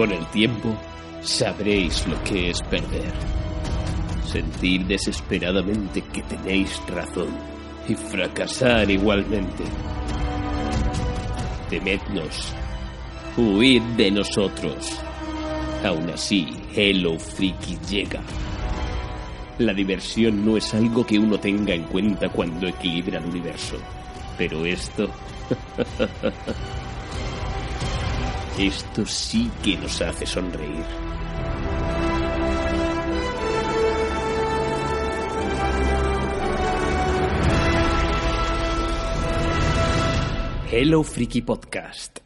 Con el tiempo, sabréis lo que es perder. Sentir desesperadamente que tenéis razón y fracasar igualmente. Temednos. Huid de nosotros. Aún así, Hello Freaky llega. La diversión no es algo que uno tenga en cuenta cuando equilibra el universo. Pero esto... esto sí que nos hace sonreír. Hello Freaky Podcast.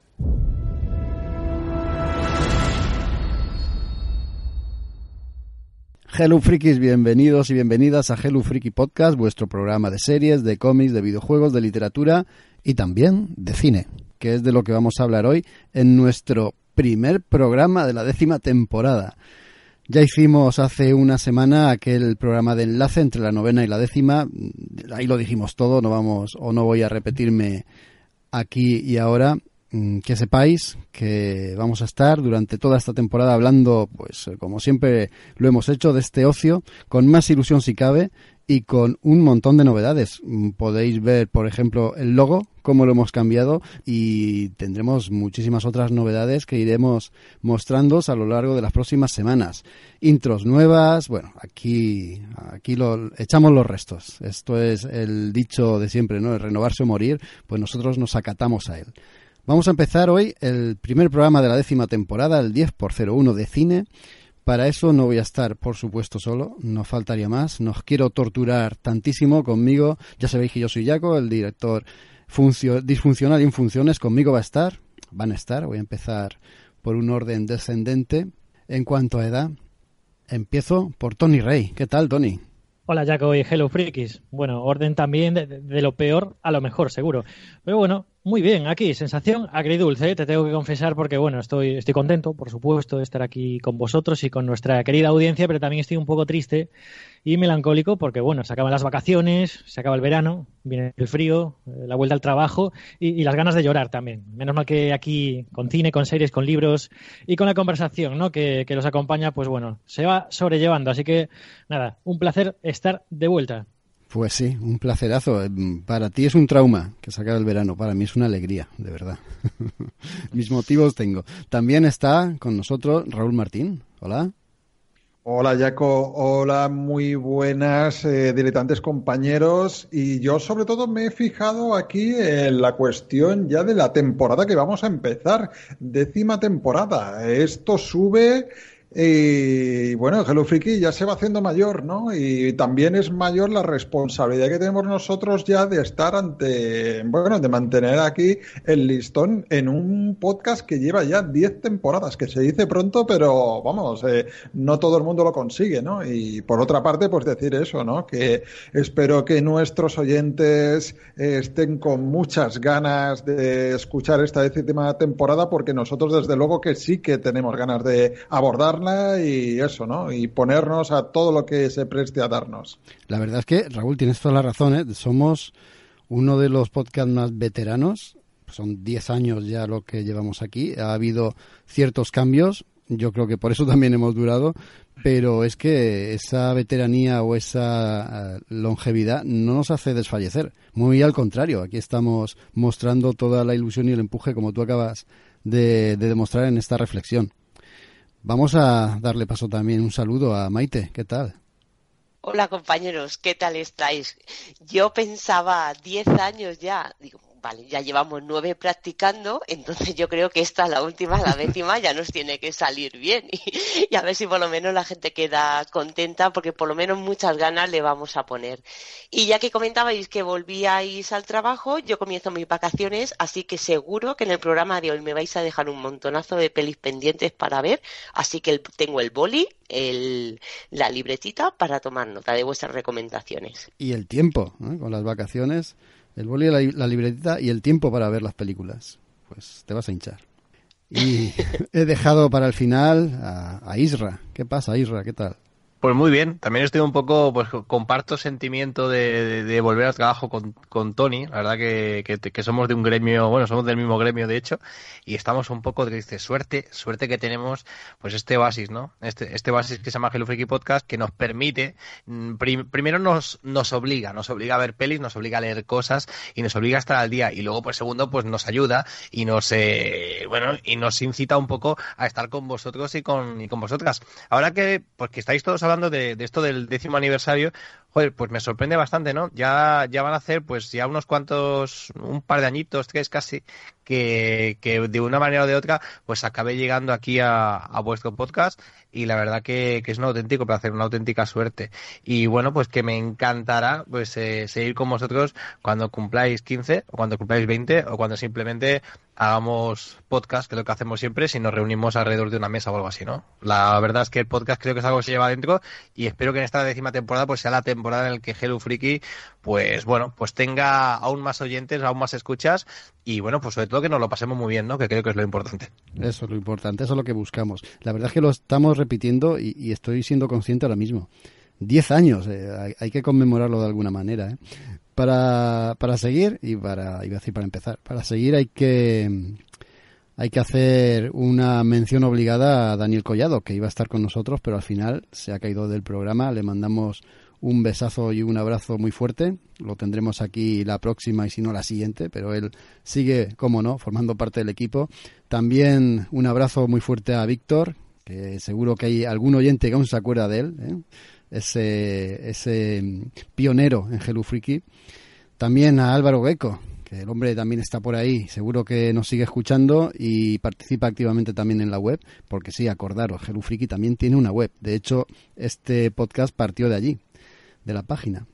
Hello Frikis, bienvenidos y bienvenidas a Hello Freaky Podcast, vuestro programa de series, de cómics, de videojuegos, de literatura y también de cine, que es de lo que vamos a hablar hoy en nuestro primer programa de la décima temporada. Ya hicimos hace una semana aquel programa de enlace entre la novena y la décima, ahí lo dijimos todo, no vamos o no voy a repetirme aquí y ahora. Mm, que sepáis que vamos a estar durante toda esta temporada hablando, pues como siempre lo hemos hecho, de este ocio, con más ilusión si cabe y con un montón de novedades. Mm, Podéis ver, por ejemplo, el logo, cómo lo hemos cambiado y tendremos muchísimas otras novedades que iremos mostrándoos a lo largo de las próximas semanas. Intros nuevas, bueno, aquí, aquí lo, echamos los restos. Esto es el dicho de siempre, ¿no? El renovarse o morir, pues nosotros nos acatamos a él. Vamos a empezar hoy el primer programa de la décima temporada, el 10 por 01 de cine. Para eso no voy a estar, por supuesto, solo, no faltaría más. Nos quiero torturar tantísimo conmigo. Ya sabéis que yo soy Jaco, el director disfuncional y en funciones. Conmigo va a estar, van a estar. Voy a empezar por un orden descendente. En cuanto a edad, empiezo por Tony Rey. ¿Qué tal, Tony? Hola Jaco y Hello Frikis. Bueno, orden también de, de, lo peor a lo mejor, seguro. Pero bueno, muy bien, aquí, sensación agridulce, ¿eh? te tengo que confesar porque, bueno, estoy, estoy contento, por supuesto, de estar aquí con vosotros y con nuestra querida audiencia, pero también estoy un poco triste y melancólico porque, bueno, se acaban las vacaciones, se acaba el verano, viene el frío, eh, la vuelta al trabajo y, y, las ganas de llorar también. Menos mal que aquí, con cine, con series, con libros y con la conversación, ¿no? Que, que los acompaña, pues bueno, se va sobrellevando. Así que, nada, un placer estar de vuelta. Pues sí, un placerazo. Para ti es un trauma que se el verano, para mí es una alegría, de verdad. Mis motivos tengo. También está con nosotros Raúl Martín. Hola. Hola Jaco, hola, muy buenas eh, diletantes compañeros y yo sobre todo me he fijado aquí en la cuestión ya de la temporada que vamos a empezar, décima temporada. Esto sube y bueno, Hello Freaky ya se va haciendo mayor, ¿no? Y también es mayor la responsabilidad que tenemos nosotros ya de estar ante, bueno, de mantener aquí el listón en un podcast que lleva ya 10 temporadas, que se dice pronto, pero vamos, eh, no todo el mundo lo consigue, ¿no? Y por otra parte, pues decir eso, ¿no? Que espero que nuestros oyentes eh, estén con muchas ganas de escuchar esta décima temporada, porque nosotros desde luego que sí que tenemos ganas de abordarla y eso, ¿no? Y ponernos a todo lo que se preste a darnos. La verdad es que, Raúl, tienes toda la razón, ¿eh? Somos uno de los podcasts más veteranos. Son 10 años ya lo que llevamos aquí. Ha habido ciertos cambios. Yo creo que por eso también hemos durado. Pero es que esa veteranía o esa longevidad no nos hace desfallecer. Muy al contrario. Aquí estamos mostrando toda la ilusión y el empuje, como tú acabas de demostrar en esta reflexión. Vamos a darle paso también un saludo a Maite. ¿Qué tal? Hola compañeros, ¿qué tal estáis? Yo pensaba 10 años ya, digo, vale, ya llevamos nueve practicando, entonces yo creo que esta, la última, la décima, ya nos tiene que salir bien y, a ver si por lo menos la gente queda contenta porque por lo menos muchas ganas le vamos a poner. Y ya que comentabais que volvíais al trabajo, yo comienzo mis vacaciones, así que seguro que en el programa de hoy me vais a dejar un montonazo de pelis pendientes para ver, así que tengo el boli, el, la libretita para tomar nota de vuestras recomendaciones. Y el tiempo, con las vacaciones el boli, la, la libretita y el tiempo para ver las películas. Pues te vas a hinchar. Y he dejado para el final a, a Isra. ¿Qué pasa, Isra? ¿Qué tal? Pues muy bien, también estoy un poco, pues comparto sentimiento de, volver al trabajo con, con, Tony, la verdad que, que, somos de un gremio, bueno, somos del mismo gremio de hecho, y estamos un poco triste suerte, suerte que tenemos pues este basis, ¿no? Este, este basis que se llama Hello Freaky Podcast, que nos permite, mm, primero nos, nos obliga, nos obliga a ver pelis, nos obliga a leer cosas y nos obliga a estar al día, y luego pues segundo pues nos ayuda y nos, eh, bueno, y nos incita un poco a estar con vosotros y con, y con vosotras. Ahora que, pues que estáis todos hablando de, esto del décimo aniversario, joder, pues me sorprende bastante, ¿no? Ya, ya van a hacer, pues ya unos cuantos, un par de añitos, tres casi, que, que de una manera o de otra, pues acabé llegando aquí a, a vuestro podcast y la verdad que, que, es un auténtico placer, una auténtica suerte. Y bueno, pues que me encantará pues eh, seguir con vosotros cuando cumpláis 15 o cuando cumpláis 20 o cuando simplemente hagamos podcast, que es lo que hacemos siempre, si nos reunimos alrededor de una mesa o algo así, ¿no? La verdad es que el podcast creo que es algo que se lleva adentro y espero que en esta décima temporada pues sea la temporada en la que Hello Freaky pues bueno, pues tenga aún más oyentes, aún más escuchas y bueno, pues sobre todo que nos lo pasemos muy bien, ¿no? Que creo que es lo importante. Eso es lo importante, eso es lo que buscamos. La verdad es que lo estamos repitiendo y, estoy siendo consciente ahora mismo. Diez años, eh, hay, que conmemorarlo de alguna manera. ¿eh? Para, para seguir, y para, iba a decir para empezar, para seguir hay que, hay que hacer una mención obligada a Daniel Collado, que iba a estar con nosotros, pero al final se ha caído del programa. Le mandamos un besazo y un abrazo muy fuerte. Lo tendremos aquí la próxima y si no la siguiente, pero él sigue, como no, formando parte del equipo. También un abrazo muy fuerte a Víctor, que seguro que hay algún oyente que aún se acuerda de él, ¿eh? ese, ese pionero en Hello Freaky. También a Álvaro Gecko, que el hombre también está por ahí, seguro que nos sigue escuchando y participa activamente también en la web, porque sí, acordaros, Hello Freaky también tiene una web. De hecho, este podcast partió de allí, de la página.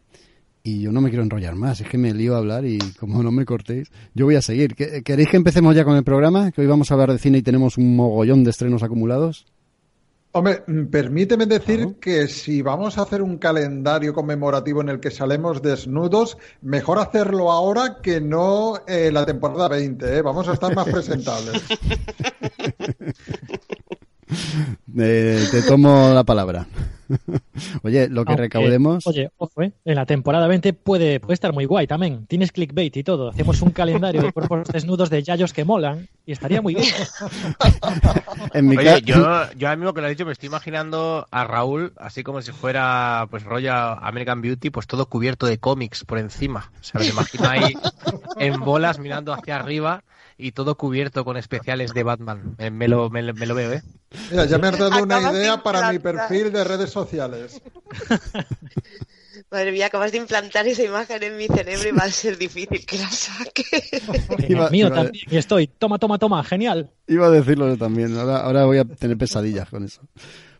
Y yo no me quiero enrollar más, es que me lío a hablar y como no me cortéis, yo voy a seguir. ¿Queréis que empecemos ya con el programa? Que hoy vamos a hablar de cine y tenemos un mogollón de estrenos acumulados. Hombre, permíteme decir que si vamos a hacer un calendario conmemorativo en el que salemos desnudos, mejor hacerlo ahora que no eh, la temporada 20, ¿eh? Vamos a estar más presentables. Eh, te tomo la palabra. oye, lo que recaudemos. Oye, ojo, ¿eh? en la temporada 20 puede, puede estar muy guay también. Tienes clickbait y todo. Hacemos un calendario de cuerpos desnudos de yayos que molan y estaría muy bien. oye, yo, yo a mí lo que lo he dicho me estoy imaginando a Raúl así como si fuera pues Royal American Beauty, pues todo cubierto de cómics por encima. O sea, me imagino ahí en bolas mirando hacia arriba y todo cubierto con especiales de Batman. Me, lo, me, lo, veo, ¿eh? Mira, ya me has dado una idea para mi perfil de redes sociales. Madre mía, acabas de implantar esa imagen en mi cerebro y va a ser difícil que la saque. el mío también. Y estoy, toma, toma, toma, genial. Iba a decirlo yo también. Ahora, ahora voy a tener pesadillas con eso.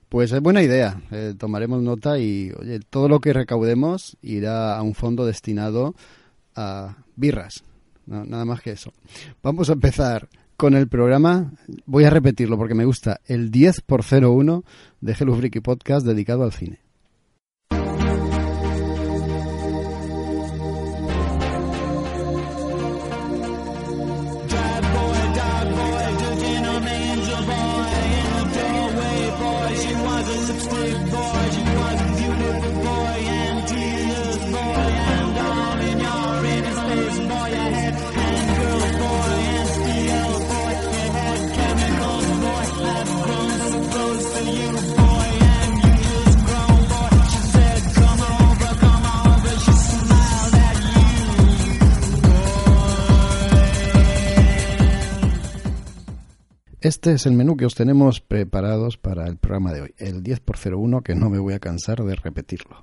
Pues es buena idea. Eh, tomaremos nota y, oye, todo lo que recaudemos irá a un fondo destinado a birras, nada más que eso. Vamos a empezar con el programa. Voy a repetirlo porque me gusta. El 10 por 01 de Hello Freaky Podcast dedicado al cine. Este es el menú que os tenemos preparados para el programa de hoy, el 10 por 01 que no me voy a cansar de repetirlo.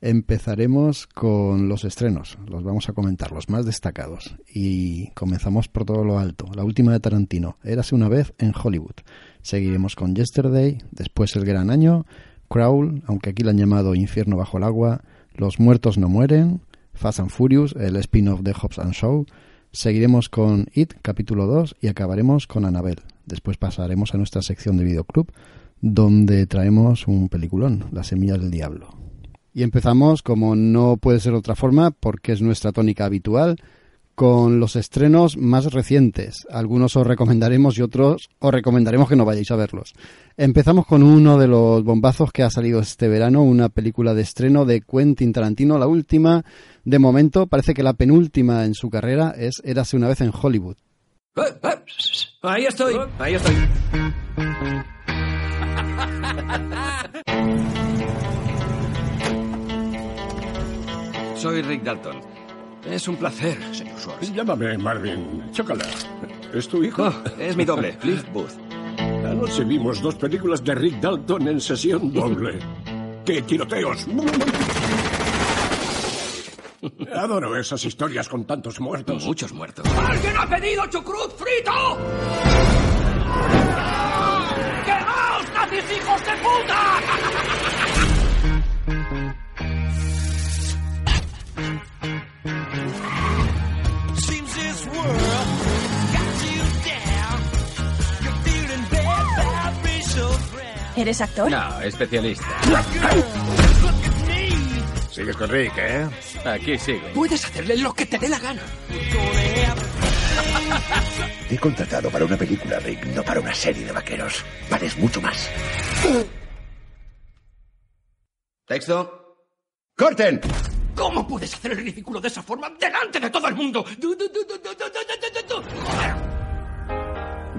Empezaremos con los estrenos, los vamos a comentar, los más destacados. Y comenzamos por todo lo alto. La última de Tarantino, Érase una vez en Hollywood. Seguiremos con Yesterday, después El Gran Año, Crawl, aunque aquí lo han llamado Infierno bajo el agua, Los muertos no mueren, Fast and Furious, el spin-off de Hobbs and Show, Seguiremos con It, capítulo 2, y acabaremos con Anabel. Después pasaremos a nuestra sección de videoclub, donde traemos un peliculón, Las semillas del diablo. Y empezamos, como no puede ser otra forma, porque es nuestra tónica habitual, con los estrenos más recientes. Algunos os recomendaremos y otros os recomendaremos que no vayáis a verlos. Empezamos con uno de los bombazos que ha salido este verano, una película de estreno de Quentin Tarantino, la última. De momento, parece que la penúltima en su carrera es Érase una vez en Hollywood. Eh, eh, ahí estoy, ahí estoy. Soy Rick Dalton. Es un placer, señor Schwartz. Llámame Marvin. Chócala. ¿Es tu hijo? Oh, es mi doble, Cliff Booth. Anoche vimos dos películas de Rick Dalton en sesión doble. ¡Qué tiroteos! Adoro esas historias con tantos muertos. Muchos muertos. ¡Alguien ha pedido chucrut frito! ¡Quemaos, nazis hijos de puta! ¿Eres actor? No, especialista. Sigues con Rick, ¿eh? Aquí sigo. Puedes hacerle lo que te dé la gana. Te he contratado para una película, Rick, no para una serie de vaqueros. Vales mucho más. Texto. ¡Corten! ¿Cómo puedes hacer el ridículo de esa forma delante de todo el mundo?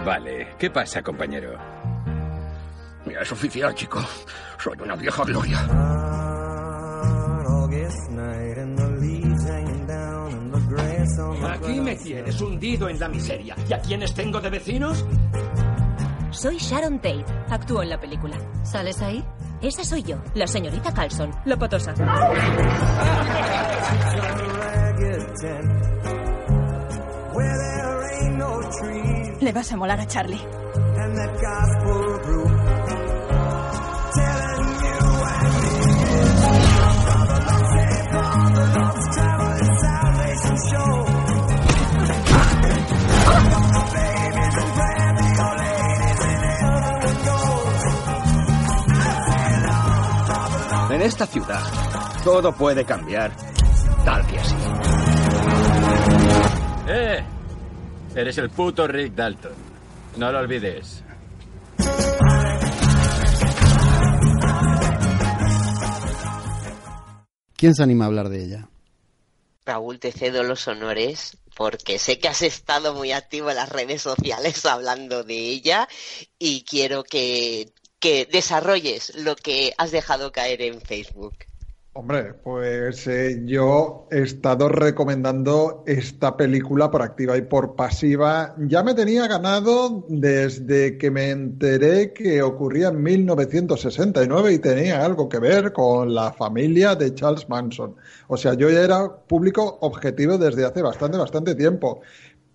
Vale, ¿qué pasa, compañero? Ya es oficial, chico. Soy una vieja gloria. Aquí me tienes hundido en la miseria. ¿Y a quiénes tengo de vecinos? Soy Sharon Tate. Actúo en la película. ¿Sales ahí? Esa soy yo, la señorita Carlson, la potosa. Le vas a molar a Charlie. Esta ciudad, todo puede cambiar, tal que así. ¡Eh! Eres el puto Rick Dalton. No lo olvides. ¿Quién se anima a hablar de ella? Raúl, te cedo los honores porque sé que has estado muy activo en las redes sociales hablando de ella y quiero que, que desarrolles lo que has dejado caer en Facebook. Hombre, pues eh, yo he estado recomendando esta película por activa y por pasiva. Ya me tenía ganado desde que me enteré que ocurría en 1969 y tenía algo que ver con la familia de Charles Manson. O sea, yo ya era público objetivo desde hace bastante, bastante tiempo.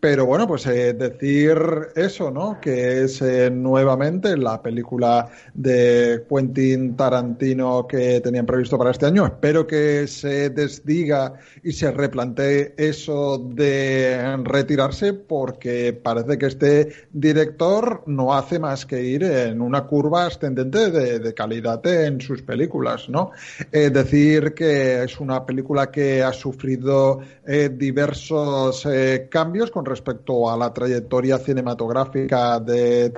Pero bueno, pues eh, decir eso, ¿no? Que es eh, nuevamente la película de Quentin Tarantino que tenían previsto para este año. Espero que se desdiga y se replantee eso de retirarse porque parece que este director no hace más que ir en una curva ascendente de, calidad en sus películas, ¿no? Eh, decir que es una película que ha sufrido diversos cambios con respecto a la trayectoria cinematográfica de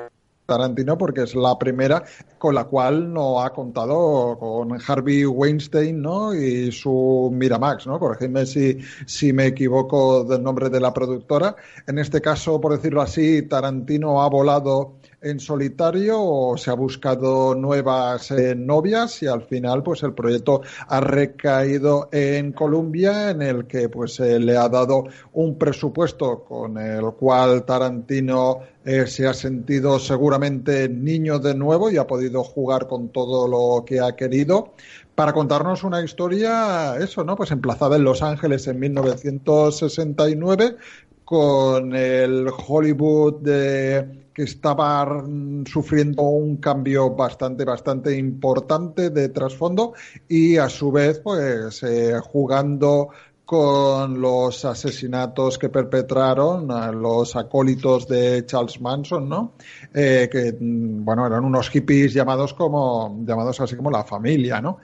Tarantino porque es la primera con la cual no ha contado con Harvey Weinstein ¿no? y su Miramax, ¿no? corregidme si, si me equivoco del nombre de la productora. En este caso, por decirlo así, Tarantino ha volado en solitario o se ha buscado nuevas eh, novias y al final pues el proyecto ha recaído en Colombia en el que pues se le ha dado un presupuesto con el cual Tarantino eh, se ha sentido seguramente niño de nuevo y ha podido jugar con todo lo que ha querido para contarnos una historia, eso, ¿no? Pues emplazada en Los Ángeles en 1969 con el Hollywood de que estaba sufriendo un cambio bastante, bastante importante de trasfondo y a su vez, pues eh, jugando con los asesinatos que perpetraron los acólitos de Charles Manson, ¿no? Eh, que, mm, bueno, eran unos hippies llamados como, llamados así como la familia, ¿no?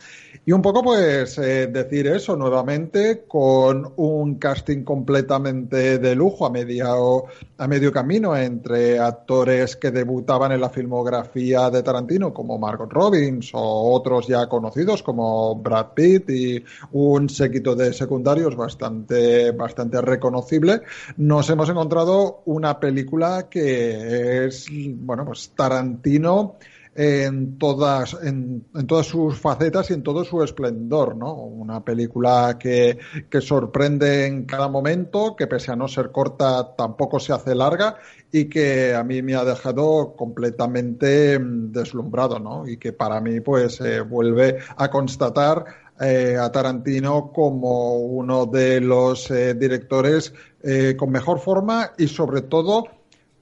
Y un poco, pues, eh, decir eso nuevamente con un casting completamente de lujo a, medio, a medio camino entre actores que debutaban en la filmografía de Tarantino, como Margot Robbins, o otros ya conocidos como Brad Pitt y un séquito de secundarios bastante, bastante reconocible. Nos hemos encontrado una película que es, bueno, pues Tarantino en todas, en, todas sus facetas y en todo su esplendor, ¿no? Una película que, que sorprende en cada momento, que pese a no ser corta tampoco se hace larga y que a mí me ha dejado completamente mm, deslumbrado, ¿no? Y que para mí pues eh, vuelve a constatar eh, a Tarantino como uno de los eh, directores con mejor forma y sobre todo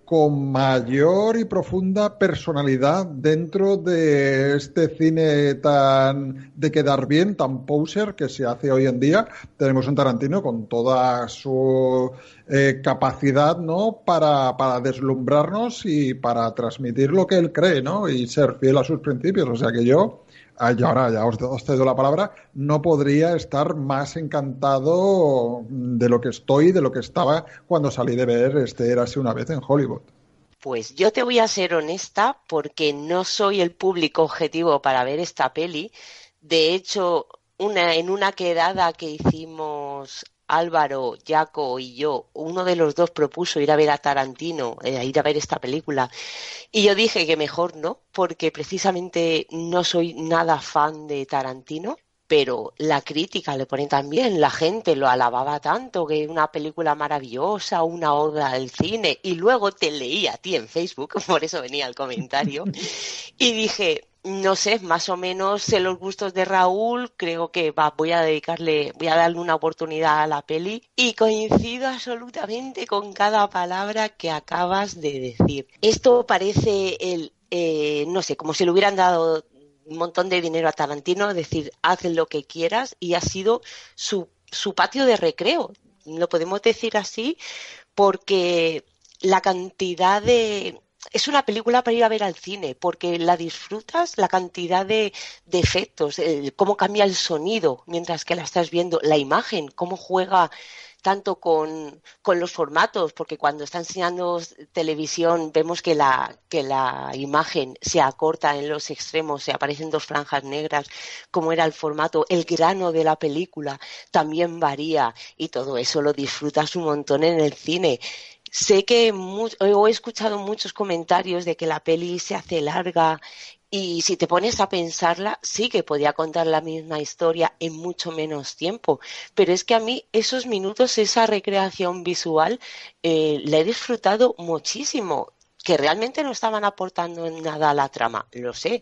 con mayor y profunda personalidad dentro de este cine tan de quedar bien, tan poser que se hace hoy en día. Tenemos un Tarantino con toda su eh, capacidad, ¿no? Para, para deslumbrarnos y para transmitir lo que él cree, ¿no? Y ser fiel a sus principios. O sea que yo y ahora ya os, os cedo la palabra, no podría estar más encantado de lo que estoy, de lo que estaba cuando salí de ver este Érase una vez en Hollywood. Pues yo te voy a ser honesta porque no soy el público objetivo para ver esta peli. De hecho, una, en una quedada que hicimos Álvaro, Jaco y yo, uno de los dos propuso ir a ver a Tarantino, eh, ir a ver esta película. Y yo dije que mejor no, porque precisamente no soy nada fan de Tarantino, pero la crítica le pone también, la gente lo alababa tanto, que una película maravillosa, una oda al cine, y luego te leí a ti en Facebook, por eso venía el comentario, y dije, no sé, más o menos sé los gustos de Raúl, creo que va, voy a dedicarle, voy a darle una oportunidad a la peli y coincido absolutamente con cada palabra que acabas de decir. Esto parece el, eh, no sé, como si le hubieran dado un montón de dinero a Tarantino, decir, haz lo que quieras y ha sido su, su patio de recreo, lo podemos decir así, porque la cantidad de es una película para ir a ver al cine, porque la disfrutas, la cantidad de, efectos, cómo cambia el sonido mientras que la estás viendo, la imagen, cómo juega tanto con, los formatos, porque cuando está enseñando televisión vemos que la, que la imagen se acorta en los extremos, se aparecen dos franjas negras, como era el formato, el grano de la película también varía y todo eso lo disfrutas un montón en el cine. Sé que he escuchado muchos comentarios de que la peli se hace larga y si te pones a pensarla, sí que podía contar la misma historia en mucho menos tiempo. Pero es que a mí esos minutos, esa recreación visual, eh, la he disfrutado muchísimo. Que realmente no estaban aportando nada a la trama, lo sé.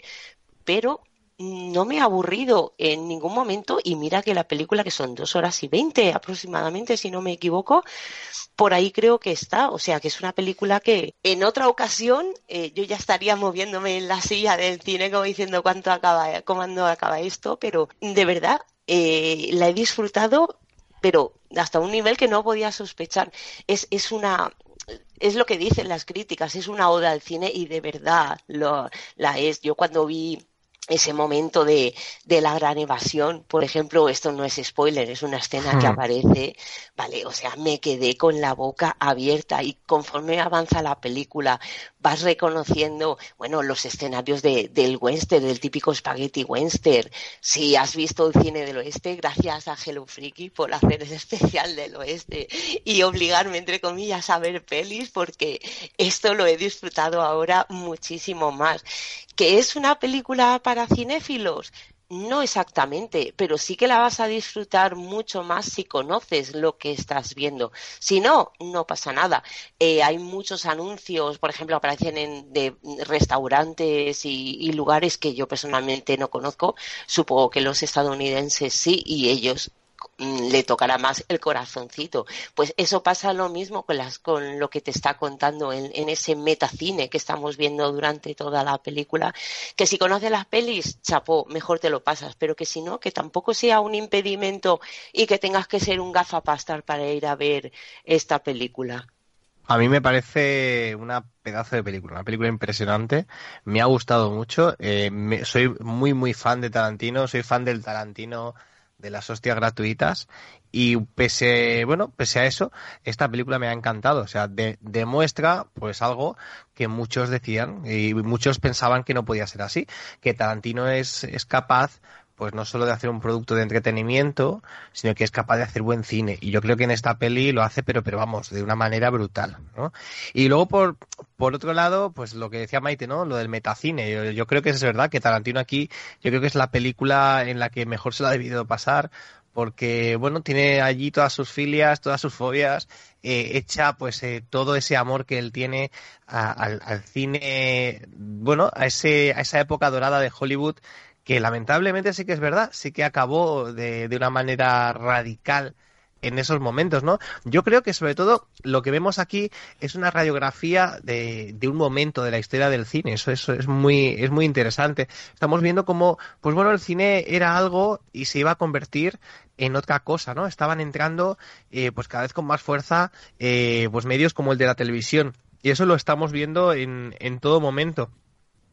Pero no me ha aburrido en ningún momento y mira que la película que son dos horas y veinte aproximadamente si no me equivoco por ahí creo que está. O sea que es una película que en otra ocasión eh, yo ya estaría moviéndome en la silla del cine como diciendo cuánto acaba cuándo acaba esto pero de verdad eh, la he disfrutado pero hasta un nivel que no podía sospechar. Es, es una es lo que dicen las críticas, es una oda al cine y de verdad lo, la es. Yo cuando vi ese momento de, de, la gran evasión. Por ejemplo, esto no es spoiler, es una escena que hmm. aparece, vale, o sea, me quedé con la boca abierta y conforme avanza la película vas reconociendo, bueno, los escenarios de, del western, del típico spaghetti western. Si has visto el cine del oeste, gracias a Hello Freaky por hacer ese especial del oeste y obligarme, entre comillas, a ver pelis porque esto lo he disfrutado ahora muchísimo más ¿Que es una película para cinéfilos? No exactamente, pero sí que la vas a disfrutar mucho más si conoces lo que estás viendo. Si no, no pasa nada. Eh, hay muchos anuncios, por ejemplo, aparecen en de restaurantes y, y, lugares que yo personalmente no conozco. Supongo que los estadounidenses sí, y ellos le tocará más el corazoncito. Pues eso pasa lo mismo con, las, con lo que te está contando en, en ese metacine que estamos viendo durante toda la película, que si conoces las pelis, chapó, mejor te lo pasas, pero que si no, que tampoco sea un impedimento y que tengas que ser un gafapastar para ir a ver esta película. A mí me parece una pedazo de película, una película impresionante. Me ha gustado mucho. Eh, soy muy, muy fan de Tarantino. Soy fan del Tarantino de las hostias gratuitas. Y pese, bueno, pese a eso, esta película me ha encantado. O sea, demuestra, pues, algo que muchos decían y muchos pensaban que no podía ser así. Que Tarantino es, es capaz pues no solo de hacer un producto de entretenimiento, sino que es capaz de hacer buen cine. Y yo creo que en esta peli lo hace, pero, pero vamos, de una manera brutal, ¿no? Y luego, por, por otro lado, pues lo que decía Maite, ¿no? Lo del metacine. Yo, creo que es verdad que Tarantino aquí, yo creo que es la película en la que mejor se lo ha debido pasar, porque, bueno, tiene allí todas sus filias, todas sus fobias, eh, echa pues eh, todo ese amor que él tiene al, al, cine, bueno, a, ese, a esa época dorada de Hollywood que lamentablemente sí que es verdad, sí que acabó de, de una manera radical en esos momentos, ¿no? Yo creo que sobre todo lo que vemos aquí es una radiografía de, de un momento de la historia del cine. Eso, eso es muy, es muy interesante. Estamos viendo cómo, pues bueno, el cine era algo y se iba a convertir en otra cosa, ¿no? Estaban entrando, eh, pues cada vez con más fuerza, eh, pues medios como el de la televisión. Y eso lo estamos viendo en, en todo momento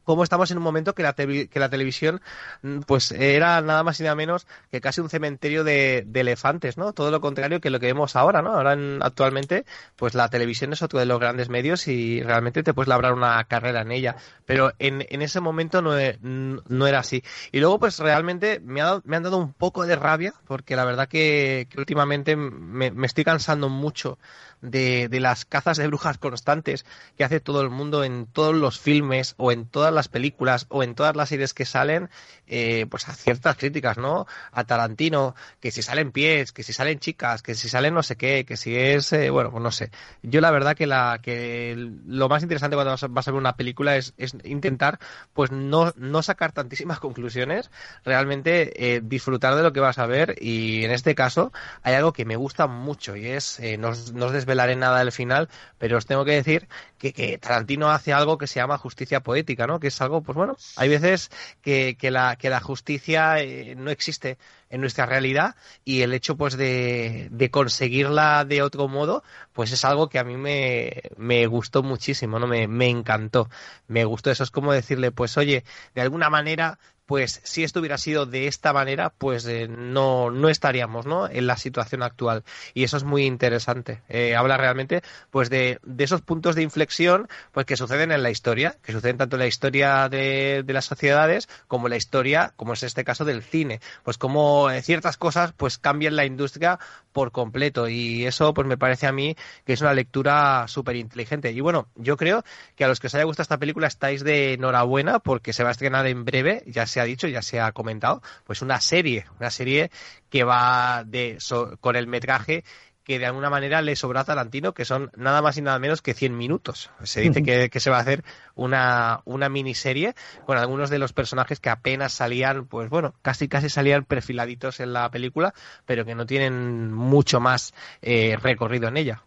cómo estamos en un momento que la, que la televisión mm, pues era nada más y nada menos que casi un cementerio de, elefantes, ¿no? Todo lo contrario que lo que vemos ahora, ¿no? Ahora actualmente pues la televisión es otro de los grandes medios y realmente te puedes labrar una carrera en ella, pero en, en ese momento no, e, no, era así. Y luego pues realmente me, ha, me han dado un poco de rabia porque la verdad que, últimamente me, me estoy cansando mucho de, las cazas de brujas constantes que hace todo el mundo en todos los filmes o en todas las películas o en todas las series que salen, eh, pues a ciertas críticas, ¿no? A Tarantino, que si salen pies, que si salen chicas, que si salen no sé qué, que si es, eh, bueno, pues no sé. Yo la verdad que la que lo más interesante cuando vas a, ver una película es, es, intentar, pues no, no sacar tantísimas conclusiones, realmente eh, disfrutar de lo que vas a ver y en este caso hay algo que me gusta mucho y es, eh, no, no os desvelaré nada del final, pero os tengo que decir que, Tarantino hace algo que se llama justicia poética, ¿no? Que es algo, pues bueno, hay veces que, la, justicia eh, no existe en nuestra realidad y el hecho pues de, conseguirla de otro modo pues es algo que a mí me, gustó muchísimo no me encantó me gustó eso es como decirle pues oye de alguna manera pues si esto hubiera sido de esta manera, pues eh, no, no estaríamos ¿no? en la situación actual. Y eso es muy interesante. Eh, habla realmente pues de, de, esos puntos de inflexión pues que suceden en la historia, que suceden tanto en la historia de, de las sociedades como en la historia, como es este caso del cine. Pues como eh, ciertas cosas pues cambian la industria por completo. Y eso pues me parece a mí que es una lectura súper inteligente. Y bueno, yo creo que a los que os haya gustado esta película estáis de enhorabuena porque se va a estrenar en breve, ya sea ha dicho, ya se ha comentado, pues una serie, una serie que va de, con el metraje que de alguna manera le sobra a Tarantino, que son nada más y nada menos que 100 minutos. Se dice que, que, se va a hacer una, una miniserie con algunos de los personajes que apenas salían, pues bueno, casi casi salían perfiladitos en la película, pero que no tienen mucho más eh, recorrido en ella.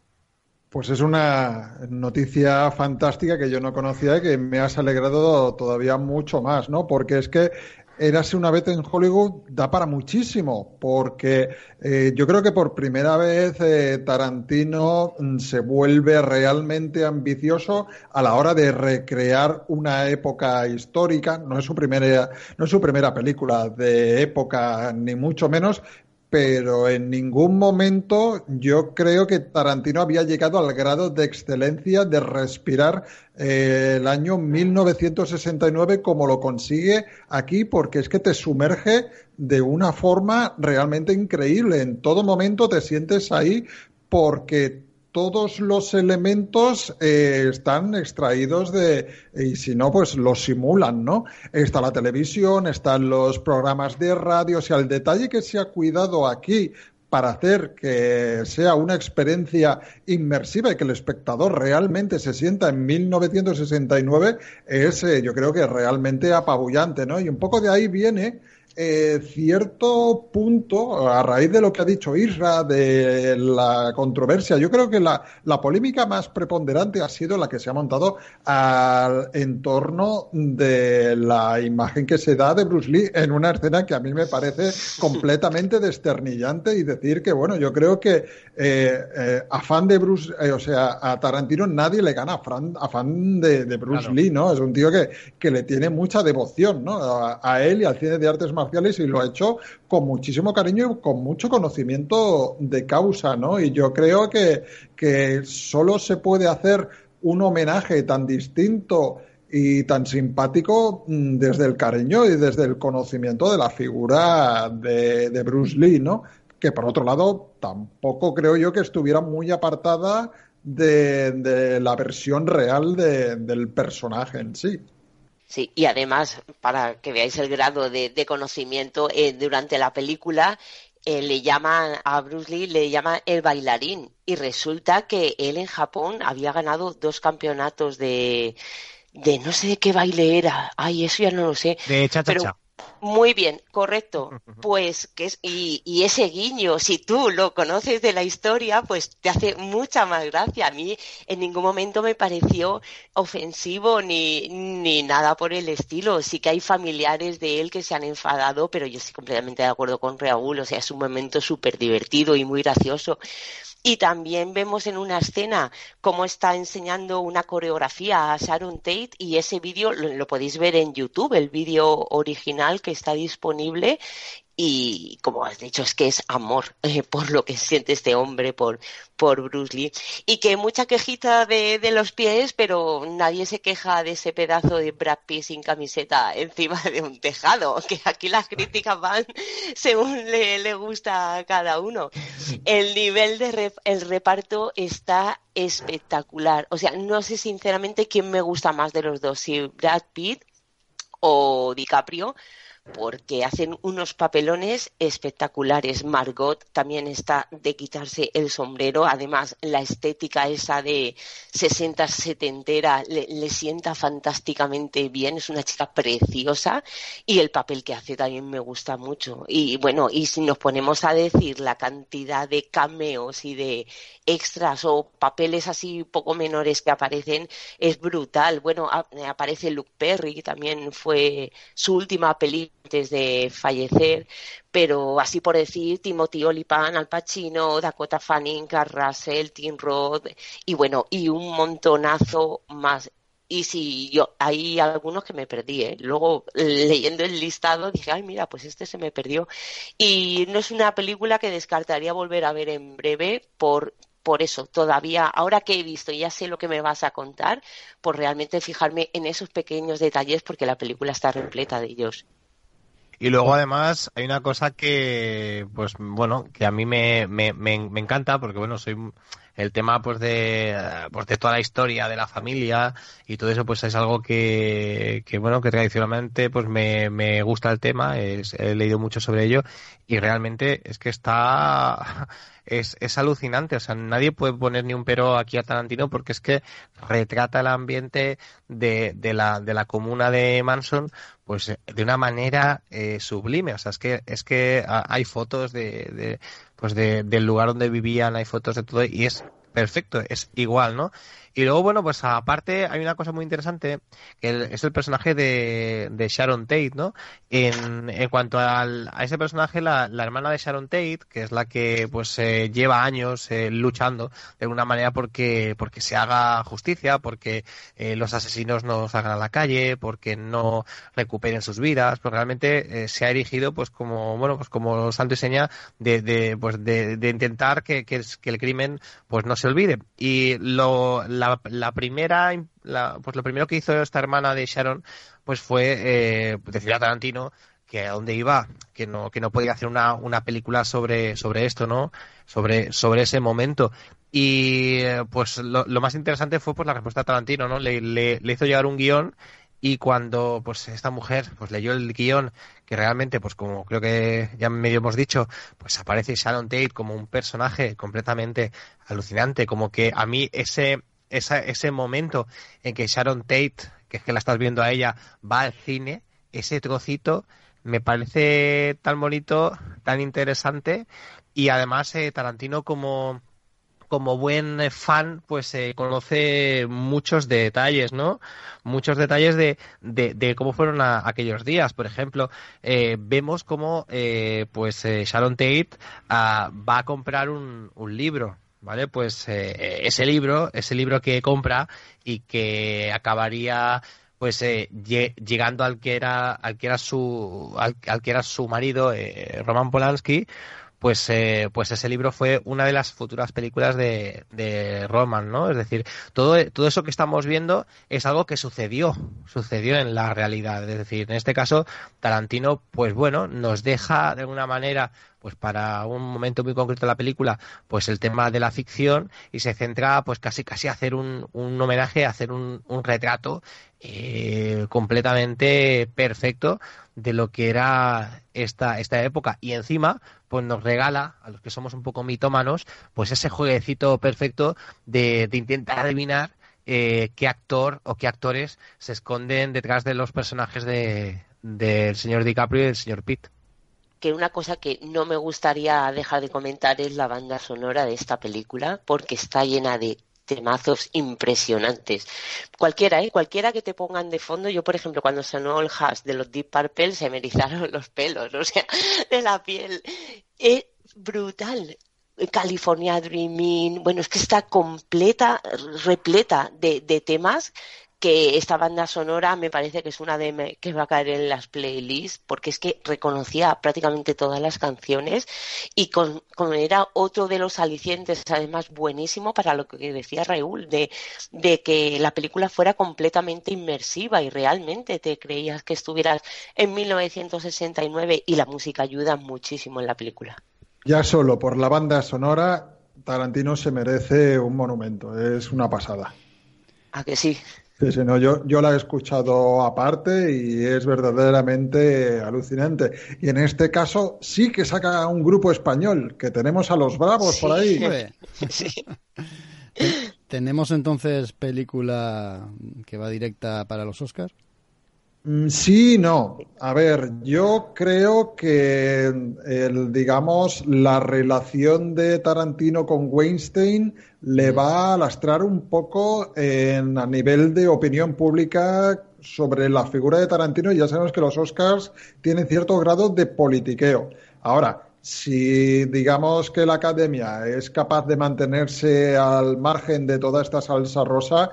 Pues es una noticia fantástica que yo no conocía y que me has alegrado todavía mucho más, ¿no? Porque es que Érase una vez en Hollywood da para muchísimo, porque eh, yo creo que por primera vez eh, Tarantino mm, se vuelve realmente ambicioso a la hora de recrear una época histórica. No es su primera, no es su primera película de época, ni mucho menos, pero en ningún momento yo creo que Tarantino había llegado al grado de excelencia de respirar eh, el año 1969 como lo consigue aquí, porque es que te sumerge de una forma realmente increíble. En todo momento te sientes ahí porque todos los elementos eh, están extraídos de, y si no, pues los simulan, ¿no? Está la televisión, están los programas de radio, o sea, el detalle que se ha cuidado aquí para hacer que sea una experiencia inmersiva y que el espectador realmente se sienta en 1969 es, eh, yo creo que realmente apabullante, ¿no? Y un poco de ahí viene eh, cierto punto, a raíz de lo que ha dicho Isra, de la controversia, yo creo que la, la polémica más preponderante ha sido la que se ha montado al, en torno de la imagen que se da de Bruce Lee en una escena que a mí me parece completamente desternillante y decir que, bueno, yo creo que eh, eh, afán de Bruce, eh, o sea, a Tarantino nadie le gana afán, afán de, de Bruce Claro. Lee, ¿no? Es un tío que, que le tiene mucha devoción, ¿no? A, a él y al cine de artes marciales y lo ha hecho con muchísimo cariño y con mucho conocimiento de causa, ¿no? Y yo creo que, que solo se puede hacer un homenaje tan distinto y tan simpático mm, desde el cariño y desde el conocimiento de la figura de, Bruce Lee, ¿no? Que por otro lado, tampoco creo yo que estuviera muy apartada de, la versión real de- del personaje en sí. Sí, y además, para que veáis el grado de, de conocimiento, eh, durante la película eh, le llaman a Bruce Lee, le llaman el bailarín. Y resulta que él en Japón había ganado dos campeonatos de, de no sé de qué baile era. Ay, eso ya no lo sé. De. Muy bien, correcto. Pues que es, y, y ese guiño, si tú lo conoces de la historia, pues te hace mucha más gracia. A mí en ningún momento me pareció ofensivo ni, ni nada por el estilo. Sí que hay familiares de él que se han enfadado, pero yo estoy completamente de acuerdo con Raúl. O sea, es un momento súper divertido y muy gracioso. Y también vemos en una escena cómo está enseñando una coreografía a Sharon Tate y ese vídeo lo, podéis ver en YouTube, el vídeo original que está disponible y como has dicho es que es amor eh, por lo que siente este hombre por por Bruce Lee. Y que mucha quejita de, de los pies pero nadie se queja de ese pedazo de Brad Pitt sin camiseta encima de un tejado que aquí las críticas van según le, le gusta a cada uno. El nivel de el reparto está espectacular. O sea no sé sinceramente quién me gusta más de los dos si Brad Pitt o DiCaprio porque hacen unos papelones espectaculares. Margot también está de quitarse el sombrero. Además, la estética esa de 60 setentera le, le sienta fantásticamente bien. Es una chica preciosa y el papel que hace también me gusta mucho. Y bueno, y si nos ponemos a decir la cantidad de cameos y de extras o papeles así poco menores que aparecen, es brutal. Bueno, aparece Luke Perry, que también fue su última película antes de fallecer, pero así por decir, Timothy Olyphant, Al Pacino, Dakota Fanning, Kurt Russell, Tim Roth, y bueno, y un montonazo más. Y si yo, hay algunos que me perdí, ¿eh? Luego, leyendo el listado, dije, ay, mira, pues este se me perdió. Y no es una película que descartaría volver a ver en breve por, por eso, todavía, ahora que he visto y ya sé lo que me vas a contar, por realmente fijarme en esos pequeños detalles porque la película está repleta de ellos. Y luego además hay una cosa que, pues bueno, que a mí me, me, me, me encanta porque bueno, soy el tema pues de, pues de toda la historia de la familia y todo eso pues es algo que, que bueno, que tradicionalmente pues me, me gusta el tema, he leído mucho sobre ello y realmente es que está, es, es alucinante, o sea, nadie puede poner ni un pero aquí a Tarantino porque es que retrata el ambiente de, de la, de la comuna de Manson pues de una manera eh, sublime, o sea, es que, es que ah, hay fotos de, de pues de, del lugar donde vivían, hay fotos de todo y es perfecto, es igual, ¿no? Y luego, bueno, pues aparte hay una cosa muy interesante, que es el personaje de, de Sharon Tate, ¿no? En, en cuanto al- a ese personaje, la, la hermana de Sharon Tate, que es la que pues eh, lleva años eh, luchando de alguna manera porque, porque se haga justicia, porque eh, los asesinos no salgan a la calle, porque no recuperen sus vidas, pues realmente eh, se ha erigido pues como, bueno, pues como santo y seña de, de, pues de, de intentar que, que, que el crimen pues no se olvide. Y lo, la, la primera, im- la- pues lo primero que hizo esta hermana de Sharon pues fue eh, decirle a Tarantino que a dónde iba, que no, que no podía hacer una, una película sobre, sobre esto, ¿no? Sobre, sobre ese momento. Y eh, pues lo, más interesante fue pues la respuesta de Tarantino, ¿no? Le, le, le hizo llegar un guion y cuando pues esta mujer pues leyó el guion que realmente pues como creo que ya medio hemos dicho pues aparece Sharon Tate como un personaje completamente alucinante como que a mí ese esa- ese momento en que Sharon Tate que es que la estás viendo a ella va al cine ese trocito me parece tan bonito, tan interesante y además eh, Tarantino como como buen fan, pues eh, conoce muchos detalles, ¿no? Muchos detalles de, de, cómo fueron aquellos días. Por ejemplo, eh, vemos cómo eh, pues Sharon Tate ah, va a comprar un, un libro, ¿vale? Pues ese libro, ese libro que compra y que acabaría pues llegando al que era al que era su al, que era su marido Roman Polanski pues, eh, pues ese libro fue una de las futuras películas de, de Roman, ¿no? Es decir, todo, todo eso que estamos viendo es algo que sucedió, sucedió en la realidad. Es decir, en este caso, Tarantino, pues bueno, nos deja de alguna manera pues para un momento muy concreto de la película, pues el tema de la ficción y se centra pues casi casi a hacer un, un homenaje, a hacer un, un retrato eh, completamente perfecto de lo que era esta, esta época. Y encima pues nos regala a los que somos un poco mitómanos pues ese jueguecito perfecto de, intentar adivinar eh, qué actor o qué actores se esconden detrás de los personajes de del señor DiCaprio y del señor Pitt que una cosa que no me gustaría dejar de comentar es la banda sonora de esta película, porque está llena de temazos impresionantes. Cualquiera, ¿eh? Cualquiera que te pongan de fondo. Yo, por ejemplo, cuando sonó el hash de los Deep Purple, se me erizaron los pelos, o sea, de la piel. Es brutal. California Dreaming, bueno, es que está completa, repleta de, de temas que esta banda sonora me parece que es una de que va a caer en las playlists porque es que reconocía prácticamente todas las canciones y con, era otro de los alicientes además buenísimo para lo que decía Raúl de, de que la película fuera completamente inmersiva y realmente te creías que estuvieras en 1969 y la música ayuda muchísimo en la película. Ya solo por la banda sonora Tarantino se merece un monumento, es una pasada. ¿A que sí? Sí, sí, no, yo, yo la he escuchado aparte y es verdaderamente alucinante. Y en este caso sí que saca un grupo español, que tenemos a los Bravos por ahí. Sí. ¿Tenemos entonces película que va directa para los Oscars? Mm, sí, no. A ver, yo creo que el, digamos, la relación de Tarantino con Weinstein le va a lastrar un poco en, a nivel de opinión pública sobre la figura de Tarantino y ya sabemos que los Oscars tienen cierto grado de politiqueo. Ahora, si digamos que la academia es capaz de mantenerse al margen de toda esta salsa rosa,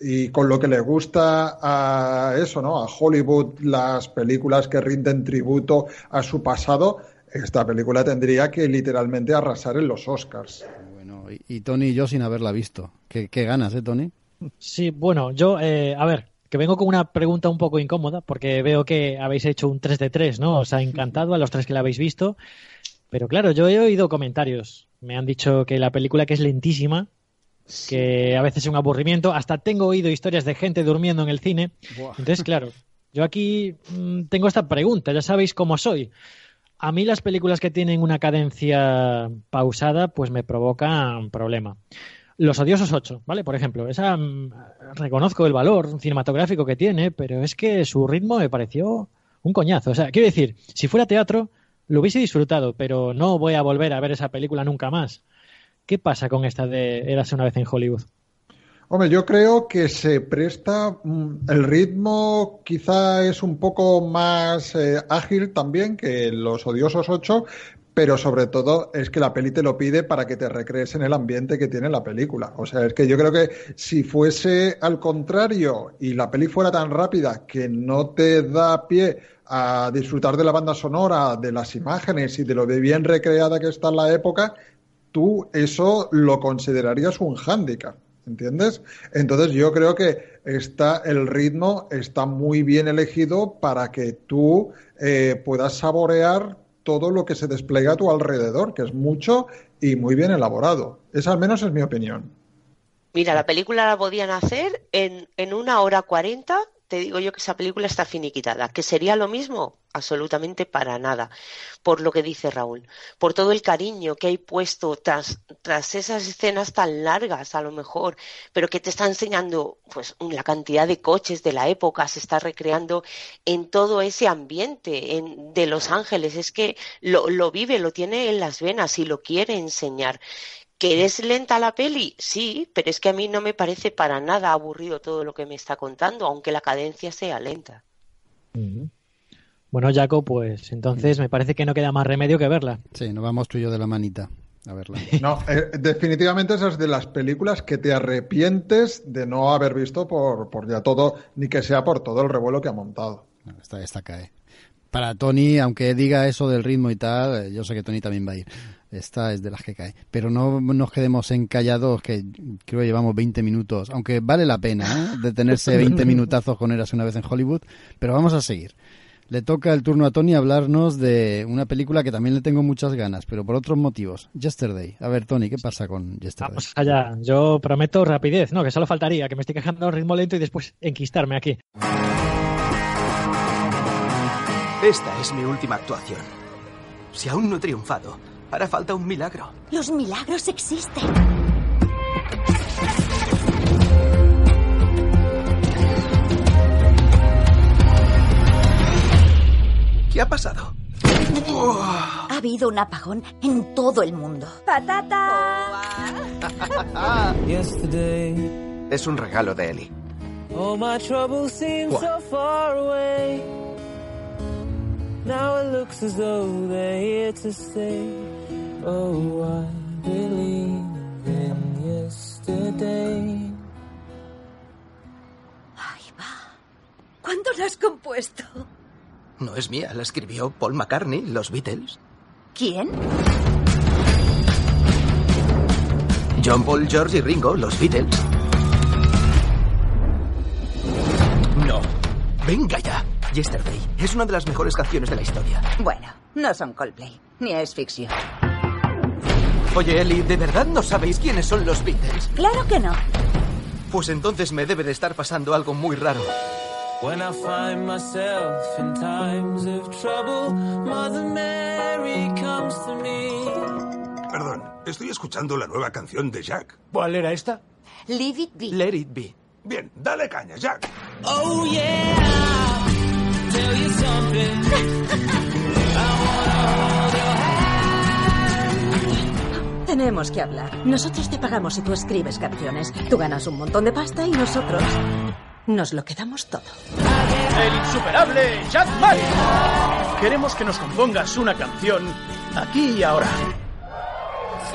y con lo que le gusta a eso, ¿no? A Hollywood, las películas que rinden tributo a su pasado, esta película tendría que literalmente arrasar en los Oscars. Bueno, y, Tony y yo sin haberla visto. ¿Qué, ganas, eh, Tony? Sí, bueno, yo, eh, a ver, que vengo con una pregunta un poco incómoda, porque veo que habéis hecho un 3 de 3, ¿no? Os ha encantado a los tres que la habéis visto. Pero claro, yo he oído comentarios. Me han dicho que la película que es lentísima, que a veces es un aburrimiento. Hasta tengo oído historias de gente durmiendo en el cine. Entonces, claro, yo aquí mm, tengo esta pregunta, ya sabéis cómo soy. A mí las películas que tienen una cadencia pausada, pues me provocan problema. Los odiosos 8, ¿vale? Por ejemplo, esa mm, reconozco el valor cinematográfico que tiene, pero es que su ritmo me pareció un coñazo. O sea, quiero decir, si fuera teatro, lo hubiese disfrutado, pero no voy a volver a ver esa película nunca más. ¿Qué pasa con esta de Érase una vez en Hollywood? Hombre, yo creo que se presta, mm, el ritmo quizá es un poco más eh, ágil también que los odiosos 8, pero sobre todo es que la peli te lo pide para que te recrees en el ambiente que tiene la película. O sea, es que yo creo que si fuese al contrario y la peli fuera tan rápida que no te da pie a disfrutar de la banda sonora, de las imágenes y de lo de bien recreada que está en la época, tú eso lo considerarías un hándicap. ¿Entiendes? Entonces yo creo que está, el ritmo está muy bien elegido para que tú eh, puedas saborear todo lo que se despliega a tu alrededor, que es mucho y muy bien elaborado. Esa al menos es mi opinión. Mira, la película la podían hacer en, en una hora cuarenta te digo yo que esa película está finiquitada. ¿Que sería lo mismo? Absolutamente para nada. Por lo que dice Raúl. Por todo el cariño que hay puesto tras, tras esas escenas tan largas, a lo mejor, pero que te está enseñando pues la cantidad de coches de la época, se está recreando en todo ese ambiente en, de Los Ángeles. Es que lo, lo vive, lo tiene en las venas y lo quiere enseñar. ¿Que es lenta la peli? Sí, pero es que a mí no me parece para nada aburrido todo lo que me está contando, aunque la cadencia sea lenta. Bueno, Jaco, pues entonces me parece que no queda más remedio que verla. Sí, nos vamos tú y yo de la manita a verla. No, eh, definitivamente esas de las películas que te arrepientes de no haber visto por, por ya todo, ni que sea por todo el revuelo que ha montado. Esta, esta cae. Para Tony, aunque diga eso del ritmo y tal, eh, yo sé que Tony también va a ir. Esta es de las que cae. Pero no nos quedemos encallados, que creo que llevamos 20 minutos, aunque vale la pena ¿eh? detenerse 20 minutazos con Eras una vez en Hollywood, pero vamos a seguir. Le toca el turno a Tony hablarnos de una película que también le tengo muchas ganas, pero por otros motivos. Yesterday. A ver, Tony, ¿qué pasa con Yesterday? Vamos allá. Yo prometo rapidez, no, que solo faltaría que me estoy quejando a un ritmo lento y después enquistarme aquí. Esta es mi última actuación. Si aún no he triunfado, hará falta un milagro. Los milagros existen. ¿Qué ha pasado? Ha habido un apagón en todo el mundo. ¡Patata! Es un regalo de Eli. Oh, Oh, I believe in yesterday. Ahí va. ¿Cuándo la has compuesto? No es mía, la escribió Paul McCartney, los Beatles. ¿Quién? John Paul, George y Ringo, los Beatles. No. Venga ya. Yesterday es una de las mejores canciones de la historia. Bueno, no son Coldplay, ni es ficción. Oye, Ellie, ¿de verdad no sabéis quiénes son los Beatles? Claro que no. Pues entonces me debe de estar pasando algo muy raro. When I find myself in times of trouble, Mother Mary comes to me. Perdón, estoy escuchando la nueva canción de Jack. ¿Cuál era esta? Leave it be. Let it be. Bien, dale caña, Jack. Oh yeah, tell you something. Tenemos que hablar. Nosotros te pagamos si tú escribes canciones. Tú ganas un montón de pasta y nosotros nos lo quedamos todo. El insuperable Jack Mike. Queremos que nos compongas una canción aquí y ahora.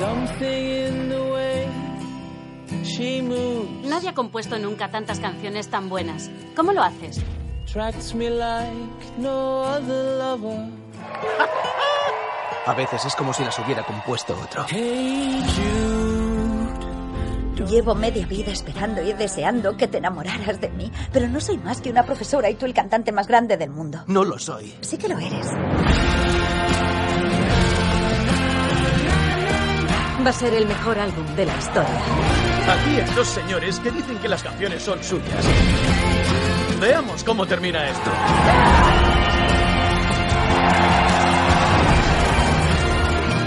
Something in the way she moves Nadie ha compuesto nunca tantas canciones tan buenas. ¿Cómo lo haces? A veces es como si las hubiera compuesto otro. Llevo media vida esperando y deseando que te enamoraras de mí, pero no soy más que una profesora y tú el cantante más grande del mundo. No lo soy. Sí que lo eres. Va a ser el mejor álbum de la historia. Aquí hay dos señores que dicen que las canciones son suyas. Veamos cómo termina esto.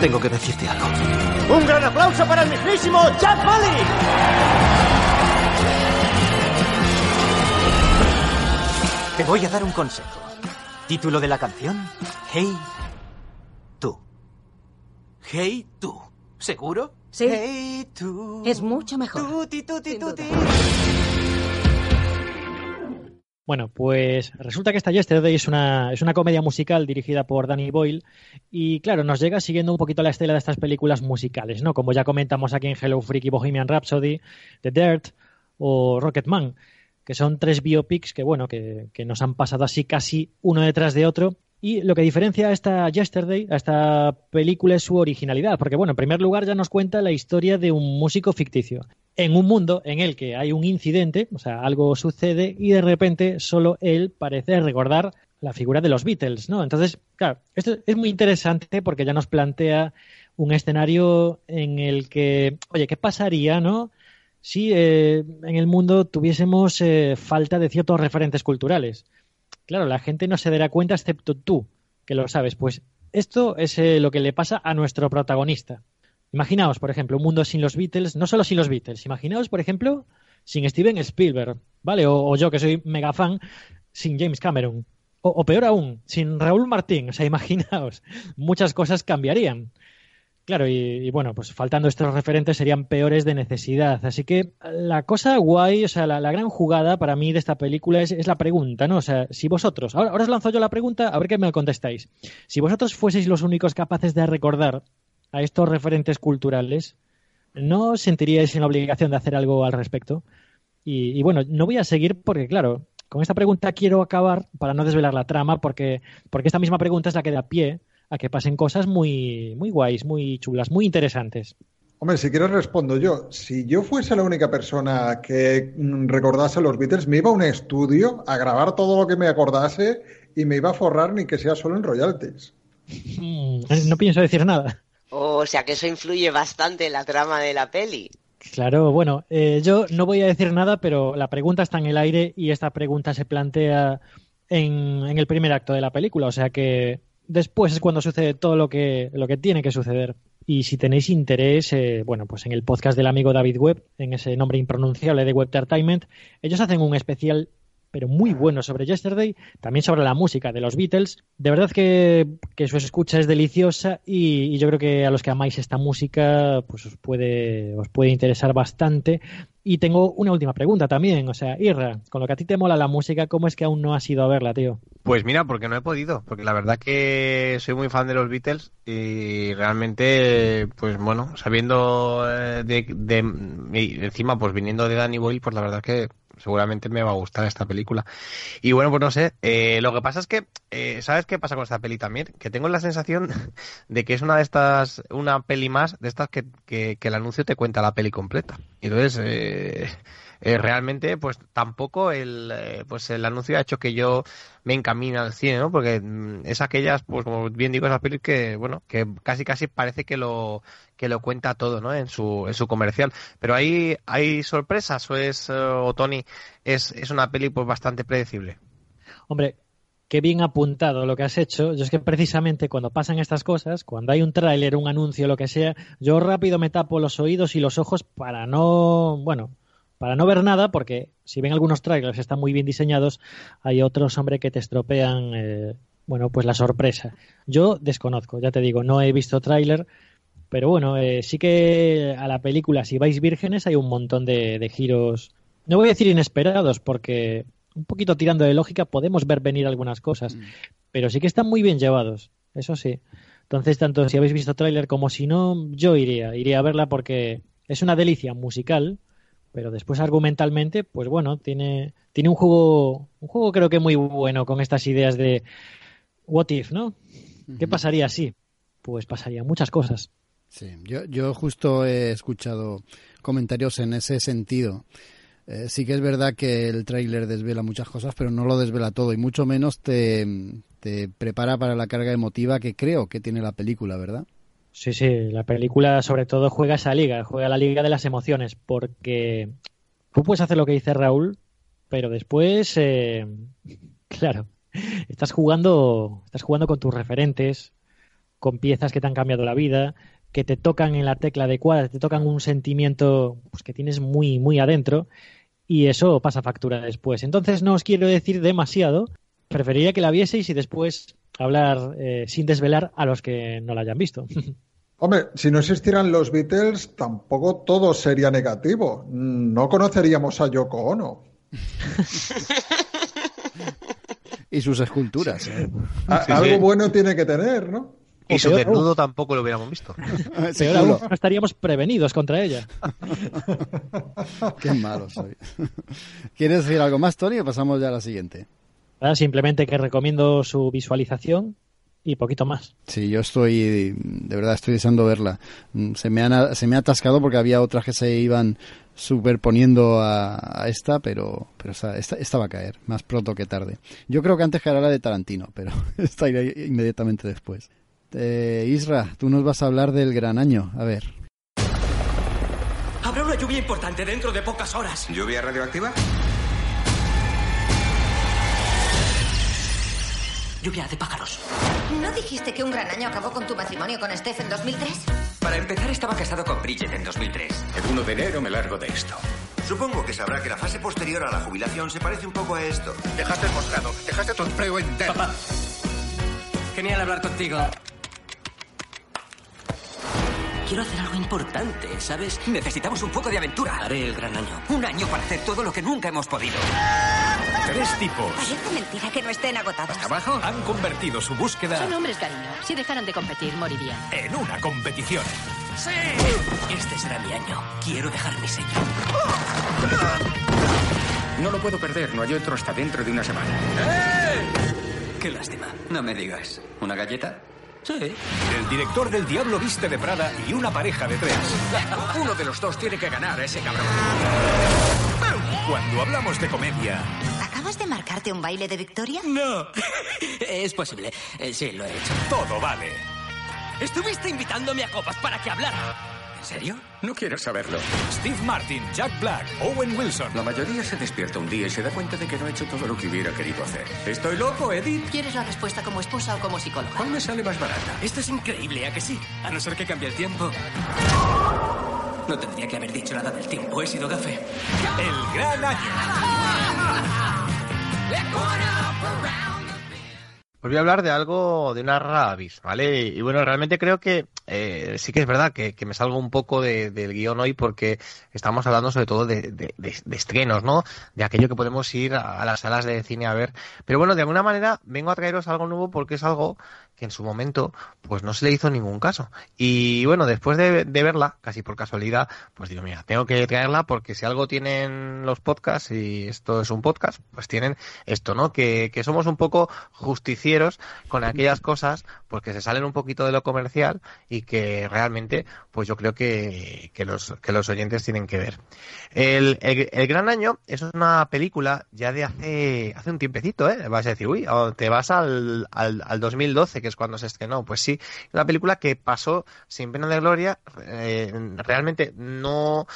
Tengo que decirte algo. Un gran aplauso para el mismísimo Jack Malik. Te voy a dar un consejo. Título de la canción: Hey, tú. Hey, tú. ¿Seguro? Sí. Hey, tú. Es mucho mejor. Tuti, tuti, Sin duda. tuti. Bueno, pues resulta que esta Yesterday es una, es una comedia musical dirigida por Danny Boyle y claro, nos llega siguiendo un poquito la estela de estas películas musicales, ¿no? Como ya comentamos aquí en Hello Freaky Bohemian Rhapsody, The Dirt o Rocketman, que son tres biopics que, bueno, que, que nos han pasado así casi uno detrás de otro y lo que diferencia a esta Yesterday, a esta película, es su originalidad, porque bueno, en primer lugar ya nos cuenta la historia de un músico ficticio, en un mundo en el que hay un incidente, o sea, algo sucede y de repente solo él parece recordar la figura de los Beatles, ¿no? Entonces, claro, esto es muy interesante porque ya nos plantea un escenario en el que, oye, ¿qué pasaría, no? si eh, en el mundo tuviésemos eh, falta de ciertos referentes culturales. Claro, la gente no se dará cuenta excepto tú, que lo sabes. Pues esto es eh, lo que le pasa a nuestro protagonista. Imaginaos, por ejemplo, un mundo sin los Beatles, no solo sin los Beatles, imaginaos, por ejemplo, sin Steven Spielberg, ¿vale? O, yo, que soy mega fan, sin James Cameron. O, peor aún, sin Raúl Martín. O sea, imaginaos, muchas cosas cambiarían. Claro, y, bueno, pues faltando estos referentes serían peores de necesidad. Así que la cosa guay, o sea, la, gran jugada para mí de esta película es, es, la pregunta, ¿no? O sea, si vosotros, ahora, ahora os lanzo yo la pregunta, a ver qué me contestáis. Si vosotros fueseis los únicos capaces de recordar a estos referentes culturales, ¿no os sentiríais en la obligación de hacer algo al respecto? Y, y bueno, no voy a seguir porque, claro, con esta pregunta quiero acabar para no desvelar la trama, porque, porque esta misma pregunta es la que da pie a que pasen cosas muy, muy guays, muy chulas, muy interesantes. Hombre, si quieres respondo yo. Si yo fuese la única persona que recordase los Beatles, me iba a un estudio a grabar todo lo que me acordase y me iba a forrar ni que sea solo en royalties. No pienso decir nada. O sea que eso influye bastante en la trama de la peli. Claro, bueno, eh, yo no voy a decir nada, pero la pregunta está en el aire y esta pregunta se plantea en, en el primer acto de la película, o sea que después es cuando sucede todo lo que, lo que tiene que suceder. Y si tenéis interés, eh, bueno, pues en el podcast del amigo David Webb, en ese nombre impronunciable de Web Entertainment, ellos hacen un especial pero muy bueno sobre Yesterday, también sobre la música de los Beatles. De verdad que, que su escucha es deliciosa y, y, yo creo que a los que amáis esta música, pues os puede, os puede interesar bastante. Y tengo una última pregunta también, o sea, Irra, con lo que a ti te mola la música, ¿cómo es que aún no has ido a verla, tío? Pues mira, porque no he podido, porque la verdad que soy muy fan de los Beatles y realmente, pues bueno, sabiendo de, de, de encima, pues viniendo de Danny Boyle, pues la verdad que seguramente me va a gustar esta película. Y bueno, pues no sé, eh, lo que pasa es que, eh, ¿sabes qué pasa con esta peli también? Que tengo la sensación de que es una de estas, una peli más de estas que, que, que el anuncio te cuenta la peli completa. Y entonces, eh, eh, realmente pues tampoco el eh, pues el anuncio ha hecho que yo me encamine al cine no porque mm, es aquellas pues como bien digo esas pelis que bueno que casi casi parece que lo que lo cuenta todo no en su en su comercial. Pero hay hay sorpresas o es o Tony es es una peli pues bastante predecible hombre qué bien apuntado lo que has hecho. Yo es que precisamente cuando pasan estas cosas, cuando hay un tráiler, un anuncio, lo que sea, yo rápido me tapo los oídos y los ojos para no, bueno, para no ver nada, porque si ven algunos trailers están muy bien diseñados, hay otros, hombre, que te estropean, eh, bueno, pues la sorpresa. Yo desconozco, ya te digo, no he visto tráiler, pero bueno, eh, sí que a la película, si vais vírgenes, hay un montón de, de, giros, no voy a decir inesperados, porque un poquito tirando de lógica podemos ver venir algunas cosas, mm. pero sí que están muy bien llevados, eso sí. Entonces, tanto si habéis visto tráiler como si no, yo iría, iría a verla porque es una delicia musical, pero después argumentalmente, pues bueno, tiene, tiene un juego, un juego creo que muy bueno con estas ideas de what if, ¿no? ¿Qué pasaría así? Pues pasarían muchas cosas. Sí, yo, yo justo he escuchado comentarios en ese sentido. Eh, sí que es verdad que el tráiler desvela muchas cosas, pero no lo desvela todo y mucho menos te, te prepara para la carga emotiva que creo que tiene la película, ¿verdad? Sí, sí, la película sobre todo juega esa liga, juega la liga de las emociones, porque tú puedes hacer lo que dice Raúl, pero después, eh, claro, estás jugando, estás jugando con tus referentes, con piezas que te han cambiado la vida, que te tocan en la tecla adecuada, te tocan un sentimiento pues, que tienes muy, muy adentro, y eso pasa factura después. Entonces no os quiero decir demasiado, preferiría que la vieseis y después hablar eh, sin desvelar a los que no la hayan visto. Hombre, si no existieran los Beatles, tampoco todo sería negativo. No conoceríamos a Yoko Ono. y sus esculturas. ¿eh? Sí, Algo sí. bueno tiene que tener, ¿no? Y su desnudo tampoco lo hubiéramos visto. Pero aún no estaríamos prevenidos contra ella. Qué malo soy. ¿Quieres decir algo más, Tony, o pasamos ya a la siguiente? Simplemente que recomiendo su visualización y poquito más. Sí, yo estoy, de verdad, estoy deseando verla. Se me, han, se me ha atascado porque había otras que se iban superponiendo a, a esta, pero, pero esta, esta, esta, va a caer, más pronto que tarde. Yo creo que antes caerá la de Tarantino, pero esta irá inmediatamente después. Eh, Isra, tú nos vas a hablar del gran año. A ver. Habrá una lluvia importante dentro de pocas horas. ¿Lluvia radioactiva? Lluvia de pájaros. ¿No dijiste que un gran año acabó con tu matrimonio con Steph en 2003? Para empezar, estaba casado con Bridget en 2003. El 1 de enero me largo de esto. Supongo que sabrá que la fase posterior a la jubilación se parece un poco a esto. Dejaste el mostrado, dejaste tu empleo entero. Papá. Genial hablar contigo. Quiero hacer algo importante, ¿sabes? Necesitamos un poco de aventura. Haré el gran año. Un año para hacer todo lo que nunca hemos podido. Tres tipos Parece mentira que no estén agotados. abajo han convertido su búsqueda Son hombres, cariño. Si dejaran de competir, morirían. en una competición. ¡Sí! Este será mi año. Quiero dejar mi sello. No lo puedo perder, no hay otro hasta dentro de una semana. Qué lástima. No me digas. ¿Una galleta? Sí. El director del Diablo Viste de Prada y una pareja de tres. Uno de los dos tiene que ganar a ese cabrón. Cuando hablamos de comedia, ¿Acabas de marcarte un baile de victoria? No. Es posible. Eh, Sí, lo he hecho. todo vale. Estuviste invitándome a copas para que hablara. ¿En serio? No quiero saberlo. Steve Martin, Jack Black, Owen Wilson. La mayoría se despierta un día y se da cuenta de que no ha hecho todo lo que hubiera querido hacer. ¿Estoy loco, Edith? ¿Quieres la respuesta como esposa o como psicóloga? ¿Cuál me sale más barata? Esto es increíble, ¿a que sí? A no ser que cambie el tiempo. No tendría que haber dicho nada del tiempo. He sido gafe. El gran año. Os voy a hablar de algo, de una rara ¿vale? Y bueno, realmente creo que eh, sí que es verdad que, que me salgo un poco de- del guion hoy porque estamos hablando sobre todo de, de- estrenos, ¿no? De aquello que podemos ir a las salas de cine a ver. Pero bueno, de alguna manera vengo a traeros algo nuevo porque es algo que en su momento pues no se le hizo ningún caso. Y bueno, después de, verla, casi por casualidad, pues digo, mira, tengo que traerla porque si algo tienen los podcasts, y esto es un podcast, pues tienen esto, ¿no? Que, que somos un poco justicieros con aquellas cosas pues que se salen un poquito de lo comercial y que realmente pues yo creo que, que, los, que los oyentes tienen que ver. El, el, Gran Año es una película ya de hace, hace un tiempecito, ¿eh? Vas a decir, uy, te vas al, al, al 2012, que es cuando se estrenó. Pues sí, una película que pasó sin pena de gloria. eh, realmente no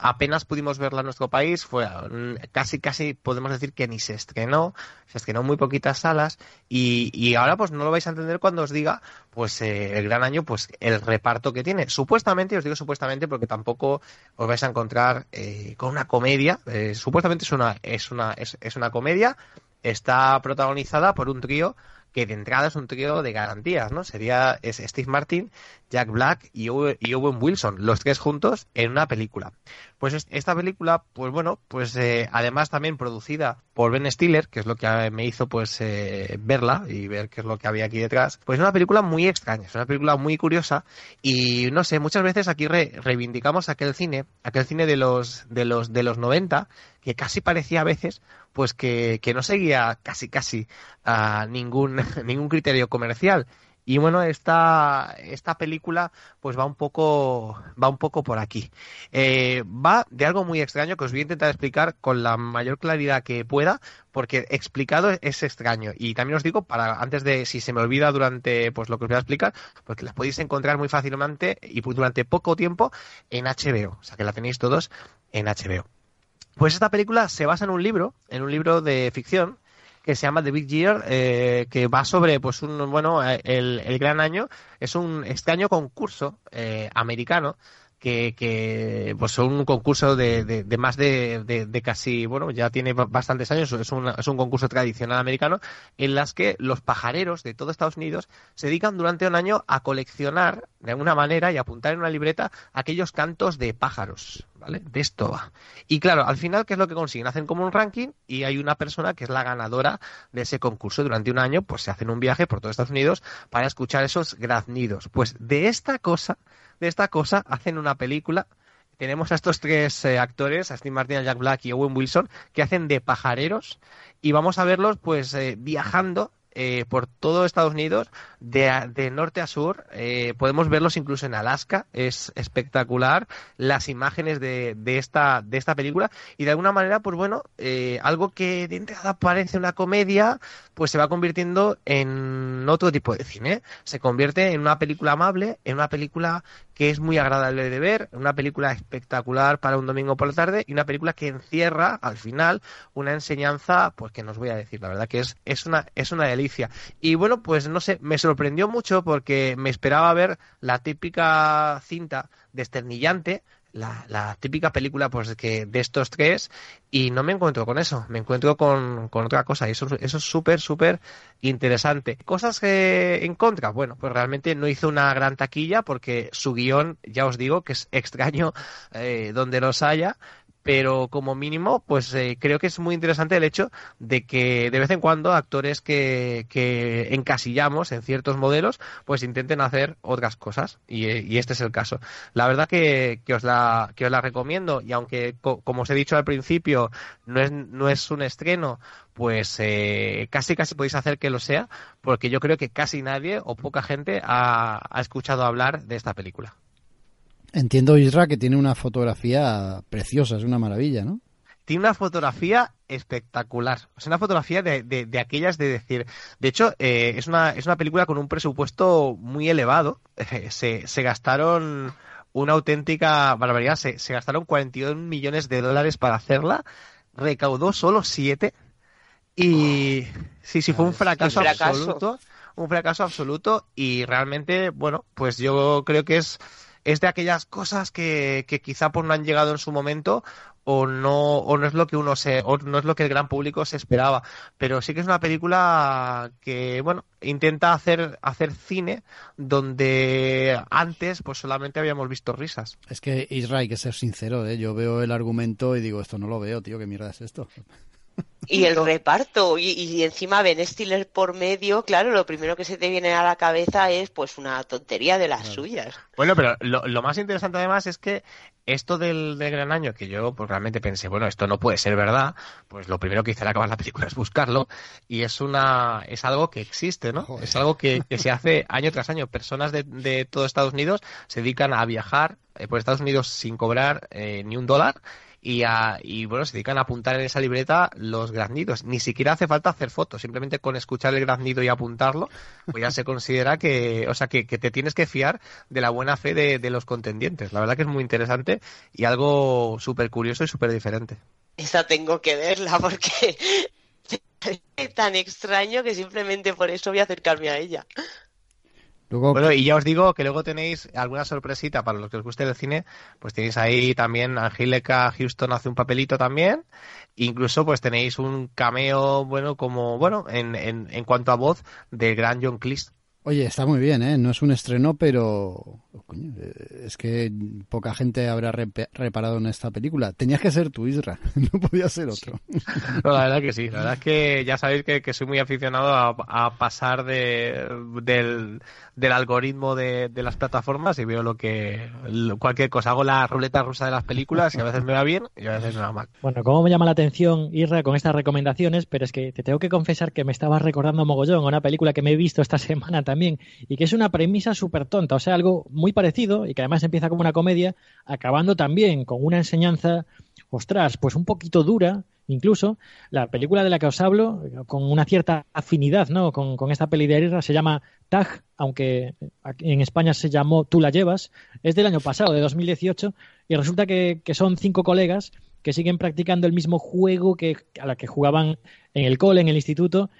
apenas pudimos verla en nuestro país. Fue mm, casi, casi podemos decir que ni se estrenó. Se estrenó en muy poquitas salas. Y, y ahora pues no lo vais a entender cuando os diga pues eh, el gran año, pues el reparto que tiene. Supuestamente, os digo supuestamente porque tampoco os vais a encontrar eh, con una comedia. eh, supuestamente es una, es una, es, es una comedia. Está protagonizada por un trío que de entrada es un trío de garantías, ¿no? Sería es Steve Martin, Jack Black y Owen, Wilson, los tres juntos en una película. Pues es- esta película, pues bueno, pues eh, además también producida por Ben Stiller, que es lo que me hizo pues eh, verla y ver qué es lo que había aquí detrás. Pues es una película muy extraña, es una película muy curiosa y no sé, muchas veces aquí re- reivindicamos aquel cine, aquel cine de los de los de los 90 que casi parecía a veces pues que, que no seguía casi casi a ningún ningún criterio comercial. Y bueno esta esta película pues va un poco va un poco por aquí. Eh, va de algo muy extraño que os voy a intentar explicar con la mayor claridad que pueda porque explicado es extraño. Y también os digo para antes de si se me olvida durante pues lo que os voy a explicar porque las podéis encontrar muy fácilmente y durante poco tiempo en HBO o. Sea que la tenéis todos en HBO pues esta película se basa en un libro, en un libro de ficción que se llama The Big Year, eh, que va sobre, pues, un, bueno, eh, el, el gran año. Es un extraño concurso eh, americano que, que, pues, un concurso de, de, de más de, de, casi, bueno, ya tiene ba- bastantes años. Es, una- es un concurso tradicional americano en las que los pajareros de todo Estados Unidos se dedican durante un año a coleccionar de alguna manera y apuntar en una libreta aquellos cantos de pájaros, ¿vale? De esto va. Y claro, al final, ¿qué es lo que consiguen? Hacen como un ranking y hay una persona que es la ganadora de ese concurso. Durante un año, pues se hacen un viaje por todo Estados Unidos para escuchar esos graznidos. Pues de esta cosa, de esta cosa, hacen una película. Tenemos a estos tres eh, actores, a Steve Martin, a Jack Black y Owen Wilson, que hacen de pajareros y vamos a verlos pues eh, viajando eh, por todo Estados Unidos, de, de norte a sur. eh, podemos verlos incluso en Alaska. Es espectacular las imágenes de, de esta, de esta película. Y de alguna manera, pues bueno, eh, algo que de entrada parece una comedia, pues se va convirtiendo en otro tipo de cine. Se convierte en una película amable, en una película que es muy agradable de ver, una película espectacular para un domingo por la tarde y una película que encierra al final una enseñanza, pues que no os voy a decir, la verdad que es, es una, es una delicia. Y bueno, pues no sé, me sorprendió mucho porque me esperaba ver la típica cinta desternillante, la, la típica película pues que de estos tres y no me encuentro con eso, me encuentro con, con otra cosa y eso, eso es súper, súper interesante. Cosas que en contra, bueno, pues realmente no hizo una gran taquilla porque su guion, ya os digo, que es extraño eh, donde los haya, pero como mínimo, pues eh, creo que es muy interesante el hecho de que de vez en cuando actores que, que encasillamos en ciertos modelos, pues intenten hacer otras cosas, y, eh, este es el caso. La verdad que, os, la, que os la recomiendo, y aunque, co- como os he dicho al principio, no es, un estreno, pues eh, casi casi podéis hacer que lo sea, porque yo creo que casi nadie o poca gente ha escuchado hablar de esta película. Entiendo, Isra, que tiene una fotografía preciosa, es una maravilla, ¿no? tiene una fotografía espectacular. O sea, una fotografía de, de, de aquellas de decir. De hecho, eh, es, una, es una película con un presupuesto muy elevado. Se, se gastaron una auténtica barbaridad. Se, se gastaron 42 millones de dólares para hacerla. Recaudó solo 7. Y sí, sí, fue un fracaso. absoluto. Un fracaso absoluto. Y realmente, bueno, pues yo creo que es, es de aquellas cosas que, que quizá pues no han llegado en su momento o no o no es lo que uno se o no es lo que el gran público se esperaba pero sí que es una película que bueno intenta hacer hacer cine donde antes pues solamente habíamos visto risas Es que Isra, hay que ser sincero, ¿eh? yo veo el argumento y digo, esto no lo veo, tío, ¿qué mierda es esto? Y el reparto, y, y encima Ben Stiller por medio, claro, lo primero que se te viene a la cabeza es pues una tontería de las suyas. Bueno, pero lo, lo más interesante además es que esto del, del gran año, que yo pues realmente pensé, bueno, esto no puede ser verdad, pues lo primero que hice al acabar la película es buscarlo, y es una, es algo que existe, ¿no? Es algo que, que se hace año tras año. Personas de, de todo Estados Unidos se dedican a viajar eh, por Estados Unidos sin cobrar eh, ni un dólar y, a- y bueno, se dedican a apuntar en esa libreta los graznidos. Ni siquiera hace falta hacer fotos, simplemente con escuchar el graznido y apuntarlo, pues ya se considera que, o sea, que, te tienes que fiar de la buena fe de, de los contendientes. La verdad que es muy interesante y algo súper curioso y súper diferente. Esa tengo que verla porque tan extraño que simplemente por eso voy a acercarme a ella. Bueno, y ya os digo que luego tenéis alguna sorpresita para los que os guste el cine, pues tenéis ahí también Angélica Houston hace un papelito también, incluso pues tenéis un cameo, bueno, como, bueno, en, en, en cuanto a voz del gran John Cleese. Oye, está muy bien, ¿eh? No es un estreno, pero... coño, eh, es que poca gente habrá reparado en esta película. Tenías que ser tú, Isra. No podía ser otro. No, la verdad que sí, la verdad es que ya sabéis que, que soy muy aficionado a, a pasar de, del, del algoritmo de, de las plataformas y veo lo que, lo- cualquier cosa, hago la ruleta rusa de las películas y a veces me va bien y a veces me va mal. Bueno, cómo me llama la atención, Irra, con estas recomendaciones, pero es que te tengo que confesar que me estabas recordando mogollón a una película que me he visto esta semana también y que es una premisa súper tonta, o sea, algo muy parecido y que además empieza como una comedia, acabando también con una enseñanza, ostras, pues un poquito dura, incluso. La película de la que os hablo, con una cierta afinidad ¿no? con, esta peli de Irra, se llama Tag, aunque en España se llamó Tú la llevas, es del año pasado, de 2018, y resulta que, que son cinco colegas que siguen practicando el mismo juego que a la que jugaban en el cole, en el instituto,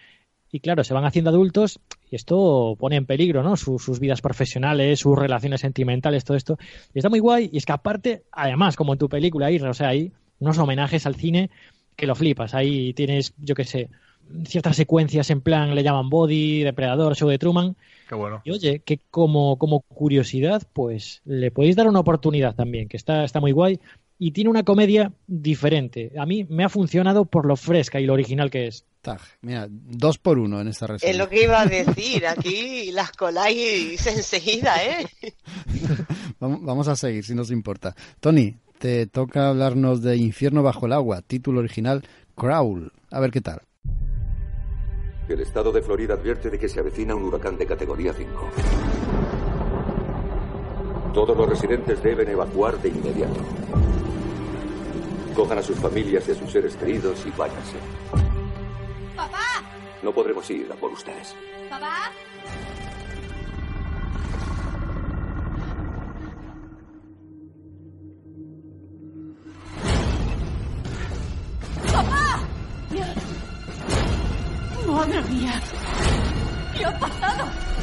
y claro, se van haciendo adultos y esto pone en peligro, ¿no? Sus, sus vidas profesionales, sus relaciones sentimentales, todo esto. Y está muy guay. Y es que aparte, además, como en tu película, Irra, o sea, hay unos homenajes al cine que lo flipas. Ahí tienes, yo qué sé, ciertas secuencias en plan, le llaman Body, Depredador, Show de Truman. Qué bueno. Y oye, que como, como curiosidad, pues le podéis dar una oportunidad también, que está, está muy guay. Y tiene una comedia diferente. A mí me ha funcionado por lo fresca y lo original que es. Tag. Mira, dos por uno en esta reseña. Es lo que iba a decir, aquí las coláis enseguida, ¿eh? Vamos, vamos a seguir, si nos importa. Tony, te toca hablarnos de Infierno bajo el agua, título original Crawl. A ver qué tal. El estado de Florida advierte de que se avecina un huracán de categoría 5. Todos los residentes deben evacuar de inmediato. Cojan a sus familias y a sus seres queridos y váyanse. ¡Papá! No podremos ir a por ustedes. ¿Papá? ¡Papá! ¡Madre mía! ¿Qué ha pasado?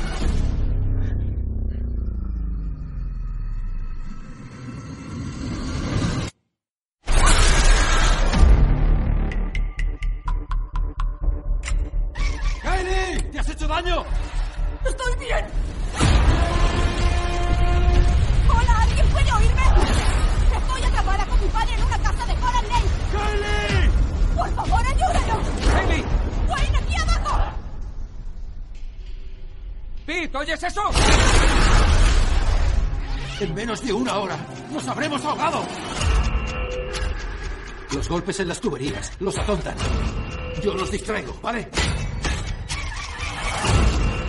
¡Pete, ¿oyes eso? En menos de una hora nos habremos ahogado. Los golpes en las tuberías los atontan. Yo los distraigo, ¿vale?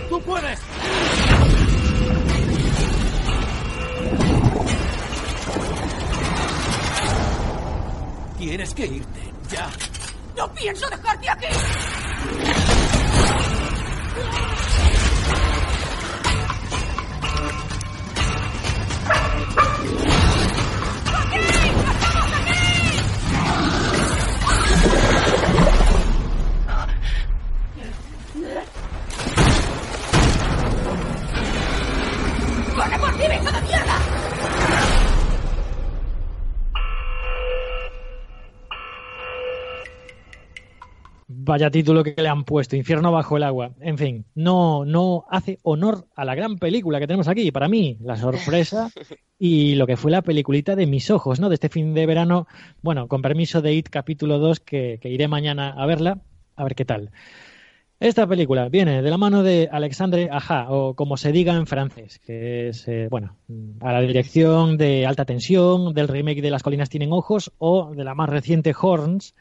¡Tú puedes! Tienes que irte, ya. ¡No pienso dejarte aquí! Vaya título que le han puesto, Infierno bajo el agua. En fin, no, no hace honor a la gran película que tenemos aquí. Para mí, la sorpresa y lo que fue la peliculita de mis ojos, ¿no? De este fin de verano. Bueno, con permiso de IT capítulo 2, que, que iré mañana a verla, a ver qué tal. Esta película viene de la mano de Alexandre Aja, o como se diga en francés, que es, eh, bueno, a la dirección de Alta Tensión, del remake de Las Colinas Tienen Ojos o de la más reciente Horns.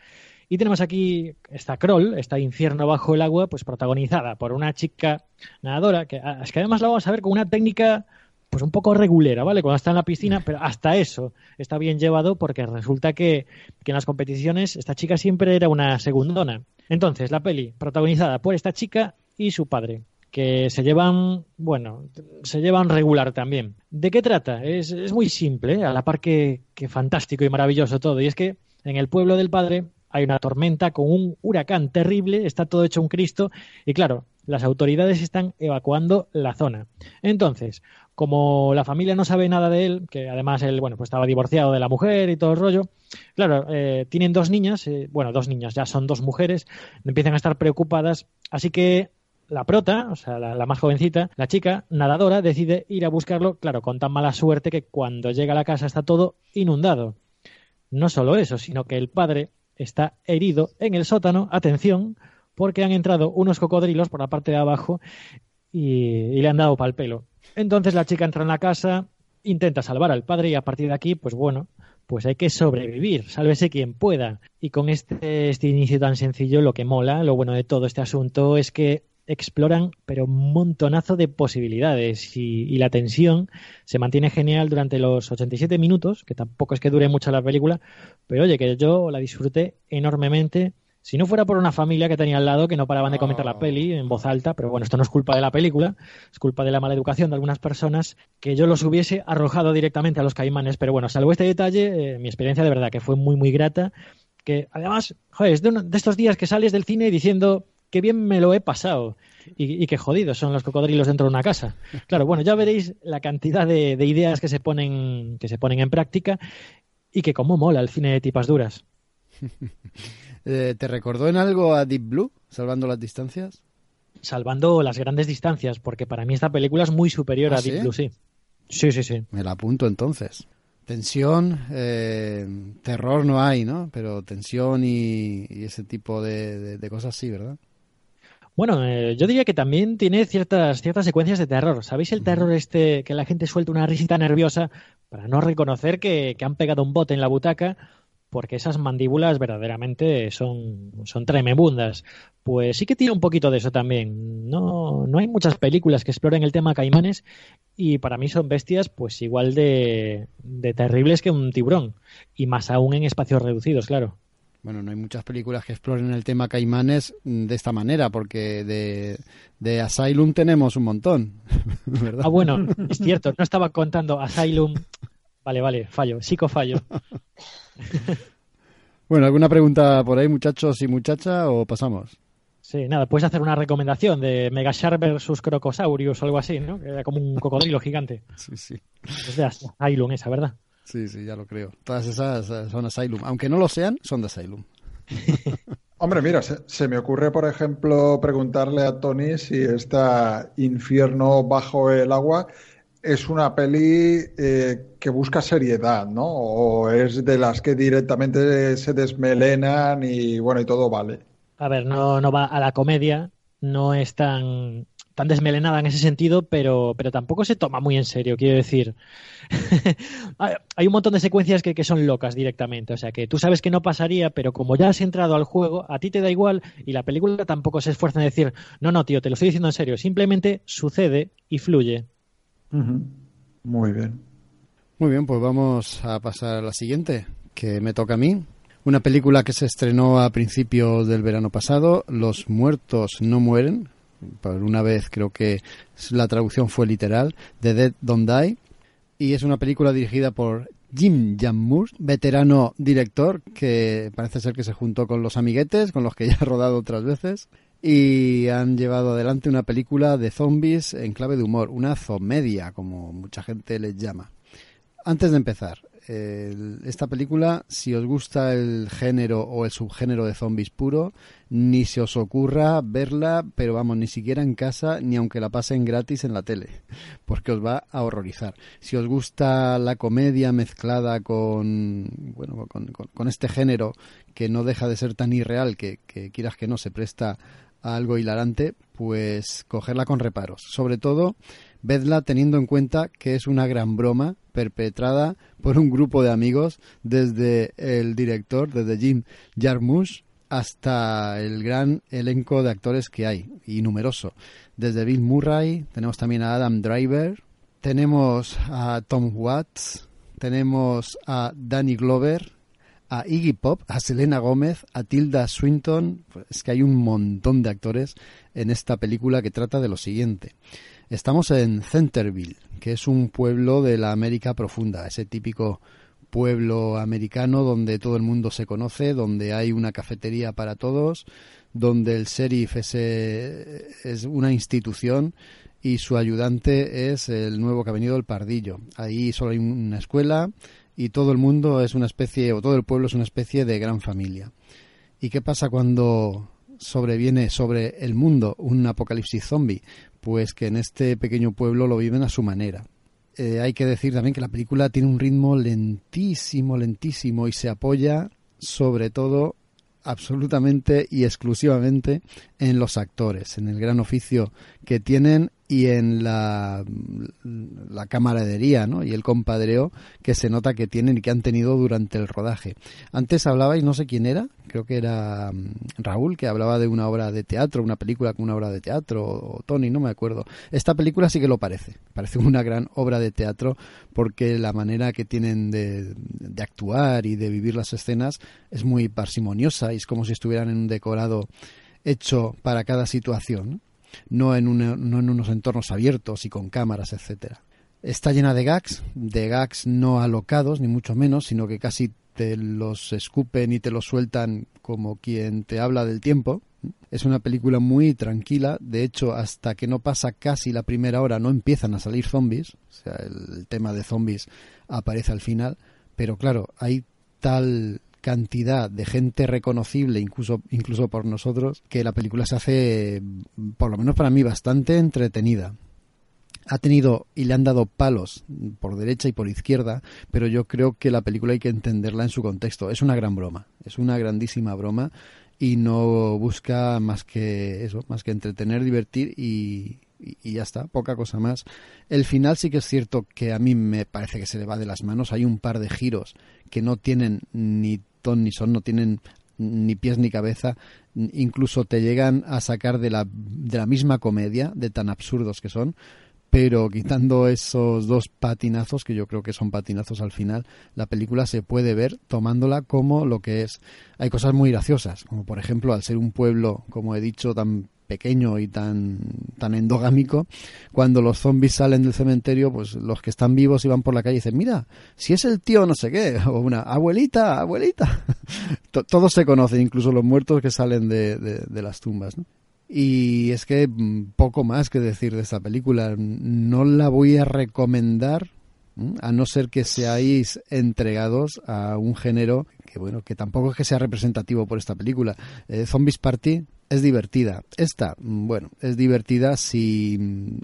Y tenemos aquí esta Kroll, esta infierno bajo el agua, pues protagonizada por una chica nadadora, que ah, es que además la vamos a ver con una técnica pues un poco regulera, ¿vale? Cuando está en la piscina, pero hasta eso está bien llevado porque resulta que, que en las competiciones esta chica siempre era una segundona. Entonces, la peli protagonizada por esta chica y su padre, que se llevan, bueno, se llevan regular también. ¿De qué trata? Es, es muy simple, ¿eh? a la par que, que fantástico y maravilloso todo. Y es que en el pueblo del padre hay una tormenta con un huracán terrible, está todo hecho un Cristo y claro, las autoridades están evacuando la zona. Entonces, como la familia no sabe nada de él, que además él, bueno, pues estaba divorciado de la mujer y todo el rollo, claro, eh, tienen dos niñas, eh, bueno, dos niñas, ya son dos mujeres, empiezan a estar preocupadas, así que la prota, o sea, la, la, más jovencita, la chica nadadora, decide ir a buscarlo, claro, con tan mala suerte que cuando llega a la casa está todo inundado. No solo eso, sino que el padre está herido en el sótano, atención, porque han entrado unos cocodrilos por la parte de abajo y, le han dado pal pelo. Entonces la chica entra en la casa, intenta salvar al padre y a partir de aquí, pues bueno, pues hay que sobrevivir, sálvese quien pueda. Y con este, este inicio tan sencillo, lo que mola, lo bueno de todo este asunto es que exploran pero un montonazo de posibilidades y, y, la tensión se mantiene genial durante los 87 minutos, que tampoco es que dure mucho la película, pero oye, que yo la disfruté enormemente. Si no fuera por una familia que tenía al lado que no paraban de comentar la peli en voz alta, pero bueno, esto no es culpa de la película, es culpa de la mala educación de algunas personas, que yo los hubiese arrojado directamente a los caimanes. Pero bueno, salvo este detalle, eh, mi experiencia de verdad que fue muy, muy grata. Que además, joder, es de, uno, de estos días que sales del cine diciendo qué bien me lo he pasado. Y, y, qué jodidos son los cocodrilos dentro de una casa. Claro, bueno, ya veréis la cantidad de, de, ideas que se ponen que se ponen en práctica y que cómo mola el cine de tipas duras. eh, ¿Te recordó en algo a Deep Blue, salvando las distancias? Salvando las grandes distancias, porque para mí esta película es muy superior ¿Ah, a Deep sí? Blue, sí. Sí, sí, sí. Me la apunto entonces. Tensión, eh, terror no hay, ¿no? Pero tensión y, y ese tipo de, de, de, cosas sí, ¿verdad? Bueno, eh, yo diría que también tiene ciertas, ciertas secuencias de terror. ¿Sabéis el terror este que la gente suelta una risita nerviosa para no reconocer que, que han pegado un bote en la butaca? porque esas mandíbulas verdaderamente son, son tremebundas. Pues sí que tiene un poquito de eso también. No, no hay muchas películas que exploren el tema caimanes y para mí son bestias pues igual de, de terribles que un tiburón y más aún en espacios reducidos, claro. Bueno, no hay muchas películas que exploren el tema caimanes de esta manera, porque de, de Asylum tenemos un montón, ¿verdad? Ah, bueno, es cierto, no estaba contando Asylum. Vale, vale, fallo, psico fallo. bueno, ¿alguna pregunta por ahí, muchachos y muchacha, o pasamos? Sí, nada, puedes hacer una recomendación de Megashark versus Crocosaurus o algo así, ¿no? Que era como un cocodrilo gigante. Sí, sí. Es de Asylum esa, ¿verdad? Sí, sí, ya lo creo. Todas esas eh, son Asylum. Aunque no lo sean, son de Asylum. Hombre, mira, se, se, me ocurre, por ejemplo, preguntarle a Tony si esta Infierno bajo el agua es una peli eh, que busca seriedad, ¿no? O es de las que directamente se desmelenan y bueno, y todo vale. A ver, no, no va a la comedia, no es tan tan desmelenada en ese sentido, pero, pero tampoco se toma muy en serio, quiero decir. Hay un montón de secuencias que, que, son locas directamente, o sea que tú sabes que no pasaría, pero como ya has entrado al juego, a ti te da igual y la película tampoco se esfuerza en decir, no, no, tío, te lo estoy diciendo en serio, simplemente sucede y fluye. Uh -huh. Muy bien. Muy bien, pues vamos a pasar a la siguiente, que me toca a mí. Una película que se estrenó a principios del verano pasado, Los muertos no mueren, por una vez creo que la traducción fue literal, The Dead Don't Die, y es una película dirigida por Jim Jarmusch, veterano director que parece ser que se juntó con los amiguetes, con los que ya ha rodado otras veces, y han llevado adelante una película de zombies en clave de humor, una zomedia, como mucha gente les llama. Antes de empezar, esta película, si os gusta el género o el subgénero de zombies puro, ni se os ocurra verla, pero vamos, ni siquiera en casa, ni aunque la pasen gratis en la tele, porque os va a horrorizar. Si os gusta la comedia mezclada con, bueno, con este género que no deja de ser tan irreal que, que quieras que no se presta a algo hilarante, pues cogerla con reparos. Sobre todo, vedla teniendo en cuenta que es una gran broma perpetrada por un grupo de amigos desde el director, desde Jim Jarmusch, hasta el gran elenco de actores que hay, y numeroso. Desde Bill Murray, tenemos también a Adam Driver, tenemos a Tom Watts, tenemos a Danny Glover, a Iggy Pop, a Selena Gómez, a Tilda Swinton. Es que hay un montón de actores en esta película que trata de lo siguiente. Estamos en Centerville, que es un pueblo de la América profunda, ese típico pueblo americano donde todo el mundo se conoce, donde hay una cafetería para todos, donde el sheriff es, es una institución y su ayudante es el nuevo que ha venido el Pardillo. Ahí solo hay una escuela y todo el mundo es una especie, o todo el pueblo es una especie de gran familia. ¿Y qué pasa cuando sobreviene sobre el mundo un apocalipsis zombie? Pues que en este pequeño pueblo lo viven a su manera. Eh, hay que decir también que la película tiene un ritmo lentísimo, lentísimo y se apoya sobre todo absolutamente y exclusivamente en los actores, en el gran oficio que tienen y en la, la camaradería ¿no? y el compadreo que se nota que tienen y que han tenido durante el rodaje. Antes hablabais, no sé quién era, creo que era Raúl, que hablaba de una obra de teatro, una película con una obra de teatro, o Tony, no me acuerdo. Esta película sí que lo parece, parece una gran obra de teatro porque la manera que tienen de, de actuar y de vivir las escenas es muy parsimoniosa y es como si estuvieran en un decorado hecho para cada situación. No en, no en unos entornos abiertos y con cámaras, etcétera. Está llena de gags, de gags no alocados, ni mucho menos, sino que casi te los escupen y te los sueltan como quien te habla del tiempo. Es una película muy tranquila, de hecho, hasta que no pasa casi la primera hora no empiezan a salir zombies, o sea, el tema de zombies aparece al final, pero claro, hay tal cantidad de gente reconocible, incluso, incluso por nosotros, que la película se hace, por lo menos para mí, bastante entretenida. Ha tenido y le han dado palos por derecha y por izquierda, pero yo creo que la película hay que entenderla en su contexto. Es una gran broma, es una grandísima broma y no busca más que eso, más que entretener, divertir y, y, ya está, poca cosa más. El final sí que es cierto que a mí me parece que se le va de las manos. Hay un par de giros que no tienen ni ni son, no tienen ni pies ni cabeza, incluso te llegan a sacar de la, de la misma comedia, de tan absurdos que son, pero quitando esos dos patinazos, que yo creo que son patinazos al final, la película se puede ver tomándola como lo que es. Hay cosas muy graciosas, como por ejemplo, al ser un pueblo, como he dicho, tan pequeño y tan, tan endogámico, cuando los zombies salen del cementerio, pues los que están vivos y van por la calle dicen, mira, si es el tío no sé qué, o una abuelita, abuelita. Todos se conocen, incluso los muertos que salen de, de, las tumbas. Y es que mm, poco más que decir de esta película. No la voy a recomendar a no ser que seáis entregados a un género que bueno que tampoco es que sea representativo por esta película. Eh, Zombies Party es divertida. Esta, bueno, es divertida si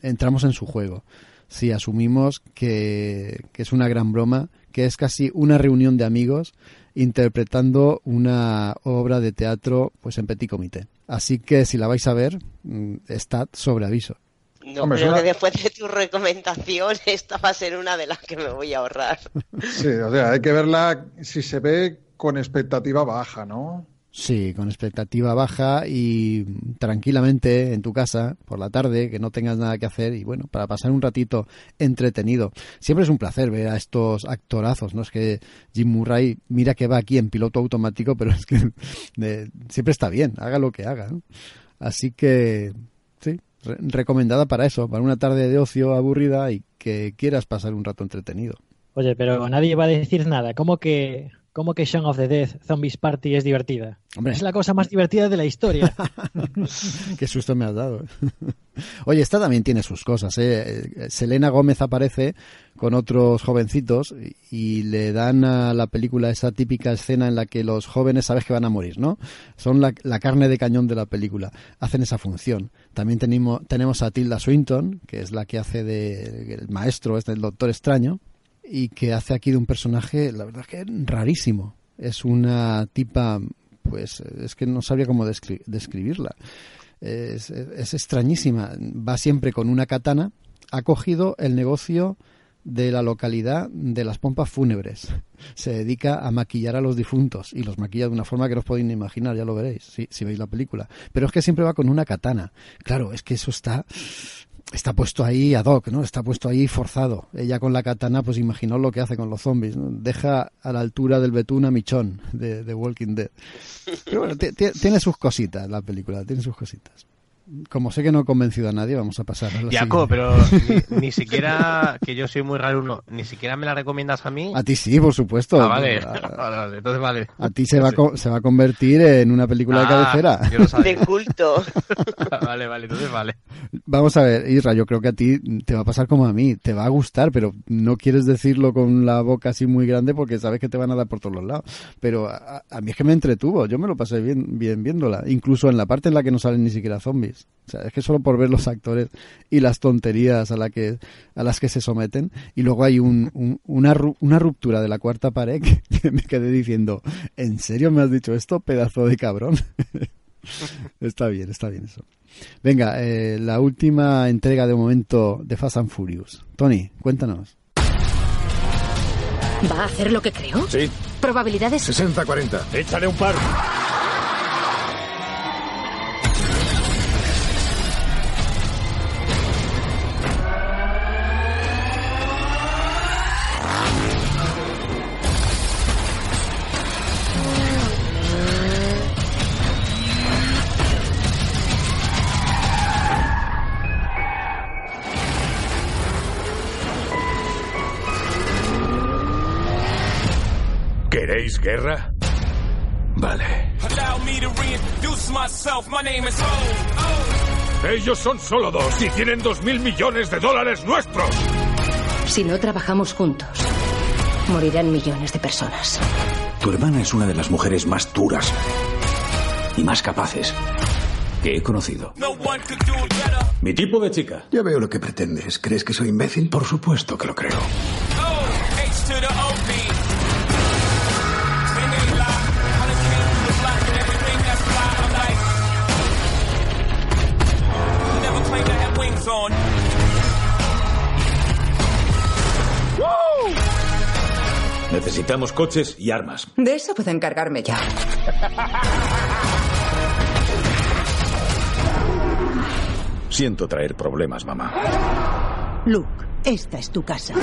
entramos en su juego, si asumimos que, que es una gran broma, que es casi una reunión de amigos interpretando una obra de teatro pues en petit comité. Así que si la vais a ver, mm, estad sobre aviso. No, Hombre, creo una... que después de tu recomendación, esta va a ser una de las que me voy a ahorrar. Sí, o sea, hay que verla si se ve con expectativa baja, ¿no? Sí, con expectativa baja y tranquilamente en tu casa por la tarde, que no tengas nada que hacer y bueno, para pasar un ratito entretenido. Siempre es un placer ver a estos actorazos, ¿no? Es que Jim Murray, mira que va aquí en piloto automático, pero es que de, siempre está bien, haga lo que haga. Así que, sí, re recomendada para eso, para una tarde de ocio aburrida y que quieras pasar un rato entretenido. Oye, pero nadie va a decir nada. ¿Cómo que ¿Cómo que Shaun of the Dead Zombies Party es divertida? Hombre. Es la cosa más divertida de la historia. Qué susto me has dado. Oye, esta también tiene sus cosas. ¿eh? Selena Gómez aparece con otros jovencitos y le dan a la película esa típica escena en la que los jóvenes sabes que van a morir, ¿no? Son la, la carne de cañón de la película. Hacen esa función. También tenemos, tenemos a Tilda Swinton, que es la que hace de el maestro, es del Doctor Extraño y que hace aquí de un personaje, la verdad que rarísimo. Es una tipa, pues es que no sabría cómo descri describirla. Es, es, es, extrañísima. Va siempre con una katana. Ha cogido el negocio de la localidad de las pompas fúnebres. Se dedica a maquillar a los difuntos y los maquilla de una forma que no os podéis ni imaginar, ya lo veréis si veis la película. Pero es que siempre va con una katana. Claro, es que eso está está puesto ahí ad hoc, ¿no? Está puesto ahí forzado. Ella con la katana, pues imaginó lo que hace con los zombies, ¿no? Deja a la altura del betún a Michón de, de Walking Dead. Pero bueno, tiene sus cositas la película, tiene sus cositas como sé que no he convencido a nadie, vamos a pasar a la Jaco, pero ni, ni, siquiera, que yo soy muy raro uno, ni siquiera me la recomiendas a mí. A ti sí, por supuesto. Ah, vale. A, vale, entonces vale. A ti se va, a, se va a convertir en una película ah, de cabecera. Yo lo sabía. De culto. vale, vale, entonces vale. Vamos a ver, Isra, yo creo que a ti te va a pasar como a mí, te va a gustar, pero no quieres decirlo con la boca así muy grande porque sabes que te van a dar por todos los lados. Pero a, a mí es que me entretuvo, yo me lo pasé bien, bien viéndola, incluso en la parte en la que no salen ni siquiera zombies. O sea, es que solo por ver los actores y las tonterías a, la que, a las que se someten. Y luego hay un, un, una, una ruptura de la cuarta pared que me quedé diciendo, ¿en serio me has dicho esto, pedazo de cabrón? está bien, está bien eso. Venga, eh, la última entrega de momento de Fast and Furious. Tony, cuéntanos. ¿Va a hacer lo que creo? Sí. ¿Probabilidades? 60-40. Échale un par. ¿Queréis guerra? Vale. Ellos son solo dos y tienen dos mil millones de dólares nuestros. Si no trabajamos juntos, morirán millones de personas. Tu hermana es una de las mujeres más duras y más capaces que he conocido. Mi tipo de chica. Ya veo lo que pretendes. ¿Crees que soy imbécil? Por supuesto que lo creo. Necesitamos coches y armas. De eso puedo encargarme yo. Siento traer problemas, mamá. Luke, esta es tu casa.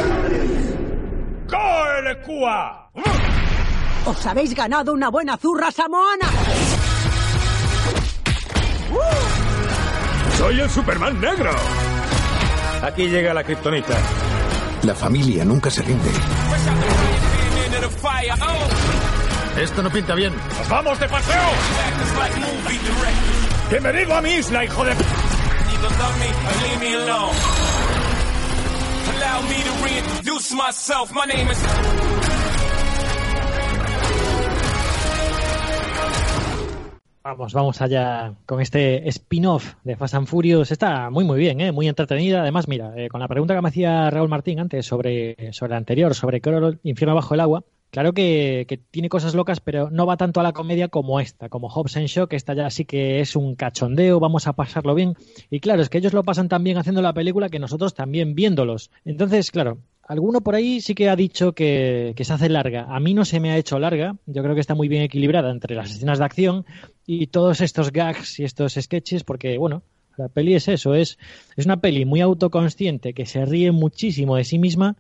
¡Coelecua! Os habéis ganado una buena zurra samoana. ¡Soy el Superman negro! Aquí llega la kriptonita. La familia nunca se rinde. Esto no pinta bien. ¡Nos vamos de paseo! ¡Bienvenido a mi isla, hijo de... Vamos, vamos allá con este spin-off de Fast and Furious. Está muy, muy bien, ¿eh? muy entretenida. Además, mira, eh, con la pregunta que me hacía Raúl Martín antes sobre, sobre la anterior, sobre el Infierno bajo el agua, claro que, tiene cosas locas, pero no va tanto a la comedia como esta, como Hobbs and Show, que esta ya sí que es un cachondeo, vamos a pasarlo bien. Y claro, es que ellos lo pasan tan bien haciendo la película que nosotros también viéndolos. Entonces, claro, Alguno por ahí sí que ha dicho que, que, se hace larga. A mí no se me ha hecho larga. Yo creo que está muy bien equilibrada entre las escenas de acción y todos estos gags y estos sketches, porque, bueno, la peli es eso, es, es una peli muy autoconsciente que se ríe muchísimo de sí misma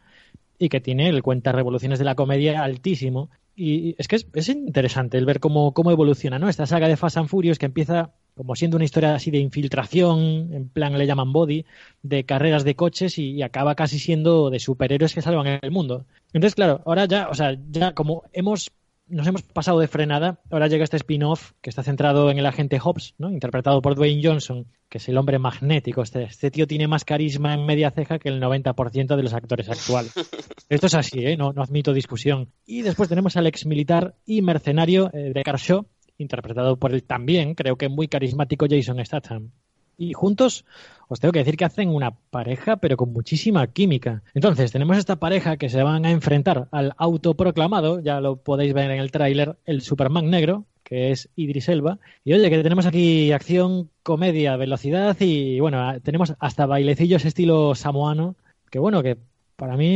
y que tiene el cuenta revoluciones de la comedia altísimo. Y es que es, es interesante el ver cómo, cómo evoluciona, ¿no? Esta saga de Fast and Furious que empieza como siendo una historia así de infiltración, en plan le llaman body, de carreras de coches y, y, acaba casi siendo de superhéroes que salvan el mundo. Entonces, claro, ahora ya, o sea, ya como hemos nos hemos pasado de frenada, ahora llega este spin-off que está centrado en el agente Hobbs, ¿no? interpretado por Dwayne Johnson, que es el hombre magnético. Este, este tío tiene más carisma en media ceja que el 90% de los actores actuales. Esto es así, ¿eh? no, no admito discusión. Y después tenemos al ex militar y mercenario eh, de Shaw, interpretado por el también, creo que muy carismático Jason Statham. Y juntos os tengo que decir que hacen una pareja, pero con muchísima química. Entonces, tenemos esta pareja que se van a enfrentar al autoproclamado, ya lo podéis ver en el tráiler, el Superman negro, que es Idris Elba. Y oye, que tenemos aquí acción, comedia, velocidad y bueno, tenemos hasta bailecillos estilo samoano, que bueno, que para mí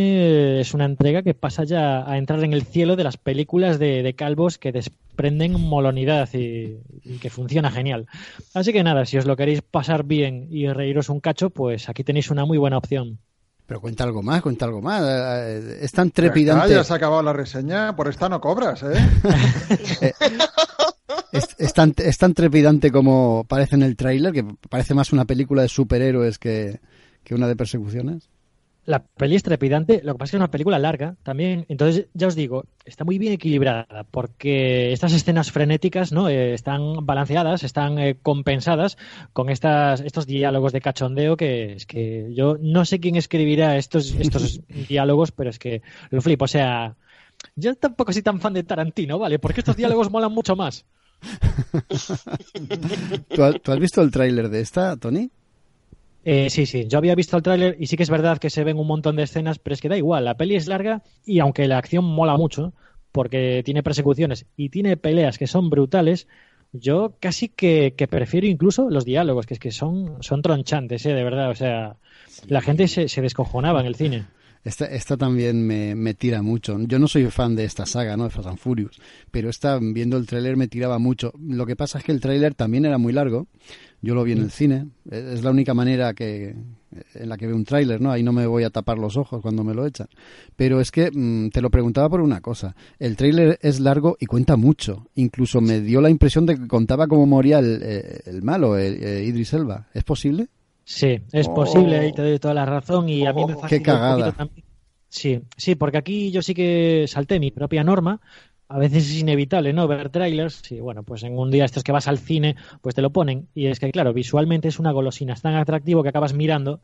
es una entrega que pasa ya a entrar en el cielo de las películas de, de calvos que desprenden molonidad y, y, que funciona genial. Así que nada, si os lo queréis pasar bien y reíros un cacho, pues aquí tenéis una muy buena opción. Pero cuenta algo más, cuenta algo más. Es tan trepidante. Ya se ha acabado la reseña, por esta no cobras, ¿eh? es, es, tan, es tan trepidante como parece en el tráiler, que parece más una película de superhéroes que, que una de persecuciones. La peli es trepidante, lo que pasa es que es una película larga también, entonces ya os digo, está muy bien equilibrada porque estas escenas frenéticas no eh, están balanceadas, están eh, compensadas con estas, estos diálogos de cachondeo que es que yo no sé quién escribirá estos, estos diálogos, pero es que lo flipo, o sea, yo tampoco soy tan fan de Tarantino, ¿vale? Porque estos diálogos molan mucho más. ¿Tú, has, ¿Tú has visto el tráiler de esta, Tony? Eh, sí, sí, yo había visto el tráiler y sí que es verdad que se ven un montón de escenas, pero es que da igual, la peli es larga y aunque la acción mola mucho, porque tiene persecuciones y tiene peleas que son brutales, yo casi que, que prefiero incluso los diálogos, que es que son, son tronchantes, ¿eh? de verdad, o sea, la gente se, se descojonaba en el cine. Esta, esta también me, me, tira mucho. Yo no soy fan de esta saga, ¿no? De Fast and Furious, pero esta, viendo el tráiler, me tiraba mucho. Lo que pasa es que el tráiler también era muy largo. Yo lo vi en el cine. Es la única manera que en la que veo un tráiler, ¿no? Ahí no me voy a tapar los ojos cuando me lo echan. Pero es que mmm, te lo preguntaba por una cosa. El tráiler es largo y cuenta mucho. Incluso me dio la impresión de que contaba cómo moría el, el malo, el, el Idris Elba. ¿Es posible? Sí, es oh. posible, ahí te doy toda la razón y a mí me fascina Qué cagada. un poquito también. Sí, sí, porque aquí yo sí que salté mi propia norma. A veces es inevitable, ¿no? Ver trailers y bueno, pues en un día estos que vas al cine, pues te lo ponen. Y es que, claro, visualmente es una golosina, es tan atractivo que acabas mirando.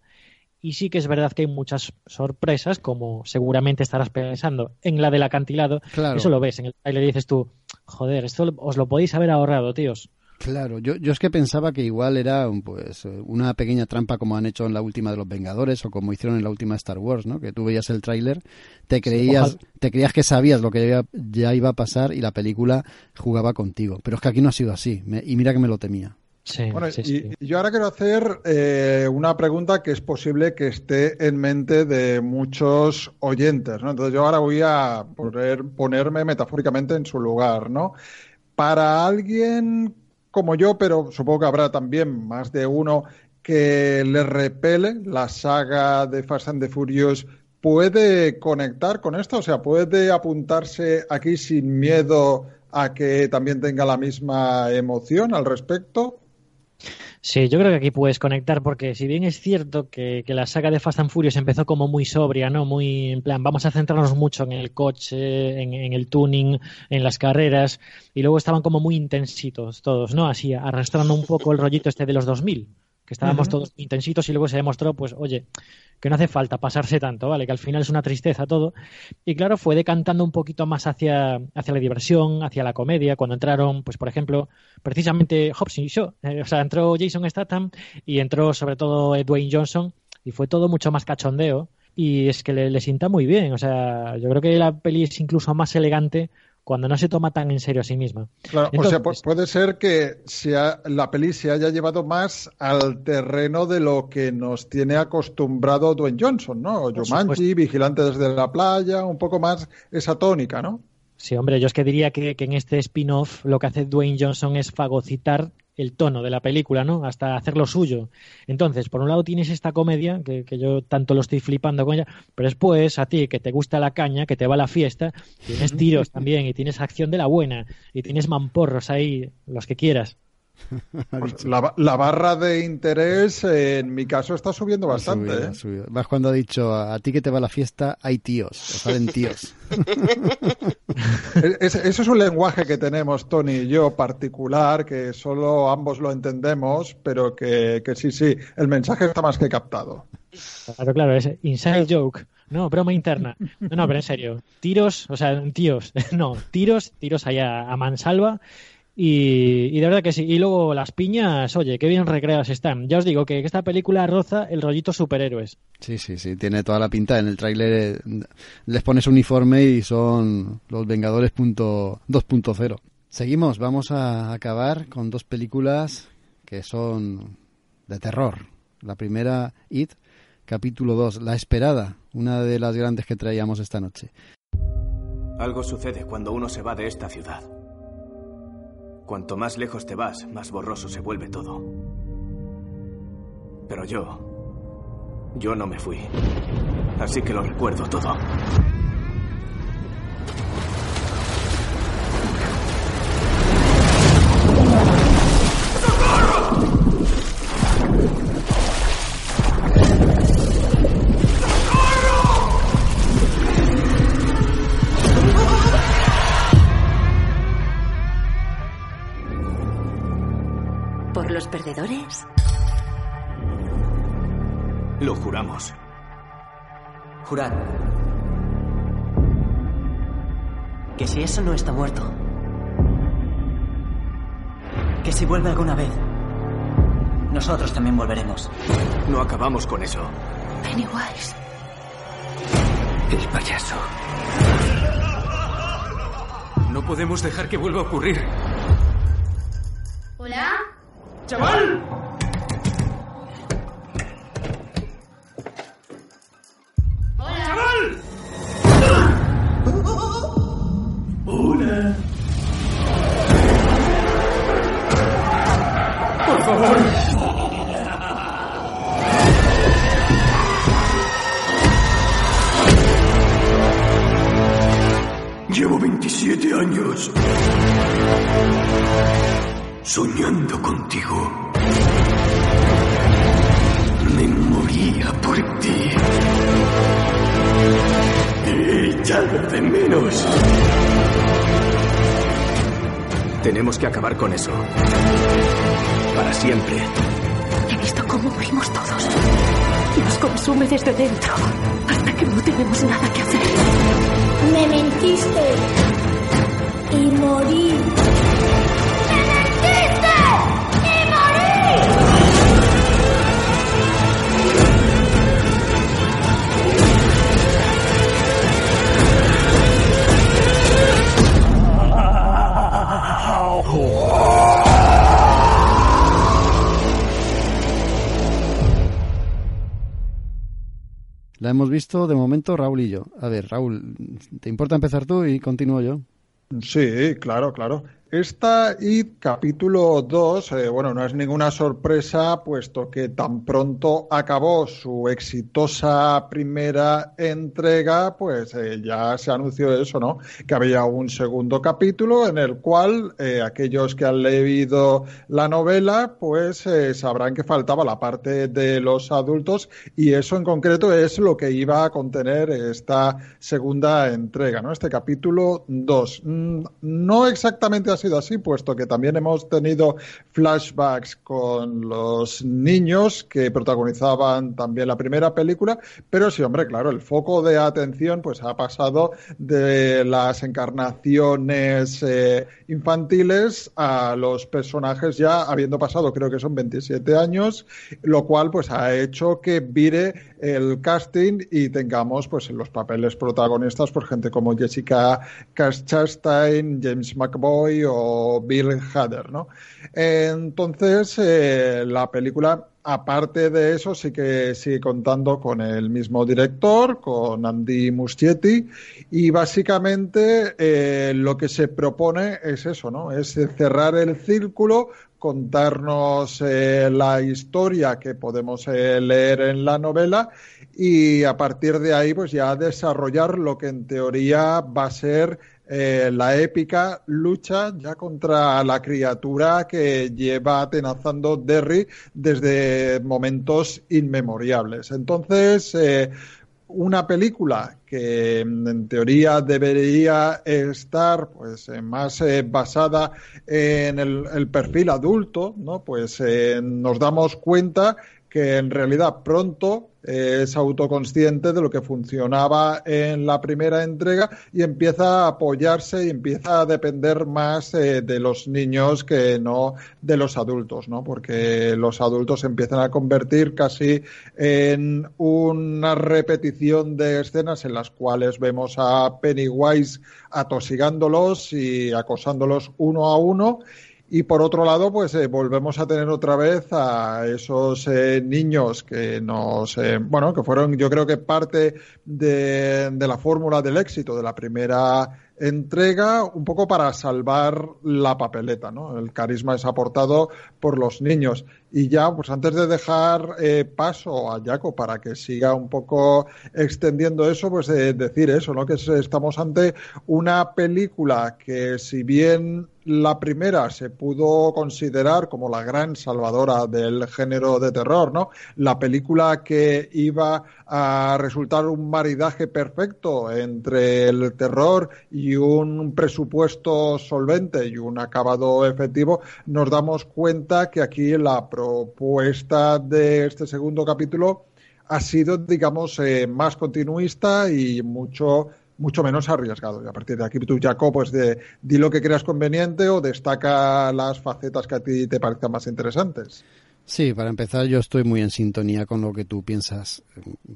Y sí que es verdad que hay muchas sorpresas, como seguramente estarás pensando en la del acantilado. Claro. Eso lo ves en el trailer y dices tú, joder, esto os lo podéis haber ahorrado, tíos. Claro, yo, yo es que pensaba que igual era pues una pequeña trampa como han hecho en la última de los Vengadores o como hicieron en la última Star Wars, ¿no? Que tú veías el tráiler, te creías, sí, te creías que sabías lo que ya, ya, iba a pasar y la película jugaba contigo. Pero es que aquí no ha sido así, me, y mira que me lo temía. Sí, Bueno, sí, y, sí. y yo ahora quiero hacer eh, una pregunta que es posible que esté en mente de muchos oyentes, ¿no? Entonces yo ahora voy a poner, ponerme metafóricamente en su lugar, ¿no? Para alguien como yo, pero supongo que habrá también más de uno que le repele la saga de Fast and the Furious, ¿puede conectar con esto? O sea, ¿puede apuntarse aquí sin miedo a que también tenga la misma emoción al respecto? Sí, yo creo que aquí puedes conectar porque si bien es cierto que, que la saga de Fast and Furious empezó como muy sobria, ¿no? Muy en plan, vamos a centrarnos mucho en el coche, en, en el tuning, en las carreras y luego estaban como muy intensitos todos, ¿no? Así arrastrando un poco el rollito este de los 2000, que estábamos todos intensitos y luego se demostró, pues, oye, que no hace falta pasarse tanto, ¿vale? Que al final es una tristeza todo. Y claro, fue decantando un poquito más hacia, hacia la diversión, hacia la comedia, cuando entraron, pues, por ejemplo, precisamente Hobbs y Shaw. Eh, o sea, entró Jason Statham y entró sobre todo Dwayne Johnson y fue todo mucho más cachondeo. Y es que le, le sienta muy bien. O sea, yo creo que la peli es incluso más elegante cuando no se toma tan en serio a sí misma. Claro, o sea, pu- puede ser que sea, la peli se haya llevado más al terreno de lo que nos tiene acostumbrado Dwayne Johnson, ¿no? Jumanji, Vigilante desde la playa, un poco más esa tónica, ¿no? Sí, hombre, yo es que diría que, que en este spin-off lo que hace Dwayne Johnson es fagocitar el tono de la película, ¿no? Hasta hacerlo suyo. Entonces, por un lado tienes esta comedia, que, que yo tanto lo estoy flipando con ella, pero después a ti, que te gusta la caña, que te va la fiesta, tienes tiros también y tienes acción de la buena y tienes mamporros ahí, los que quieras. Pues la, ba- la barra de interés, eh, en mi caso, está subiendo bastante. Subido, ¿eh? subido. Más cuando ha dicho a, a ti que te va la fiesta, hay tíos, o salen tíos. Es- Eso es un lenguaje que tenemos Tony y yo particular, que solo ambos lo entendemos, pero que, que sí, sí, el mensaje está más que captado. Claro, claro, es inside joke. No, broma interna. No, no, pero en serio. Tiros, o sea, tíos. No, tiros, tiros allá a mansalva. Y, y de verdad que sí. Y luego las piñas, oye, qué bien recreadas están. Ya os digo que esta película roza el rollito superhéroes. Sí, sí, sí, tiene toda la pinta. En el tráiler eh, les pones uniforme y son los Vengadores punto 2.0. Seguimos, vamos a acabar con dos películas que son de terror. La primera, It, capítulo 2, La Esperada, una de las grandes que traíamos esta noche. Algo sucede cuando uno se va de esta ciudad. Cuanto más lejos te vas, más borroso se vuelve todo. Pero yo... Yo no me fui. Así que lo recuerdo todo. Los perdedores? Lo juramos. Jurad. Que si eso no está muerto. Que si vuelve alguna vez. Nosotros también volveremos. No acabamos con eso. Pennywise. El payaso. No podemos dejar que vuelva a ocurrir. ¿Hola? ¡Chaval! ¡Chaval! Hola. Por favor. Llevo 27 años soñando contigo. Me moría por ti. Te he echado de menos. Tenemos que acabar con eso. Para siempre. He visto cómo morimos todos. Nos consume desde dentro. Hasta que no tenemos nada que hacer. Me mentiste. Y morí. La hemos visto de momento Raúl y yo. A ver, Raúl, ¿te importa empezar tú y continúo yo? Sí, claro, claro. Esta y capítulo 2, eh, bueno, no es ninguna sorpresa, puesto que tan pronto acabó su exitosa primera entrega, pues eh, ya se anunció eso, ¿no? Que había un segundo capítulo en el cual eh, aquellos que han leído la novela, pues sabrán que faltaba la parte de los adultos y eso en concreto es lo que iba a contener esta segunda entrega, ¿no? Este capítulo 2. Mm, no exactamente ha sido así, puesto que también hemos tenido flashbacks con los niños que protagonizaban también la primera película, pero sí, hombre, claro, el foco de atención pues ha pasado de las encarnaciones eh, infantiles a los personajes ya habiendo pasado, creo que son 27 años, lo cual pues ha hecho que vire el casting y tengamos pues en los papeles protagonistas por gente como Jessica Chastain, James McBoy o Bill Hader, ¿no? Entonces, eh, la película aparte de eso, sí que sigue contando con el mismo director, con Andy Muschietti, y básicamente eh, lo que se propone es eso, ¿no? Es cerrar el círculo, contarnos eh, la historia que podemos leer en la novela y a partir de ahí, pues ya desarrollar lo que en teoría va a ser eh, la épica lucha ya contra la criatura que lleva atenazando Derry desde momentos inmemoriales. Entonces, eh, una película que en teoría debería estar pues eh, más basada en el, perfil adulto, ¿no? Pues nos damos cuenta que en realidad pronto es autoconsciente de lo que funcionaba en la primera entrega y empieza a apoyarse y empieza a depender más eh, de los niños que no de los adultos, ¿no? Porque los adultos empiezan a convertir casi en una repetición de escenas en las cuales vemos a Pennywise atosigándolos y acosándolos uno a uno y por otro lado, pues eh, volvemos a tener otra vez a esos eh, niños que nos, eh, bueno, que fueron, yo creo que parte de, de la fórmula del éxito de la primera entrega un poco para salvar la papeleta, ¿no? El carisma es aportado por los niños. Y ya, pues antes de dejar paso a Jaco para que siga un poco extendiendo eso, pues decir eso, ¿no? Que estamos ante una película que si bien la primera se pudo considerar como la gran salvadora del género de terror, ¿no? La película que iba a resultar un maridaje perfecto entre el terror y un presupuesto solvente y un acabado efectivo, nos damos cuenta que aquí la propuesta de este segundo capítulo ha sido, digamos, eh, más continuista y mucho mucho menos arriesgado. Y a partir de aquí tú, Jacob, pues de, di lo que creas conveniente o destaca las facetas que a ti te parezcan más interesantes. Sí, para empezar yo estoy muy en sintonía con lo que tú piensas.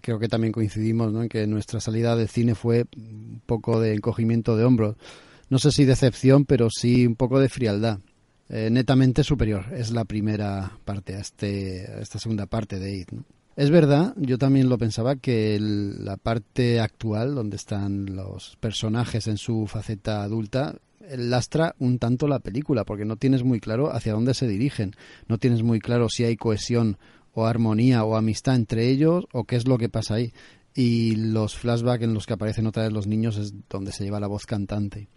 Creo que también coincidimos ¿no? en que nuestra salida de cine fue un poco de encogimiento de hombros. No sé si decepción, pero sí un poco de frialdad. Eh, netamente superior es la primera parte a, este, esta segunda parte de It. Es verdad, yo también lo pensaba, que la parte actual, donde están los personajes en su faceta adulta, lastra un tanto la película, porque no tienes muy claro hacia dónde se dirigen, no tienes muy claro si hay cohesión o armonía o amistad entre ellos o qué es lo que pasa ahí. Y los flashbacks en los que aparecen otra vez los niños es donde se lleva la voz cantante.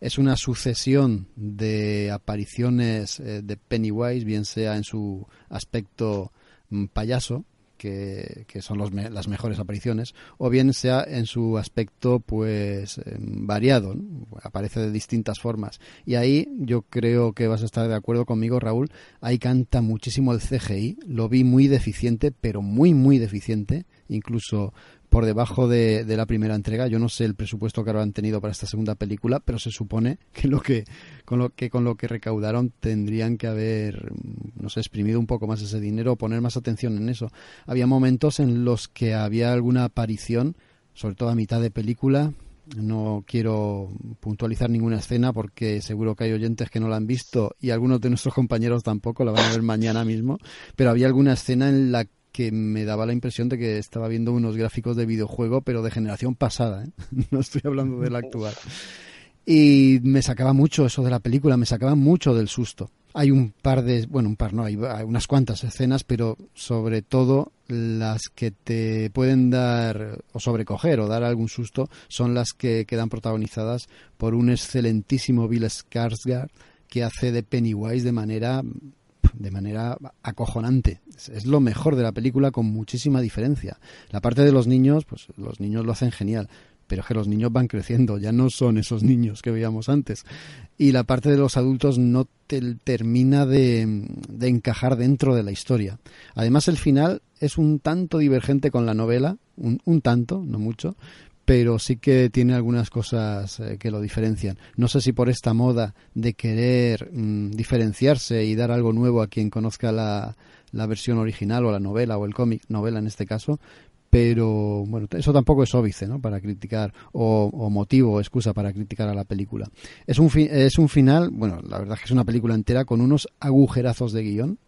Es una sucesión de apariciones eh, de Pennywise, bien sea en su aspecto mm, payaso, que, son los las mejores apariciones, o bien sea en su aspecto pues em, variado, aparece de distintas formas. Y ahí yo creo que vas a estar de acuerdo conmigo, Raúl, ahí canta muchísimo el CGI, lo vi muy deficiente, pero muy, muy deficiente, incluso por debajo de, la primera entrega. Yo no sé el presupuesto que habrán tenido para esta segunda película, pero se supone que lo que con lo que con lo que recaudaron tendrían que haber no sé, exprimido un poco más ese dinero o poner más atención en eso. Había momentos en los que había alguna aparición, sobre todo a mitad de película, no quiero puntualizar ninguna escena porque seguro que hay oyentes que no la han visto y algunos de nuestros compañeros tampoco la van a ver mañana mismo, pero había alguna escena en la que me daba la impresión de que estaba viendo unos gráficos de videojuego, pero de generación pasada, ¿eh? no estoy hablando de la actual. Y me sacaba mucho eso de la película, me sacaba mucho del susto. Hay un par de, bueno, un par no, hay, unas cuantas escenas, pero sobre todo las que te pueden dar o sobrecoger o dar algún susto son las que quedan protagonizadas por un excelentísimo Bill Skarsgård que hace de Pennywise de manera de manera acojonante. Es, lo mejor de la película con muchísima diferencia. La parte de los niños, pues los niños lo hacen genial, pero es que los niños van creciendo, ya no son esos niños que veíamos antes. Y la parte de los adultos no te termina de, de encajar dentro de la historia. Además, el final es un tanto divergente con la novela, un, un tanto, no mucho, pero sí que tiene algunas cosas eh, que lo diferencian. No sé si por esta moda de querer mmm, diferenciarse y dar algo nuevo a quien conozca la, la versión original o la novela o el cómic, novela en este caso, pero bueno, eso tampoco es óbice, ¿no? Para criticar o, o, motivo o excusa para criticar a la película. Es un, fi es un final, bueno, la verdad es que es una película entera con unos agujerazos de guion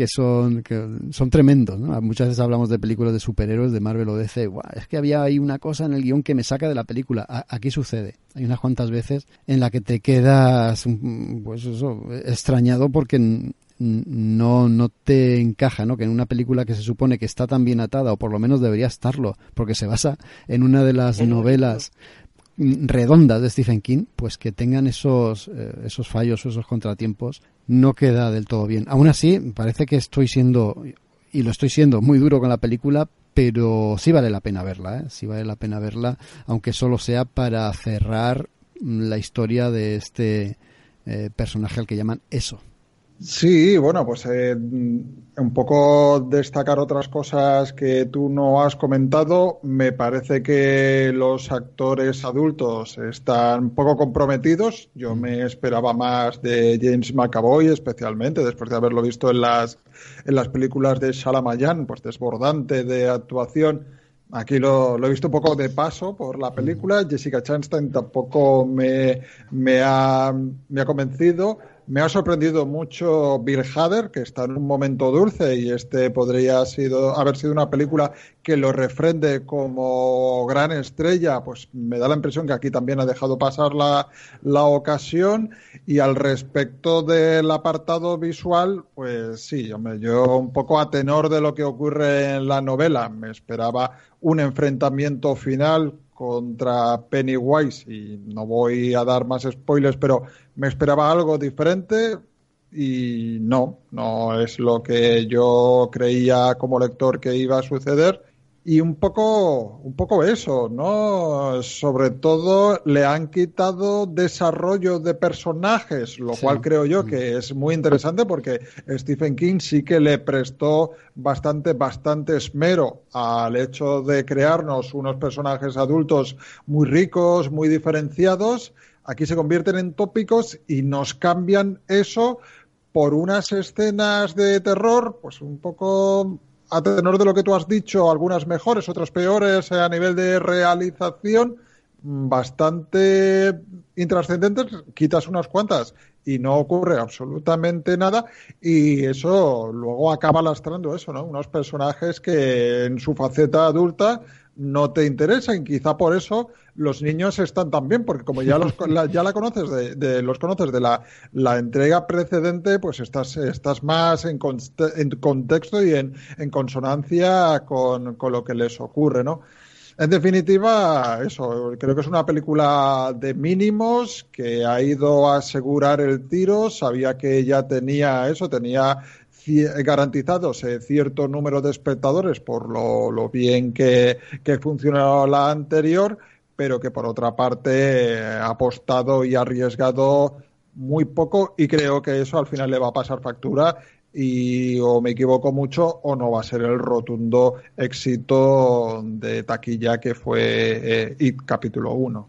que son, que son tremendos. ¿no? Muchas veces hablamos de películas de superhéroes de Marvel o DC. Wow, es que había ahí una cosa en el guion que me saca de la película. A aquí sucede. Hay unas cuantas veces en la que te quedas pues eso, extrañado porque no, no te encaja, ¿no? Que en una película que se supone que está tan bien atada, o por lo menos debería estarlo, porque se basa en una de las novelas redondas de Stephen King, pues que tengan esos, eh, esos fallos o esos contratiempos, no queda del todo bien. Aún así, parece que estoy siendo, y lo estoy siendo, muy duro con la película, pero sí vale la pena verla, ¿eh? sí vale la pena verla, aunque solo sea para cerrar la historia de este eh, personaje al que llaman eso. Sí, bueno, pues eh, un poco destacar otras cosas que tú no has comentado. Me parece que los actores adultos están poco comprometidos. Yo me esperaba más de James McAvoy, especialmente después de haberlo visto en las, en las películas de Shalamayan, pues desbordante de actuación. Aquí lo, lo, he visto un poco de paso por la película. Jessica Chastain tampoco me, me, ha, me ha convencido. Me ha sorprendido mucho Bill Hader, que está en un momento dulce y este podría sido, haber sido una película que lo refrende como gran estrella. Pues me da la impresión que aquí también ha dejado pasar la, la ocasión. Y al respecto del apartado visual, pues sí, hombre, yo un poco a tenor de lo que ocurre en la novela, me esperaba un enfrentamiento final contra Pennywise y no voy a dar más spoilers, pero me esperaba algo diferente y no, no es lo que yo creía como lector que iba a suceder y un poco, un poco eso, ¿no? Sobre todo le han quitado desarrollo de personajes, lo sí. cual creo yo que es muy interesante porque Stephen King sí que le prestó bastante, bastante esmero al hecho de crearnos unos personajes adultos muy ricos, muy diferenciados. Aquí se convierten en tópicos y nos cambian eso por unas escenas de terror, pues un poco a tenor de lo que tú has dicho, algunas mejores, otras peores a nivel de realización, bastante intrascendentes, quitas unas cuantas y no ocurre absolutamente nada y eso luego acaba lastrando eso, ¿no? Unos personajes que en su faceta adulta no te interesan. Quizá por eso los niños están tan bien, porque como ya los ya la conoces de, de, los conoces de la, la entrega precedente, pues estás, estás más en, contexto y en, en consonancia con, con, lo que les ocurre, ¿no? En definitiva, eso, creo que es una película de mínimos que ha ido a asegurar el tiro, sabía que ya tenía eso, tenía garantizados cierto número de espectadores por lo, lo bien que, que funcionó la anterior, pero que por otra parte eh, ha apostado y arriesgado muy poco y creo que eso al final le va a pasar factura y o me equivoco mucho o no va a ser el rotundo éxito de taquilla que fue eh, IT capítulo 1.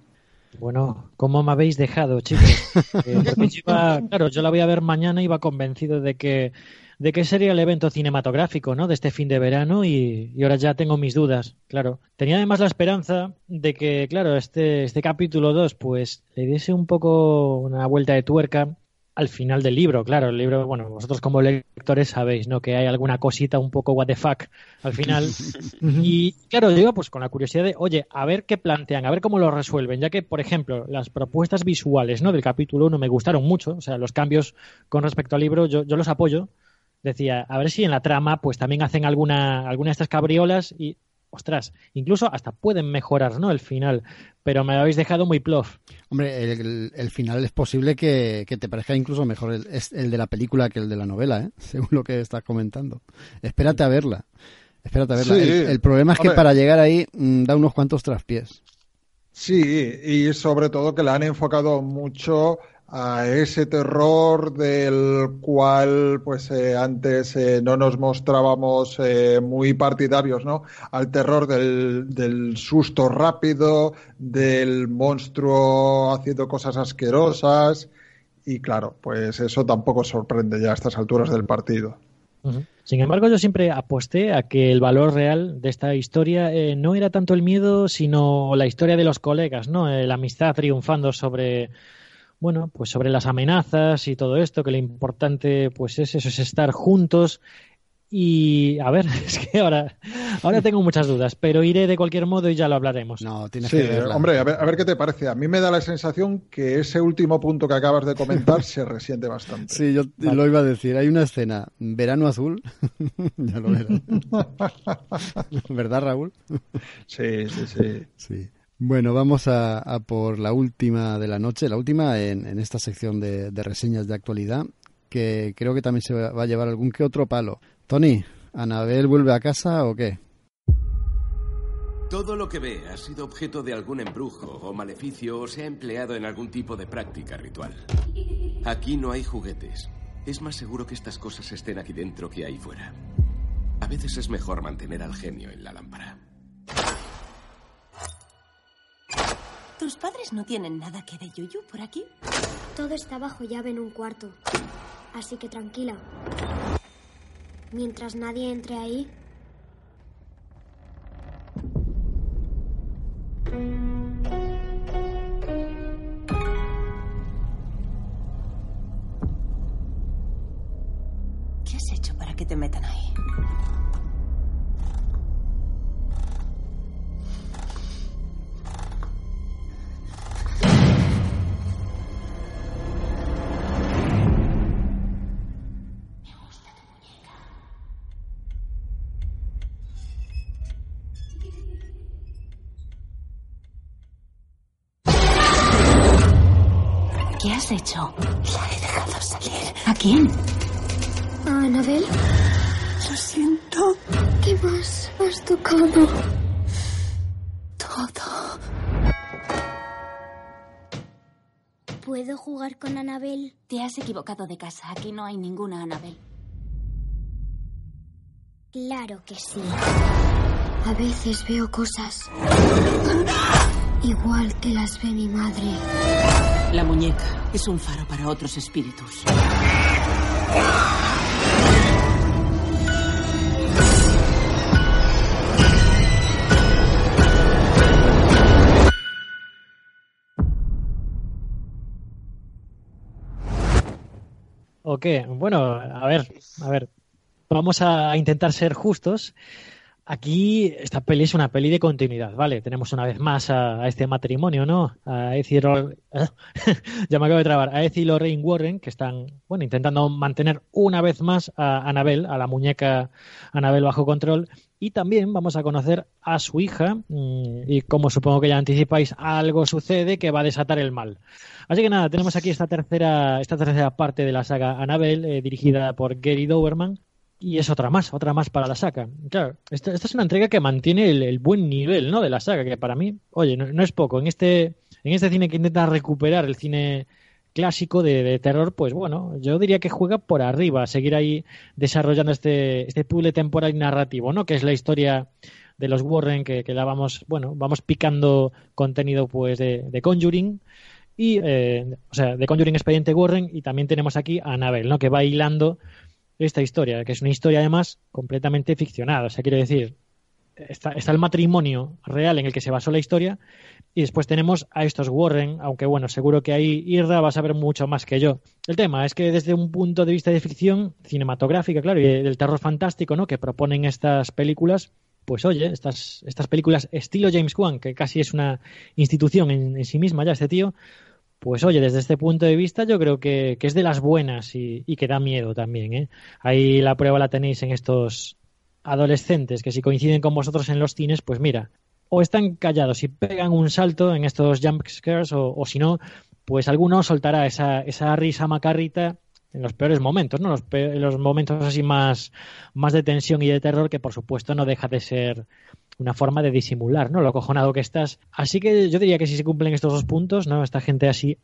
Bueno, ¿cómo me habéis dejado, chicos? Eh, yo iba, claro, yo la voy a ver mañana y iba convencido de que de qué sería el evento cinematográfico ¿no? de este fin de verano y, y, ahora ya tengo mis dudas, claro. Tenía además la esperanza de que, claro, este, este capítulo 2 pues le diese un poco una vuelta de tuerca al final del libro, claro, el libro, bueno, vosotros como lectores sabéis, ¿no? Que hay alguna cosita un poco what the fuck al final. y claro, digo, pues con la curiosidad de, oye, a ver qué plantean, a ver cómo lo resuelven, ya que, por ejemplo, las propuestas visuales, ¿no? Del capítulo 1 me gustaron mucho, o sea, los cambios con respecto al libro, yo, yo los apoyo. Decía, a ver si en la trama, pues también hacen alguna, alguna de estas cabriolas y ostras, incluso hasta pueden mejorar, ¿no? El final, pero me habéis dejado muy plof. Hombre, el, el final es posible que, que, te parezca incluso mejor el, el, de la película que el de la novela, ¿eh? Según lo que estás comentando. Espérate a verla. Espérate a verla. Sí, el, el, problema es que para llegar ahí mmm, da unos cuantos traspiés. Sí, y sobre todo que la han enfocado mucho a ese terror del cual pues eh, antes eh, no nos mostrábamos eh, muy partidarios, ¿no? Al terror del, del, susto rápido, del monstruo haciendo cosas asquerosas y claro, pues eso tampoco sorprende ya a estas alturas del partido. Sin embargo, yo siempre aposté a que el valor real de esta historia eh, no era tanto el miedo, sino la historia de los colegas, ¿no? la amistad triunfando sobre bueno, pues sobre las amenazas y todo esto, que lo importante pues es eso, es estar juntos. Y a ver, es que ahora, ahora tengo muchas dudas, pero iré de cualquier modo y ya lo hablaremos. No, tienes sí, que verla. Hombre, a ver, a ver qué te parece. A mí me da la sensación que ese último punto que acabas de comentar se resiente bastante. Sí, yo vale. lo iba a decir. Hay una escena, verano azul, ya lo verás. ¿Verdad, Raúl? Sí, sí, sí. Sí. Bueno, vamos a, por la última de la noche, la última en, esta sección de, de, reseñas de actualidad, que creo que también se va a llevar algún que otro palo. Tony, ¿Anabel vuelve a casa o qué? Todo lo que ve ha sido objeto de algún embrujo o maleficio o se ha empleado en algún tipo de práctica ritual. Aquí no hay juguetes. Es más seguro que estas cosas estén aquí dentro que ahí fuera. A veces es mejor mantener al genio en la lámpara. ¿Tus padres no tienen nada que de Yuyu por aquí? Todo está bajo llave en un cuarto. Así que tranquila. Mientras nadie entre ahí. ¿Qué has hecho para que te metan ahí? Has hecho? La he dejado salir. ¿A quién? ¿A Anabel? Lo siento. ¿Qué más has tocado? Todo. ¿Puedo jugar con Anabel? Te has equivocado de casa. Aquí no hay ninguna Anabel. Claro que sí. A veces veo cosas. Igual que las ve mi madre. La muñeca es un faro para otros espíritus. Ok, bueno, a ver, a ver, vamos a intentar ser justos. Aquí esta peli es una peli de continuidad, ¿vale? Tenemos una vez más a, este matrimonio, ¿no? A Ethel, ¿eh? ya me acabo de trabar, a Ethel y Lorraine Warren, que están, bueno, intentando mantener una vez más a Annabel, a la muñeca Annabel bajo control, y también vamos a conocer a su hija, y como supongo que ya anticipáis, algo sucede que va a desatar el mal. Así que nada, tenemos aquí esta tercera, esta tercera parte de la saga Annabel, eh, dirigida por Gary Doberman, y es otra más, otra más para la saga. Claro, esta, esta es una entrega que mantiene el, el, buen nivel, ¿no? De la saga, que para mí, oye, no, no, es poco. En este, en este cine que intenta recuperar el cine clásico de, terror, pues bueno, yo diría que juega por arriba, seguir ahí desarrollando este, este puzzle temporal y narrativo, ¿no? Que es la historia de los Warren, que, que la vamos, bueno, vamos picando contenido pues de, de Conjuring y, eh, o sea, de Conjuring Expediente Warren y también tenemos aquí a Annabelle, ¿no? Que va hilando esta historia, que es una historia además completamente ficcionada. O sea, quiero decir, está, está el matrimonio real en el que se basó la historia y después tenemos a estos Warren, aunque bueno, seguro que ahí Irra va a saber mucho más que yo. El tema es que desde un punto de vista de ficción cinematográfica, claro, y del terror fantástico, ¿no? Que proponen estas películas, pues oye, estas, estas películas estilo James Wan, que casi es una institución en, sí misma ya este tío, pues oye, desde este punto de vista yo creo que, es de las buenas y, que da miedo también. ¿eh? Ahí la prueba la tenéis en estos adolescentes que si coinciden con vosotros en los cines, pues mira, o están callados y pegan un salto en estos jump scares o, si no, pues alguno soltará esa, esa risa macarrita en los peores momentos, ¿no? Los, los momentos así más, más de tensión y de terror que por supuesto no deja de ser una forma de disimular, ¿no? Lo cojonado que estás. Así que yo diría que si se cumplen estos dos puntos, ¿no? Esta gente así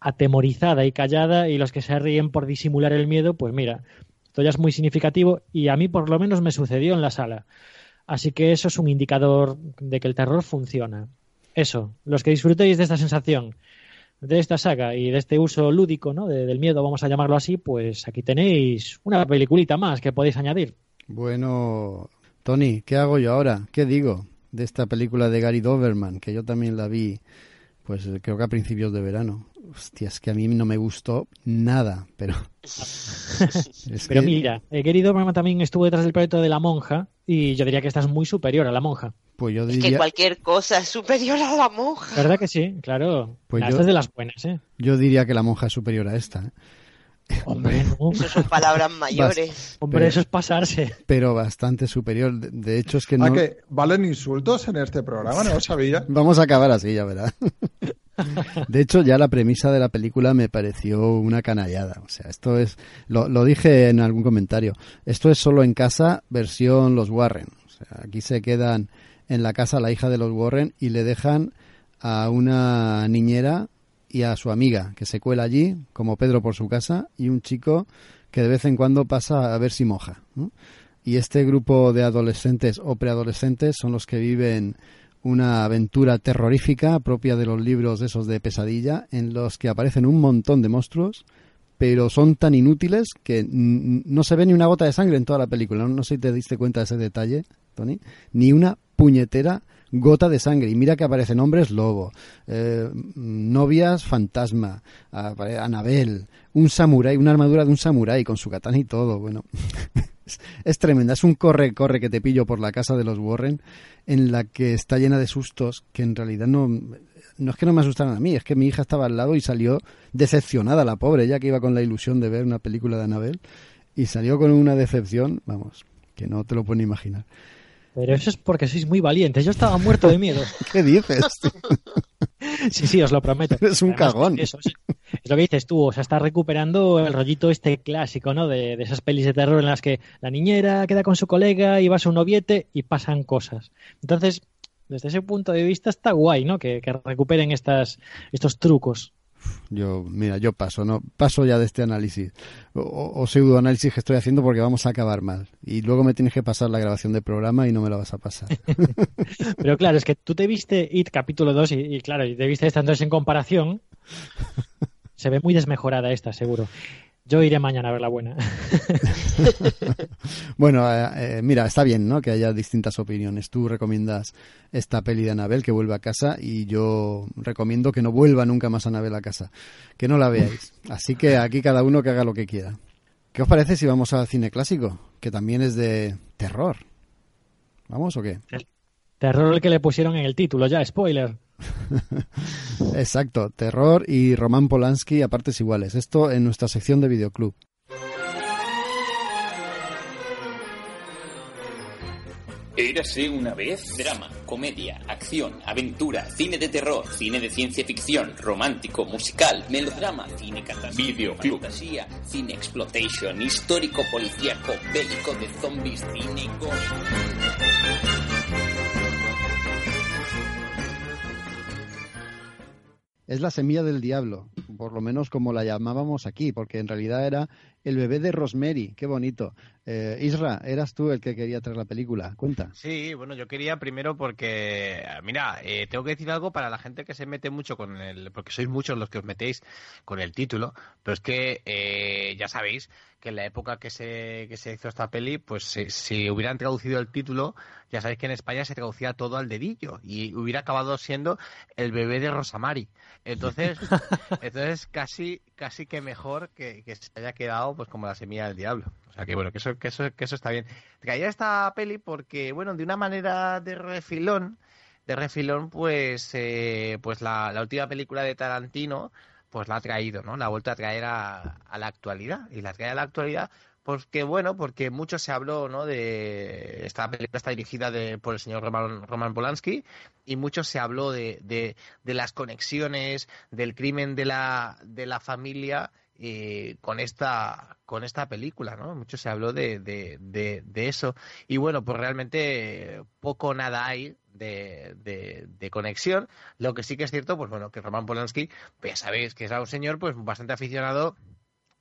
atemorizada y callada y los que se ríen por disimular el miedo, pues mira, esto ya es muy significativo y a mí por lo menos me sucedió en la sala. Así que eso es un indicador de que el terror funciona. Eso, los que disfrutéis de esta sensación, de esta saga y de este uso lúdico ¿no? del miedo, vamos a llamarlo así, pues aquí tenéis una peliculita más que podéis añadir. Bueno, Tony, ¿qué hago yo ahora? ¿Qué digo de esta película de Gary Doberman, que yo también la vi, pues creo que a principios de verano? Hostia, es que a mí no me gustó nada, pero... pero mira, eh, Gary Doberman también estuvo detrás del proyecto de La Monja y yo diría que esta es muy superior a La Monja. Pues yo diría... Es que cualquier cosa es superior a La Monja. ¿Verdad que sí? Claro. Pues esta es de las buenas, ¿eh? Yo diría que La Monja es superior a esta, ¿eh? Hombre, Eso son palabras mayores. Hombre, eso es pasarse. Pero bastante superior. De, hecho, es que no. ¿A que valen insultos en este programa? No lo sabía. Vamos a acabar así, ya verás. De hecho, ya la premisa de la película me pareció una canallada. O sea, esto es, lo, lo, dije en algún comentario, esto es solo en casa versión los Warren. O sea, aquí se quedan en la casa la hija de los Warren y le dejan a una niñera y a su amiga que se cuela allí, como Pedro por su casa, y un chico que de vez en cuando pasa a ver si moja. Y este grupo de adolescentes o preadolescentes son los que viven una aventura terrorífica propia de los libros esos de pesadilla, en los que aparecen un montón de monstruos, pero son tan inútiles que no se ve ni una gota de sangre en toda la película. No, sé si te diste cuenta de ese detalle, Tony. Ni una puñetera gota de sangre. Y mira que aparecen hombres lobo, eh, novias fantasma, Anabel, un samurái, una armadura de un samurái con su katana y todo. Bueno, es, tremenda. Es un corre-corre que te pillo por la casa de los Warren en la que está llena de sustos que en realidad no, no es que no me asustaran a mí, es que mi hija estaba al lado y salió decepcionada, la pobre, ella que iba con la ilusión de ver una película de Anabel y salió con una decepción, vamos, que no te lo puedes imaginar. Pero eso es porque sois muy valientes. Yo estaba muerto de miedo. ¿Qué dices? sí, sí, os lo prometo. Es un cagón. Eso, es, lo que dices tú. O sea, estás recuperando el rollito este clásico, ¿no? De, esas pelis de terror en las que la niñera queda con su colega y va a su noviete y pasan cosas. Entonces, desde ese punto de vista está guay, ¿no? Que, que recuperen estas, estos trucos. Yo, mira, yo paso, no paso ya de este análisis o, pseudo análisis que estoy haciendo porque vamos a acabar mal. Y luego me tienes que pasar la grabación del programa y no me la vas a pasar. Pero claro, es que tú te viste IT capítulo 2 y, claro, y te viste esta entonces en comparación. Se ve muy desmejorada esta, seguro. Yo iré mañana a ver la buena. bueno, eh, eh, mira, está bien, ¿no? Que haya distintas opiniones. Tú recomiendas esta peli de Anabel que vuelve a casa y yo recomiendo que no vuelva nunca más Anabel a casa. Que no la veáis. Así que aquí cada uno que haga lo que quiera. ¿Qué os parece si vamos al cine clásico? Que también es de terror. ¿Vamos o qué? terror el que le pusieron en el título, ya, spoiler. Exacto, terror y Román Polanski a partes iguales. Esto en nuestra sección de videoclub. Érase una vez drama, comedia, acción, aventura, cine de terror, cine de ciencia ficción, romántico, musical, melodrama, cine catástrofe, videoclub, fantasía, cine exploitation, histórico policíaco, bélico de zombies, cine es la semilla del diablo, por lo menos como la llamábamos aquí, porque en realidad era El bebé de Rosemary, qué bonito. Eh, Isra, eras tú el que quería traer la película, cuenta. Sí, bueno, yo quería primero porque, mira, eh, tengo que decir algo para la gente que se mete mucho con el, porque sois muchos los que os metéis con el título, pero es que eh, ya sabéis que en la época que se, que se hizo esta peli, pues si, si, hubieran traducido el título, ya sabéis que en España se traducía todo al dedillo y hubiera acabado siendo el bebé de Rosamari. Entonces, entonces casi, casi que mejor que, que se haya quedado pues como la semilla del diablo. O sea que bueno, que eso, que eso, que eso está bien. Traía esta peli porque, bueno, de una manera de refilón, de refilón, pues, eh, pues la, la, última película de Tarantino, pues la ha traído, ¿no? La ha vuelto a traer a, a la actualidad. Y la trae a la actualidad porque bueno, porque mucho se habló, ¿no? De esta película está dirigida de, por el señor Roman, Roman Polanski y mucho se habló de, de, de, las conexiones del crimen de la de la familia eh, con esta con esta película, ¿no? Mucho se habló de, de, de, de eso y bueno, pues realmente poco nada hay de, de, de, conexión. Lo que sí que es cierto, pues bueno, que Roman Polanski, pues ya sabéis que es un señor pues bastante aficionado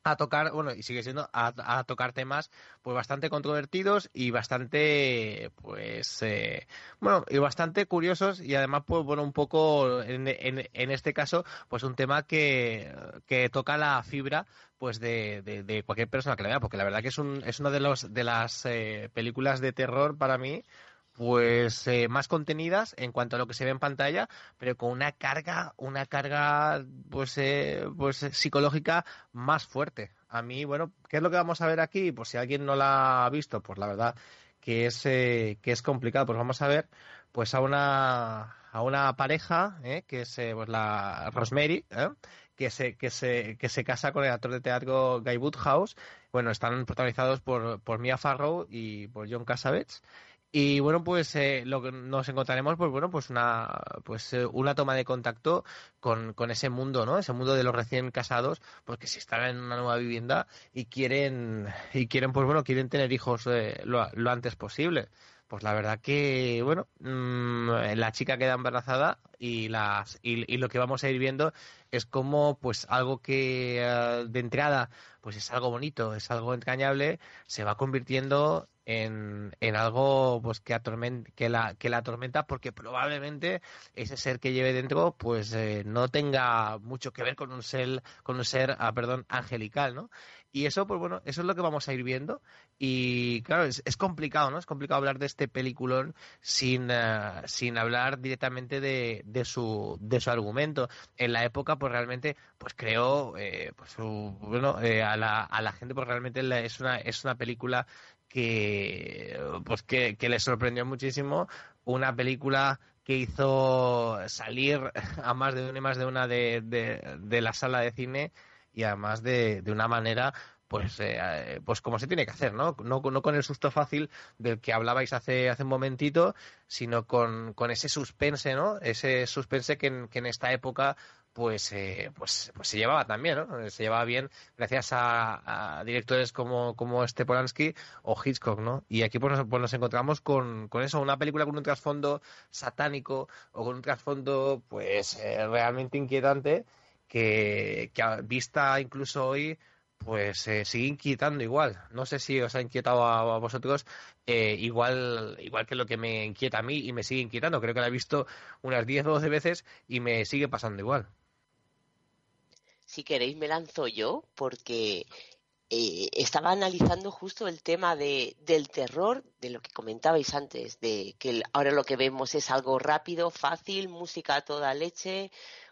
a tocar, bueno, y sigue siendo, a, tocar temas pues bastante controvertidos y bastante, pues, eh, bueno, y bastante curiosos y además, pues, bueno, un poco, en, en, este caso, pues un tema que, que toca la fibra, pues, de, de, de, cualquier persona que la vea, porque la verdad que es, un, es una de, los, de las eh, películas de terror para mí, pues eh, más contenidas en cuanto a lo que se ve en pantalla, pero con una carga, una carga pues eh, pues psicológica más fuerte. A mí, bueno, ¿qué es lo que vamos a ver aquí? Pues si alguien no la ha visto, pues la verdad que es eh, que es complicado. Pues vamos a ver pues a una a una pareja ¿eh? que es pues la Rosemary ¿eh? que se que se que se casa con el actor de teatro Guy Woodhouse. Bueno, están protagonizados por por Mia Farrow y por John Cassavetes y bueno, pues eh, lo que nos encontraremos, pues bueno, pues una, pues eh, una toma de contacto con, con ese mundo, ¿no? Ese mundo de los recién casados, porque si están en una nueva vivienda y quieren, y quieren, pues bueno, quieren tener hijos eh, lo, lo antes posible. Pues la verdad que, bueno, mmm, la chica queda embarazada y, las, y, y, lo que vamos a ir viendo es como, pues, algo que uh, de entrada, pues es algo bonito, es algo entrañable, se va convirtiendo en, en algo pues que, atorment, que, la, que la atormenta porque probablemente ese ser que lleve dentro pues eh, no tenga mucho que ver con un ser, con un ser ah, perdón, angelical, ¿no? Y eso, pues bueno, eso es lo que vamos a ir viendo. Y claro, es, es complicado, ¿no? Es complicado hablar de este peliculón sin, uh, sin hablar directamente de, de, su, de su argumento. En la época, pues realmente, pues creo, eh, pues su, bueno, eh, a, la, a la gente, pues realmente es una, es una película que pues que, que le sorprendió muchísimo una película que hizo salir a más de una y más de una de, de, de la sala de cine y además de, de una manera pues, eh, pues como se tiene que hacer, ¿no? ¿no? No con el susto fácil del que hablabais hace, hace un momentito, sino con, con ese suspense, ¿no? Ese suspense que en, que en esta época pues, eh, pues, pues se llevaba también, ¿no? Se llevaba bien gracias a, directores como, como este Polanski o Hitchcock, ¿no? Y aquí pues nos, pues nos encontramos con, con eso, una película con un trasfondo satánico o con un trasfondo pues eh, realmente inquietante que, que vista incluso hoy pues eh, sigue inquietando igual. No sé si os ha inquietado a, a vosotros eh, igual, igual que lo que me inquieta a mí y me sigue inquietando. Creo que la he visto unas 10 o 12 veces y me sigue pasando igual. Si queréis me lanzo yo porque eh, estaba analizando justo el tema de, del terror, de lo que comentabais antes, de que ahora lo que vemos es algo rápido, fácil, música a toda leche,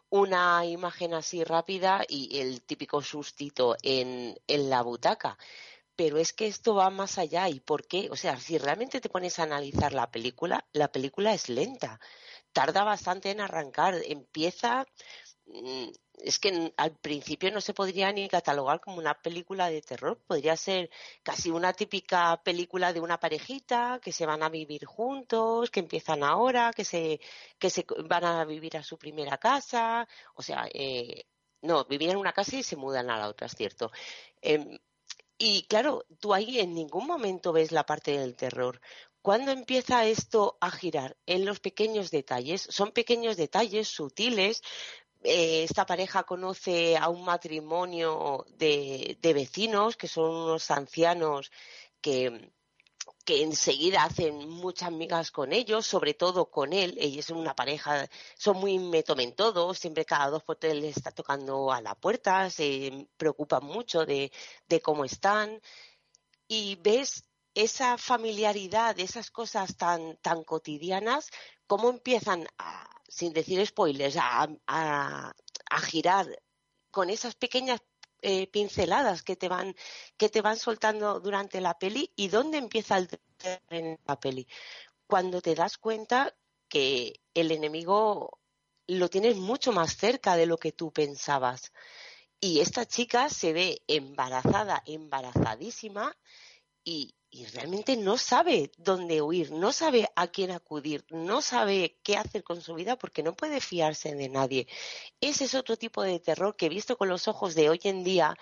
una imagen así rápida y el típico sustito en, en la butaca. Pero es que esto va más allá. ¿Y por qué? O sea, si realmente te pones a analizar la película, la película es lenta. Tarda bastante en arrancar. Empieza es que al principio no se podría ni catalogar como una película de terror, podría ser casi una típica película de una parejita que se van a vivir juntos, que empiezan ahora, que se, que se van a vivir a su primera casa, o sea, eh, no, vivían en una casa y se mudan a la otra, es cierto. Eh, y claro, tú ahí en ningún momento ves la parte del terror. ¿Cuándo empieza esto a girar? En los pequeños detalles. Son pequeños detalles sutiles, eh, esta pareja conoce a un matrimonio de, vecinos que son unos ancianos que, que enseguida hacen muchas amigas con ellos, sobre todo con él. Ellos son una pareja, son muy me tomen todo, siempre cada dos por tres les está tocando a la puerta, se preocupan mucho de, de cómo están. Y ves esa familiaridad, esas cosas tan, tan cotidianas, cómo empiezan, a, sin decir spoilers, a, a, a girar con esas pequeñas eh, pinceladas que te van que te van soltando durante la peli y dónde empieza el en la peli cuando te das cuenta que el enemigo lo tienes mucho más cerca de lo que tú pensabas. Y esta chica se ve embarazada embarazadísima y, y realmente no sabe dónde huir, no sabe a quién acudir, no sabe qué hacer con su vida porque no puede fiarse de nadie. Ese es otro tipo de terror que visto con los ojos de hoy en día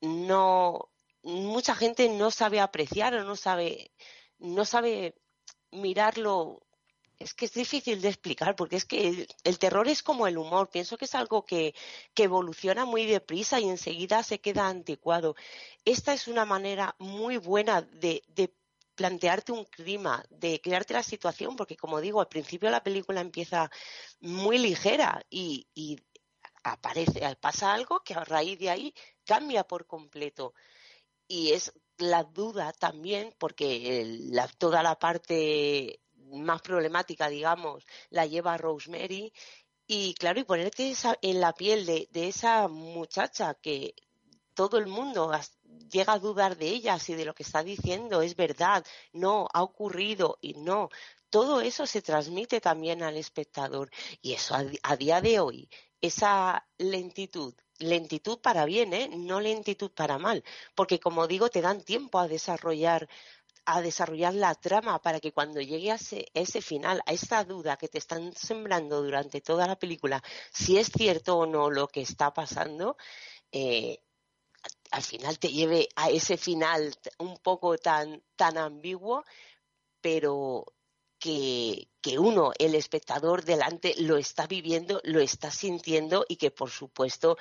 no mucha gente no sabe apreciar o no sabe no sabe mirarlo es que es difícil de explicar porque es que el, terror es como el humor. Pienso que es algo que, evoluciona muy deprisa y enseguida se queda anticuado. Esta es una manera muy buena de, plantearte un clima, de crearte la situación, porque como digo, al principio la película empieza muy ligera y, aparece, pasa algo que a raíz de ahí cambia por completo. Y es la duda también, porque toda la parte más problemática, digamos, la lleva Rosemary. Y claro, y ponerte esa, en la piel de, esa muchacha que todo el mundo llega a dudar de ella, si de lo que está diciendo es verdad, no, ha ocurrido y no. Todo eso se transmite también al espectador. Y eso a, a día de hoy, esa lentitud lentitud para bien, ¿eh? no lentitud para mal, porque como digo, te dan tiempo a desarrollar a desarrollar la trama para que cuando llegue a ese, final, a esa duda que te están sembrando durante toda la película, si es cierto o no lo que está pasando, eh, al final te lleve a ese final un poco tan, tan ambiguo, pero que, que, uno, el espectador delante, lo está viviendo, lo está sintiendo y que por supuesto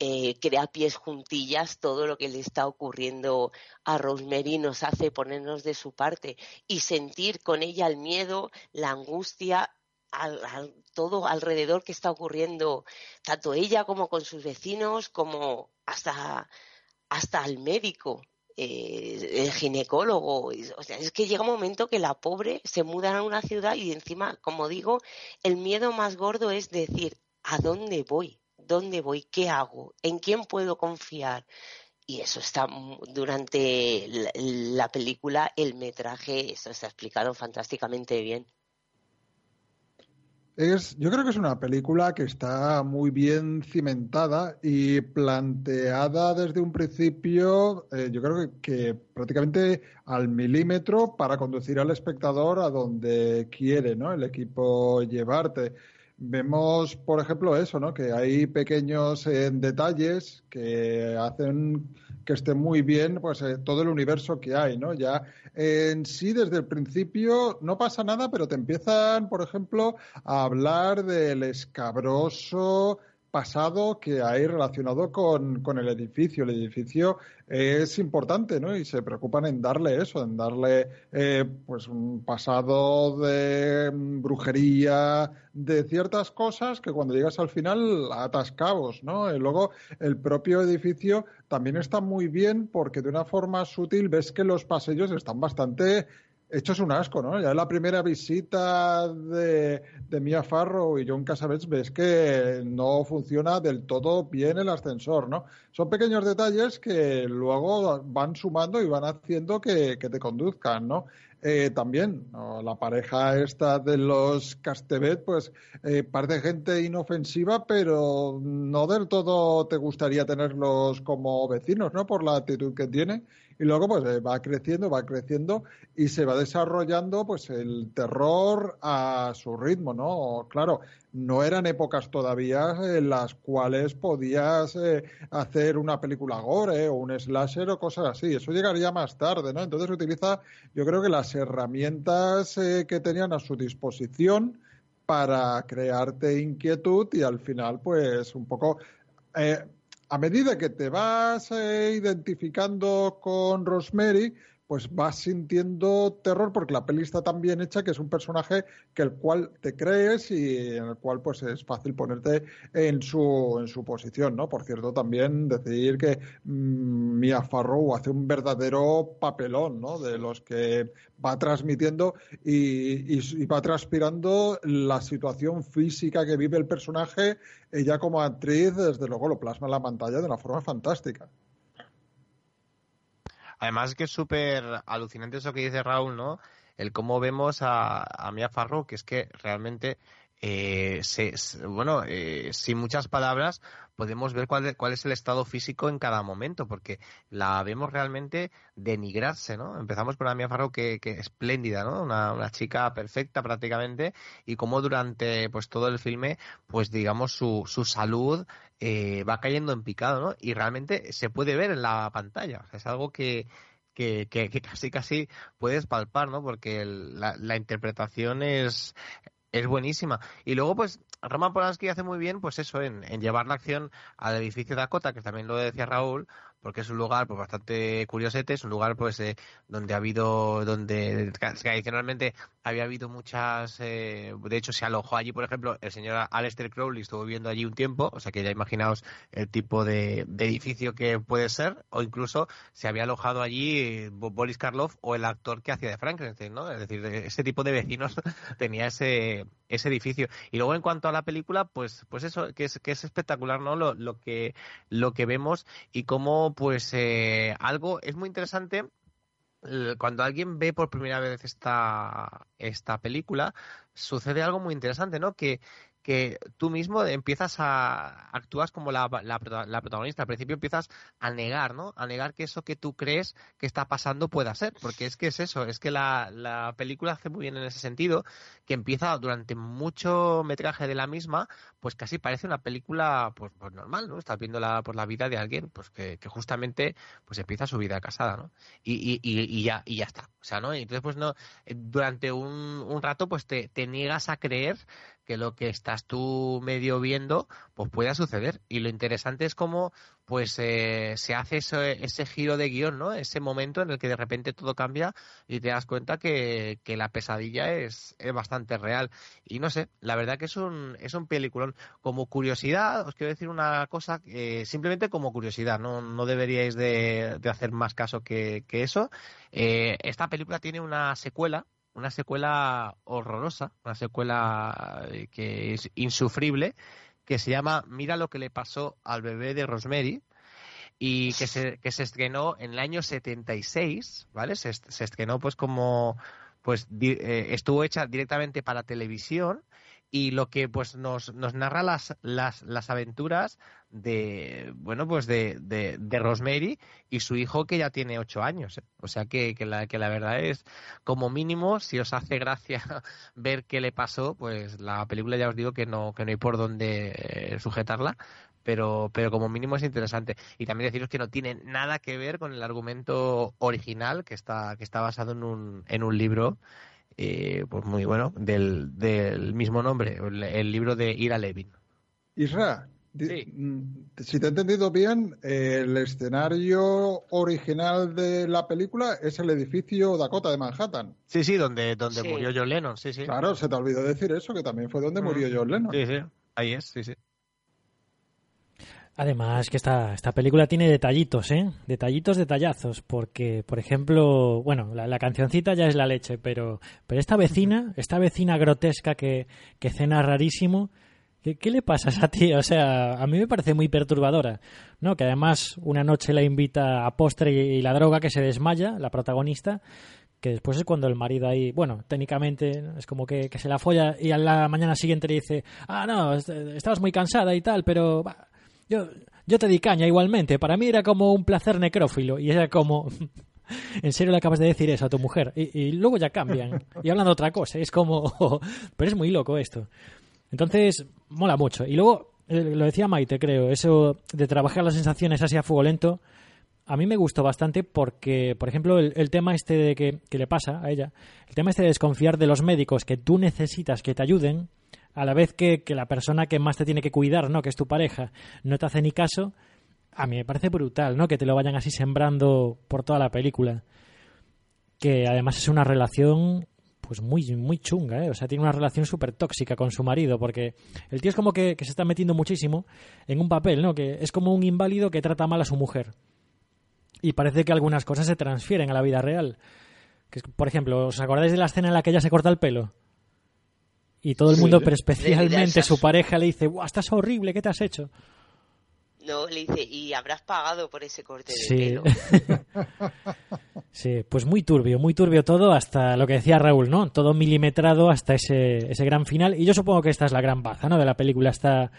eh, crea pies juntillas todo lo que le está ocurriendo a Rosemary nos hace ponernos de su parte y sentir con ella el miedo, la angustia, al, todo alrededor que está ocurriendo, tanto ella como con sus vecinos, como hasta, hasta el médico, eh, el ginecólogo. Es que llega un momento que la pobre se muda a una ciudad y encima, como digo, el miedo más gordo es decir, ¿a dónde voy? Dónde voy, qué hago, en quién puedo confiar. Y eso está durante la, la película, el metraje, eso está explicado fantásticamente bien. Es, yo creo que es una película que está muy bien cimentada y planteada desde un principio, eh, yo creo que, prácticamente al milímetro para conducir al espectador a donde quiere, ¿no? El equipo llevarte. Vemos, por ejemplo, eso, ¿no? Que hay pequeños eh, detalles que hacen que esté muy bien, pues eh, todo el universo que hay, ¿no? Ya en sí desde el principio no pasa nada, pero te empiezan, por ejemplo, a hablar del escabroso pasado que hay relacionado con, con, el edificio. El edificio es importante, ¿no? Y se preocupan en darle eso, en darle eh, pues un pasado de brujería, de ciertas cosas que cuando llegas al final atascabos, ¿no? Y luego el propio edificio también está muy bien porque de una forma sutil ves que los pasillos están bastante esto es un asco, ¿no? Ya en la primera visita de, de Mia Farrow y John Cassavetes ves que no funciona del todo bien el ascensor, ¿no? Son pequeños detalles que luego van sumando y van haciendo que, que te conduzcan, ¿no? Eh, también ¿no? la pareja esta de los Castevet, pues eh, parece gente inofensiva, pero no del todo te gustaría tenerlos como vecinos, ¿no? Por la actitud que tiene y luego pues eh, va creciendo, va creciendo y se va desarrollando pues el terror a su ritmo, ¿no? Claro, no eran épocas todavía en las cuales podías eh, hacer una película gore o un slasher o cosas así, eso llegaría más tarde, ¿no? Entonces utiliza yo creo que las herramientas eh, que tenían a su disposición para crearte inquietud y al final, pues un poco... A medida que te vas eh, identificando con Rosemary, pues vas sintiendo terror porque la peli está tan bien hecha que es un personaje que el cual te crees y en el cual pues es fácil ponerte en su en su posición, ¿no? Por cierto, también decir que mm, Mia Farrow hace un verdadero papelón, ¿no? De los que va transmitiendo y, y, va transpirando la situación física que vive el personaje. Ella como actriz, desde luego, lo plasma en la pantalla de una forma fantástica. Además que es súper alucinante eso que dice Raúl, ¿no? El cómo vemos a, Mia Farrow, que es que realmente eh, se, bueno, eh, sin muchas palabras, podemos ver cuál, cuál, es el estado físico en cada momento, porque la vemos realmente denigrarse, ¿no? Empezamos con la Mia Farrow, que, que espléndida, ¿no? Una, chica perfecta prácticamente, y cómo durante pues todo el filme, pues digamos, su, su salud eh, va cayendo en picado, ¿no? Y realmente se puede ver en la pantalla, es algo que, que, que, casi casi puedes palpar, ¿no? Porque el, la, la, interpretación es, es buenísima. Y luego, pues, Roman Polanski hace muy bien, pues eso, en, en, llevar la acción al edificio Dakota, que también lo decía Raúl, porque es un lugar pues bastante curiosete, es un lugar pues eh, donde ha habido, donde tradicionalmente había habido muchas, eh, de hecho se alojó allí, por ejemplo, el señor Aleister Crowley estuvo viviendo allí un tiempo, o sea que ya imaginaos el tipo de, de edificio que puede ser, o incluso se había alojado allí eh, Boris Karloff o el actor que hacía de Frankenstein, ¿no? Es decir, ese tipo de vecinos tenía ese, ese edificio. Y luego en cuanto a la película, pues, pues eso, que es, que es espectacular, ¿no? Lo, lo que, lo que vemos y cómo pues eh, algo es muy interesante cuando alguien ve por primera vez esta, esta película, sucede algo muy interesante, ¿no? Que, que tú mismo empiezas a actúas como la, la, la, protagonista. Al principio empiezas a negar, ¿no? A negar que eso que tú crees que está pasando pueda ser, porque es que es eso, es que la, la película hace muy bien en ese sentido, que empieza durante mucho metraje de la misma, pues casi parece una película pues, pues normal, ¿no? Estás viendo la, por la vida de alguien pues que, justamente pues empieza su vida casada, ¿no? Y, y, y, y, ya, y ya está. O sea, ¿no? Y entonces, pues no, durante un, un rato pues te, te niegas a creer que lo que estás tú medio viendo pues pueda suceder y lo interesante es cómo pues eh, se hace ese, ese, giro de guion, ¿no? Ese momento en el que de repente todo cambia y te das cuenta que, que la pesadilla es, es, bastante real. Y no sé, la verdad que es un, es un peliculón. Como curiosidad, os quiero decir una cosa, eh, simplemente como curiosidad, no, no deberíais de, de hacer más caso que, que eso. Eh, esta película tiene una secuela una secuela horrorosa, una secuela que es insufrible, que se llama Mira lo que le pasó al bebé de Rosemary y que se, que se estrenó en el año 76, ¿vale? Se, se estrenó pues como pues eh, estuvo hecha directamente para televisión y lo que pues nos, nos narra las, las, las aventuras de bueno pues de, de, de, Rosemary y su hijo que ya tiene ocho años ¿eh? o sea que, que, la, que la verdad es como mínimo si os hace gracia ver qué le pasó pues la película ya os digo que no que no hay por dónde eh, sujetarla pero pero como mínimo es interesante y también deciros que no tiene nada que ver con el argumento original que está que está basado en un en un libro eh, pues muy bueno, del, del mismo nombre, el, el, libro de Ira Levin. Isra, sí. si te he entendido bien, el escenario original de la película es el edificio Dakota de Manhattan. Sí, sí, donde, donde sí. murió John Lennon, sí, sí. Claro, se te olvidó decir eso, que también fue donde mm. murió John Lennon. Sí, sí, ahí es, sí, sí. Además que esta, esta película tiene detallitos, ¿eh? Detallitos, detallazos, porque, por ejemplo, bueno, la, la cancioncita ya es la leche, pero, pero esta vecina, esta vecina grotesca que, que cena rarísimo, ¿qué, ¿qué, le pasa a esa tía? O sea, a mí me parece muy perturbadora, ¿no? Que además una noche la invita a postre y, y la droga que se desmaya, la protagonista, que después es cuando el marido ahí, bueno, técnicamente es como que, que, se la folla y a la mañana siguiente le dice, ah, no, estabas muy cansada y tal, pero bah, yo, yo te di caña igualmente. Para mí era como un placer necrófilo. Y era como. ¿En serio le acabas de decir eso a tu mujer? Y, luego ya cambian. Y hablan de otra cosa. Es como. Pero es muy loco esto. Entonces, mola mucho. Y luego, eh, lo decía Maite, creo, eso de trabajar las sensaciones así a fuego lento. A mí me gustó bastante porque, por ejemplo, el, el tema este de que, que, le pasa a ella, el tema este de desconfiar de los médicos que tú necesitas que te ayuden, a la vez que, que la persona que más te tiene que cuidar, ¿no? Que es tu pareja, no te hace ni caso, a mí me parece brutal, ¿no? Que te lo vayan así sembrando por toda la película. Que además es una relación pues muy, muy chunga, ¿eh? O sea, tiene una relación súper tóxica con su marido, porque el tío es como que, que, se está metiendo muchísimo en un papel, ¿no? Que es como un inválido que trata mal a su mujer. Y parece que algunas cosas se transfieren a la vida real. Que, por ejemplo, ¿os acordáis de la escena en la que ella se corta el pelo? Y todo el mundo, pero especialmente su pareja, le dice, ¡Buah, estás horrible! ¿Qué te has hecho? No, le dice, y habrás pagado por ese corte de Sí. pelo. Sí, pues muy turbio, muy turbio todo hasta lo que decía Raúl, ¿no? Todo milimetrado hasta ese, ese gran final. Y yo supongo que esta es la gran baza, ¿no? De la película, esta,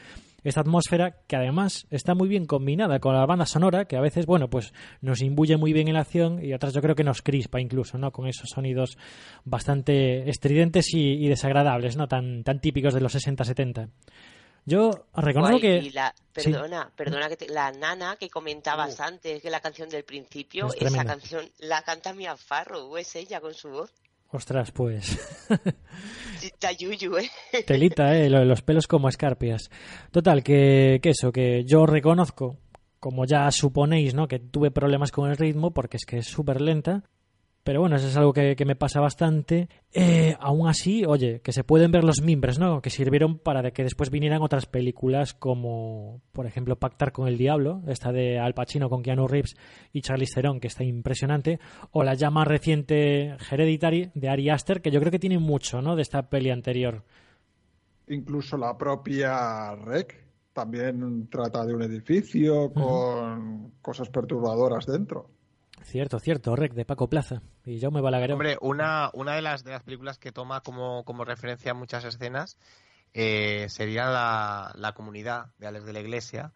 esta atmósfera que además está muy bien combinada con la banda sonora, que a veces, bueno, pues nos imbuye muy bien en la acción y otras yo creo que nos crispa incluso, ¿no? Con esos sonidos bastante estridentes y, y desagradables, ¿no? Tan, tan típicos de los 60-70. Yo reconozco Guay, que... y la, sí. perdona, perdona que te- la nana que comentabas antes, que la canción del principio, Es esa canción la canta Mia Farrow, es ella con su voz. Ostras, pues... Está yuyu, ¿eh? Telita, ¿eh? Los pelos como escarpias. Total, que, que eso, que yo reconozco, como ya suponéis, ¿no? Que tuve problemas con el ritmo porque es que es súper lenta. Pero bueno, eso es algo que, que me pasa bastante. Eh, aún así, oye, que se pueden ver los mimbres, ¿no? Que sirvieron para de que después vinieran otras películas como, por ejemplo, Pactar con el Diablo, esta de Al Pacino con Keanu Reeves y Charlize Theron, que está impresionante, o la ya más reciente Hereditary de Ari Aster, que yo creo que tiene mucho, ¿no? De esta peli anterior. Incluso la propia REC también trata de un edificio con cosas perturbadoras dentro. Cierto, cierto, Rec, de Paco Plaza. Y yo me balagueré. Hombre, una, una de, las, de las películas que toma como, como referencia muchas escenas eh, sería la, la comunidad de Alex de la Iglesia,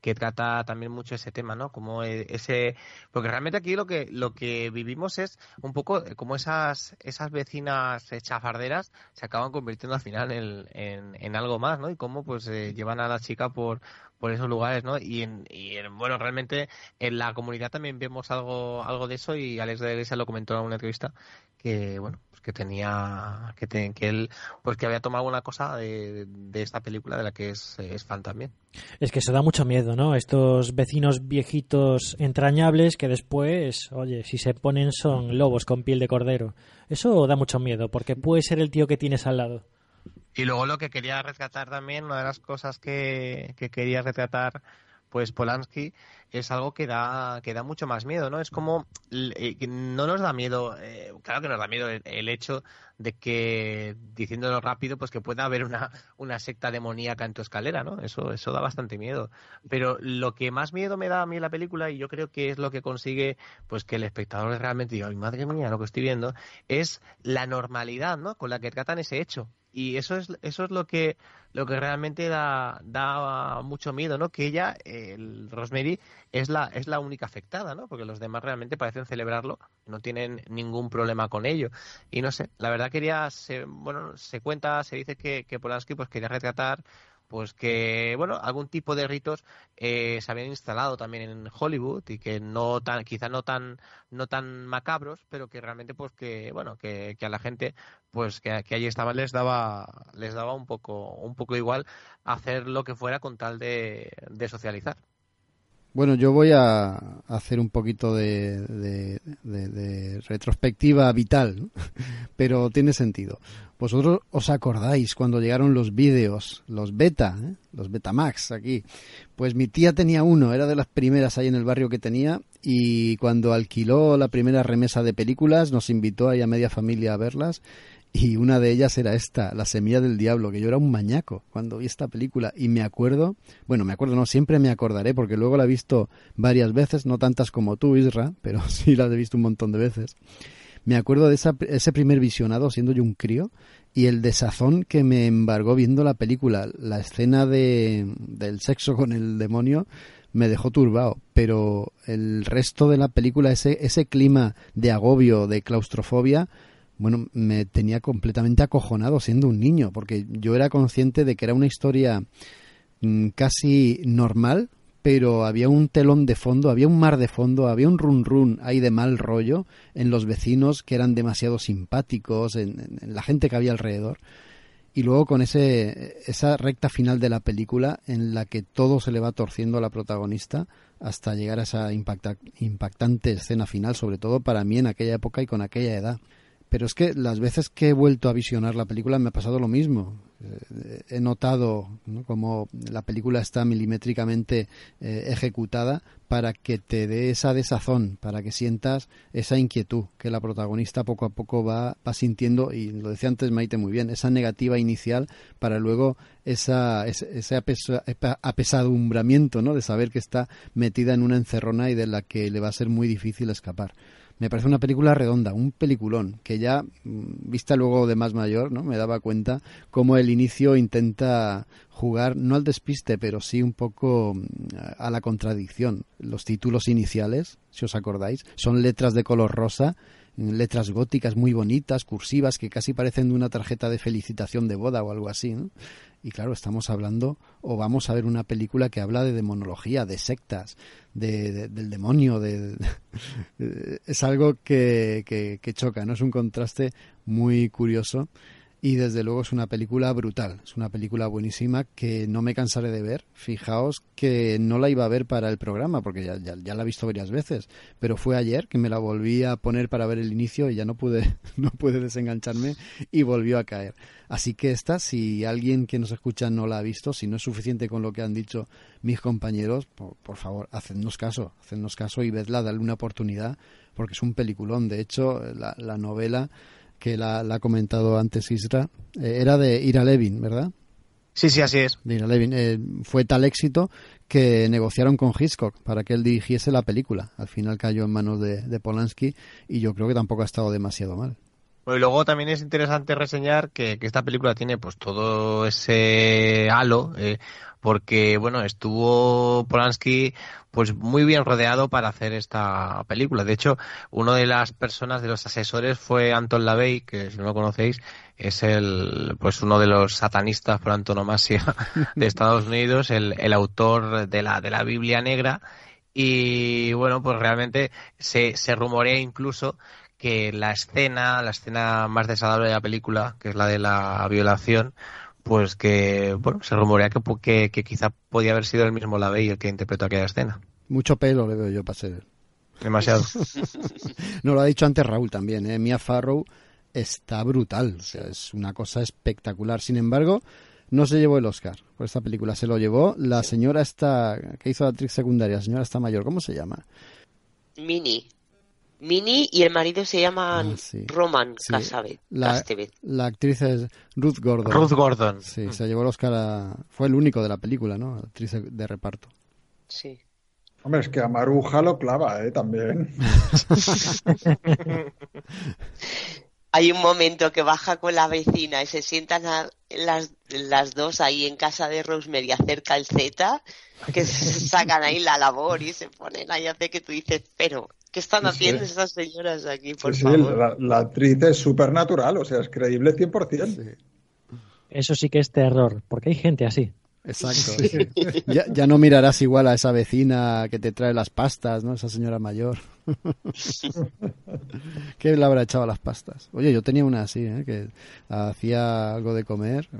que trata también mucho ese tema, ¿no? Como eh, ese, porque realmente aquí lo que lo que vivimos es un poco eh, como esas esas vecinas eh, chafarderas se acaban convirtiendo al final en, en, algo más, ¿no? Y cómo pues eh, llevan a la chica por por esos lugares, ¿no? Y, en, y en- bueno, realmente en la comunidad también vemos algo algo de eso y Alex de la lo comentó en una entrevista que bueno pues que tenía que, te- que él pues que había tomado alguna cosa de, de esta película de la que es, es fan también. Es que eso da mucho miedo, ¿no? Estos vecinos viejitos entrañables que después, oye, si se ponen son lobos con piel de cordero. Eso da mucho miedo, porque puede ser el tío que tienes al lado. Y luego lo que quería rescatar también, una de las cosas que, que quería retratar pues Polanski es algo que da que da mucho más miedo, ¿no? Es como eh, no nos da miedo, eh, claro que nos da miedo el, el hecho de que diciéndolo rápido, pues que pueda haber una, una secta demoníaca en tu escalera, ¿no? Eso eso da bastante miedo. Pero lo que más miedo me da a mí la película y yo creo que es lo que consigue pues que el espectador realmente diga, "Ay, madre mía, lo que estoy viendo" es la normalidad, ¿no? Con la que tratan ese hecho y eso es eso es lo que lo que realmente da, da mucho miedo no que ella el Rosemary es la es la única afectada no porque los demás realmente parecen celebrarlo no tienen ningún problema con ello. Y no sé la verdad quería se, bueno se cuenta se dice que, que Polanski pues quería retratar pues que bueno algún tipo de ritos eh, se habían instalado también en Hollywood y que no tan quizá no tan no tan macabros pero que realmente pues que bueno que, que a la gente pues que, que allí estaban les daba les daba un poco un poco igual hacer lo que fuera con tal de, de socializar Bueno, yo voy a hacer un poquito de, de- de- retrospectiva vital, pero tiene sentido. Vosotros os acordáis cuando llegaron los vídeos, los beta, ¿eh? los Betamax aquí. Pues mi tía tenía uno, era de las primeras ahí en el barrio que tenía y cuando alquiló la primera remesa de películas nos invitó ahí a media familia a verlas y una de ellas era esta, La Semilla del Diablo, que yo era un mañaco cuando vi esta película y me acuerdo, bueno, me acuerdo, no, siempre me acordaré porque luego la he visto varias veces, no tantas como tú, Isra, pero sí la he visto un montón de veces. Me acuerdo de esa- ese primer visionado siendo yo un crío y el desazón que me embargó viendo la película, la escena de, del sexo con el demonio me dejó turbado, pero el resto de la película, ese, ese clima de agobio, de claustrofobia, bueno, me tenía completamente acojonado siendo un niño, porque yo era consciente de que era una historia mm, casi normal, pero había un telón de fondo, había un mar de fondo, había un run run ahí de mal rollo en los vecinos que eran demasiado simpáticos, en, la gente que había alrededor. y luego con ese esa recta final de la película en la que todo se le va torciendo a la protagonista hasta llegar a esa impactante escena final, sobre todo para mí en aquella época y con aquella edad. Pero es que las veces que he vuelto a visionar la película me ha pasado lo mismo. Eh, he notado como la película está milimétricamente eh, ejecutada para que te dé esa desazón, para que sientas esa inquietud que la protagonista poco a poco va, va sintiendo, y lo decía antes Maite muy bien, esa negativa inicial para luego esa, ese apesadumbramiento ¿no? de saber que está metida en una encerrona y de la que le va a ser muy difícil escapar me parece una película redonda, un peliculón, que ya, mm, vista luego de más mayor, ¿no? Me daba cuenta cómo el inicio intenta jugar, no al despiste, pero sí un poco mm, a la contradicción. Los títulos iniciales, si os acordáis, son letras de color rosa, letras góticas muy bonitas, cursivas, que casi parecen de una tarjeta de felicitación de boda o algo así, ¿no? Y claro, estamos hablando o vamos a ver una película que habla de demonología, de sectas, de, del demonio, de, es algo que, que, que choca, ¿no? Es un contraste muy curioso y desde luego es una película brutal, es una película buenísima que no me cansaré de ver. Fijaos que no la iba a ver para el programa porque ya, ya, la he visto varias veces, pero fue ayer que me la volví a poner para ver el inicio y ya no pude, no pude desengancharme y volvió a caer. Así que esta, si alguien que nos escucha no la ha visto, si no es suficiente con lo que han dicho mis compañeros, por, favor, hacednos caso, hacednos caso y vedla, dale una oportunidad porque es un peliculón. De hecho, la, la novela que la, ha comentado antes Isra, eh, era de Ira Levin, ¿verdad? Sí, sí, así es. De Ira Levin. Eh, fue tal éxito que negociaron con Hitchcock para que él dirigiese la película. Al final cayó en manos de, Polanski y yo creo que tampoco ha estado demasiado mal. Y luego también es interesante reseñar que, esta película tiene pues todo ese halo, eh, porque bueno, estuvo Polanski pues muy bien rodeado para hacer esta película. De hecho, uno de las personas de los asesores fue Anton LaVey, que si no lo conocéis, es el pues uno de los satanistas por antonomasia de Estados Unidos, el, el autor de la de la Biblia negra y bueno, pues realmente se, se rumorea incluso que la escena, la escena más desagradable de la película, que es la de la violación, pues que, bueno, se rumorea que, que, quizá podía haber sido el mismo Lavey el que interpretó aquella escena. Mucho pelo le veo yo para ser. Demasiado. no lo ha dicho antes Raúl también, ¿eh? Mia Farrow está brutal, o sea, es una cosa espectacular. Sin embargo, no se llevó el Oscar por esta película, se lo llevó la señora esta que hizo la actriz secundaria, la señora esta mayor, ¿cómo se llama? Mini. Mini y el marido se llama ah, Roman sí. la, la, actriz es Ruth Gordon. Ruth Gordon. Sí, se llevó el Oscar Fue el único de la película, ¿no? Actriz de reparto. Sí. Hombre, es que a Maruja lo clava, ¿eh? También. Hay un momento que baja con la vecina y se sientan las, las dos ahí en casa de Rosemary acerca el Z, que sacan ahí la labor y se ponen ahí a hacer que tú dices, pero ¿Qué están haciendo esas señoras aquí, por sí, favor? La, actriz es súper natural, o sea, es creíble 100%. Eso sí que es terror, porque hay gente así. Exacto. Ya, ya, no mirarás igual a esa vecina que te trae las pastas, ¿no? Esa señora mayor. ¿Qué le habrá echado a las pastas? Oye, yo tenía una así, ¿eh? que hacía algo de comer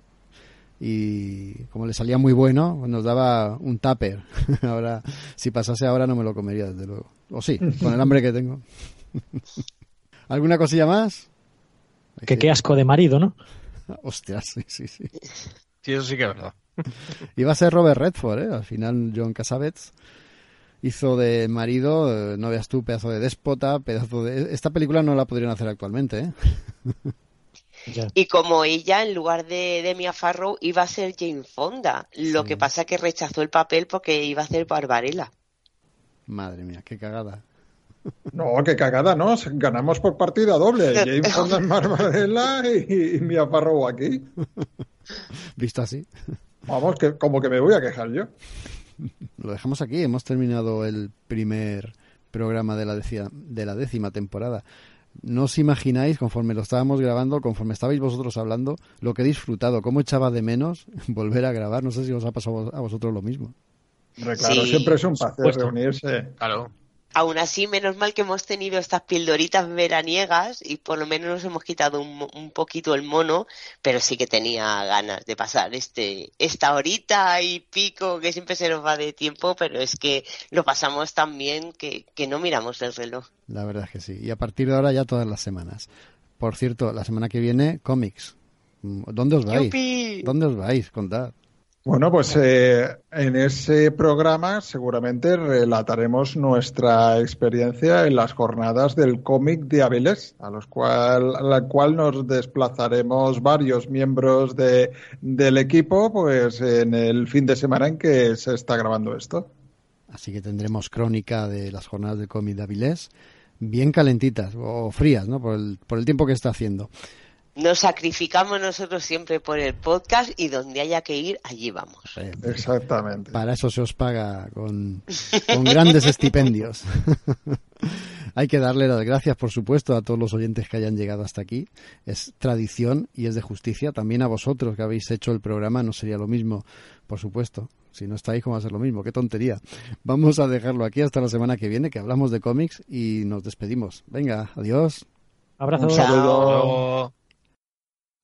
y como le salía muy bueno, nos daba un tupper. ahora, si pasase ahora no me lo comería, desde luego. O sí, con el hambre que tengo. ¿Alguna cosilla más? Que qué asco de marido, ¿no? Hostias, sí, sí, sí. Sí, eso sí que es verdad. Iba a ser Robert Redford, ¿eh? Al final John Cassavetes hizo de marido, eh, no veas tú, pedazo de déspota, pedazo de... Esta película no la podrían hacer actualmente, ¿eh? Y como ella, en lugar de, de Mia Farrow, iba a ser Jane Fonda. Lo que pasa es que rechazó el papel porque iba a ser Barbarella. Madre mía, qué cagada. No, qué cagada, ¿no? Ganamos por partida doble. Jane Fonda en Barbarella y, Mia Farrow aquí. Visto así. Vamos, que como que me voy a quejar yo. Lo dejamos aquí. Hemos terminado el primer programa de la, de la décima temporada no os imagináis, conforme lo estábamos grabando, conforme estabais vosotros hablando, lo que he disfrutado, cómo echaba de menos volver a grabar. No sé si os ha pasado a vosotros lo mismo. claro, siempre es un placer reunirse. Claro. Aún así, menos mal que hemos tenido estas pildoritas veraniegas y por lo menos nos hemos quitado un, un poquito el mono, pero sí que tenía ganas de pasar este esta horita y pico que siempre se nos va de tiempo, pero es que lo pasamos tan bien que, que no miramos el reloj. La verdad es que sí. Y a partir de ahora ya todas las semanas. Por cierto, la semana que viene, cómics. ¿Dónde os vais? ¡Yupi! ¿Dónde os vais? Contad. Bueno, pues eh, en ese programa seguramente relataremos nuestra experiencia en las jornadas del cómic de Avilés, a los cual, a la cual nos desplazaremos varios miembros de, del equipo, pues en el fin de semana en que se está grabando esto. Así que tendremos crónica de las jornadas del cómic de Avilés, bien calentitas o frías, ¿no? Por el, por el tiempo que está haciendo. Nos sacrificamos nosotros siempre por el podcast y donde haya que ir, allí vamos. Exactamente. Para eso se os paga con, con grandes estipendios. Hay que darle las gracias, por supuesto, a todos los oyentes que hayan llegado hasta aquí. Es tradición y es de justicia. También a vosotros que habéis hecho el programa no sería lo mismo, por supuesto. Si no estáis, ¿cómo va a ser lo mismo? Qué tontería. Vamos a dejarlo aquí hasta la semana que viene, que hablamos de cómics y nos despedimos. Venga, adiós. Abrazo. Un saludo.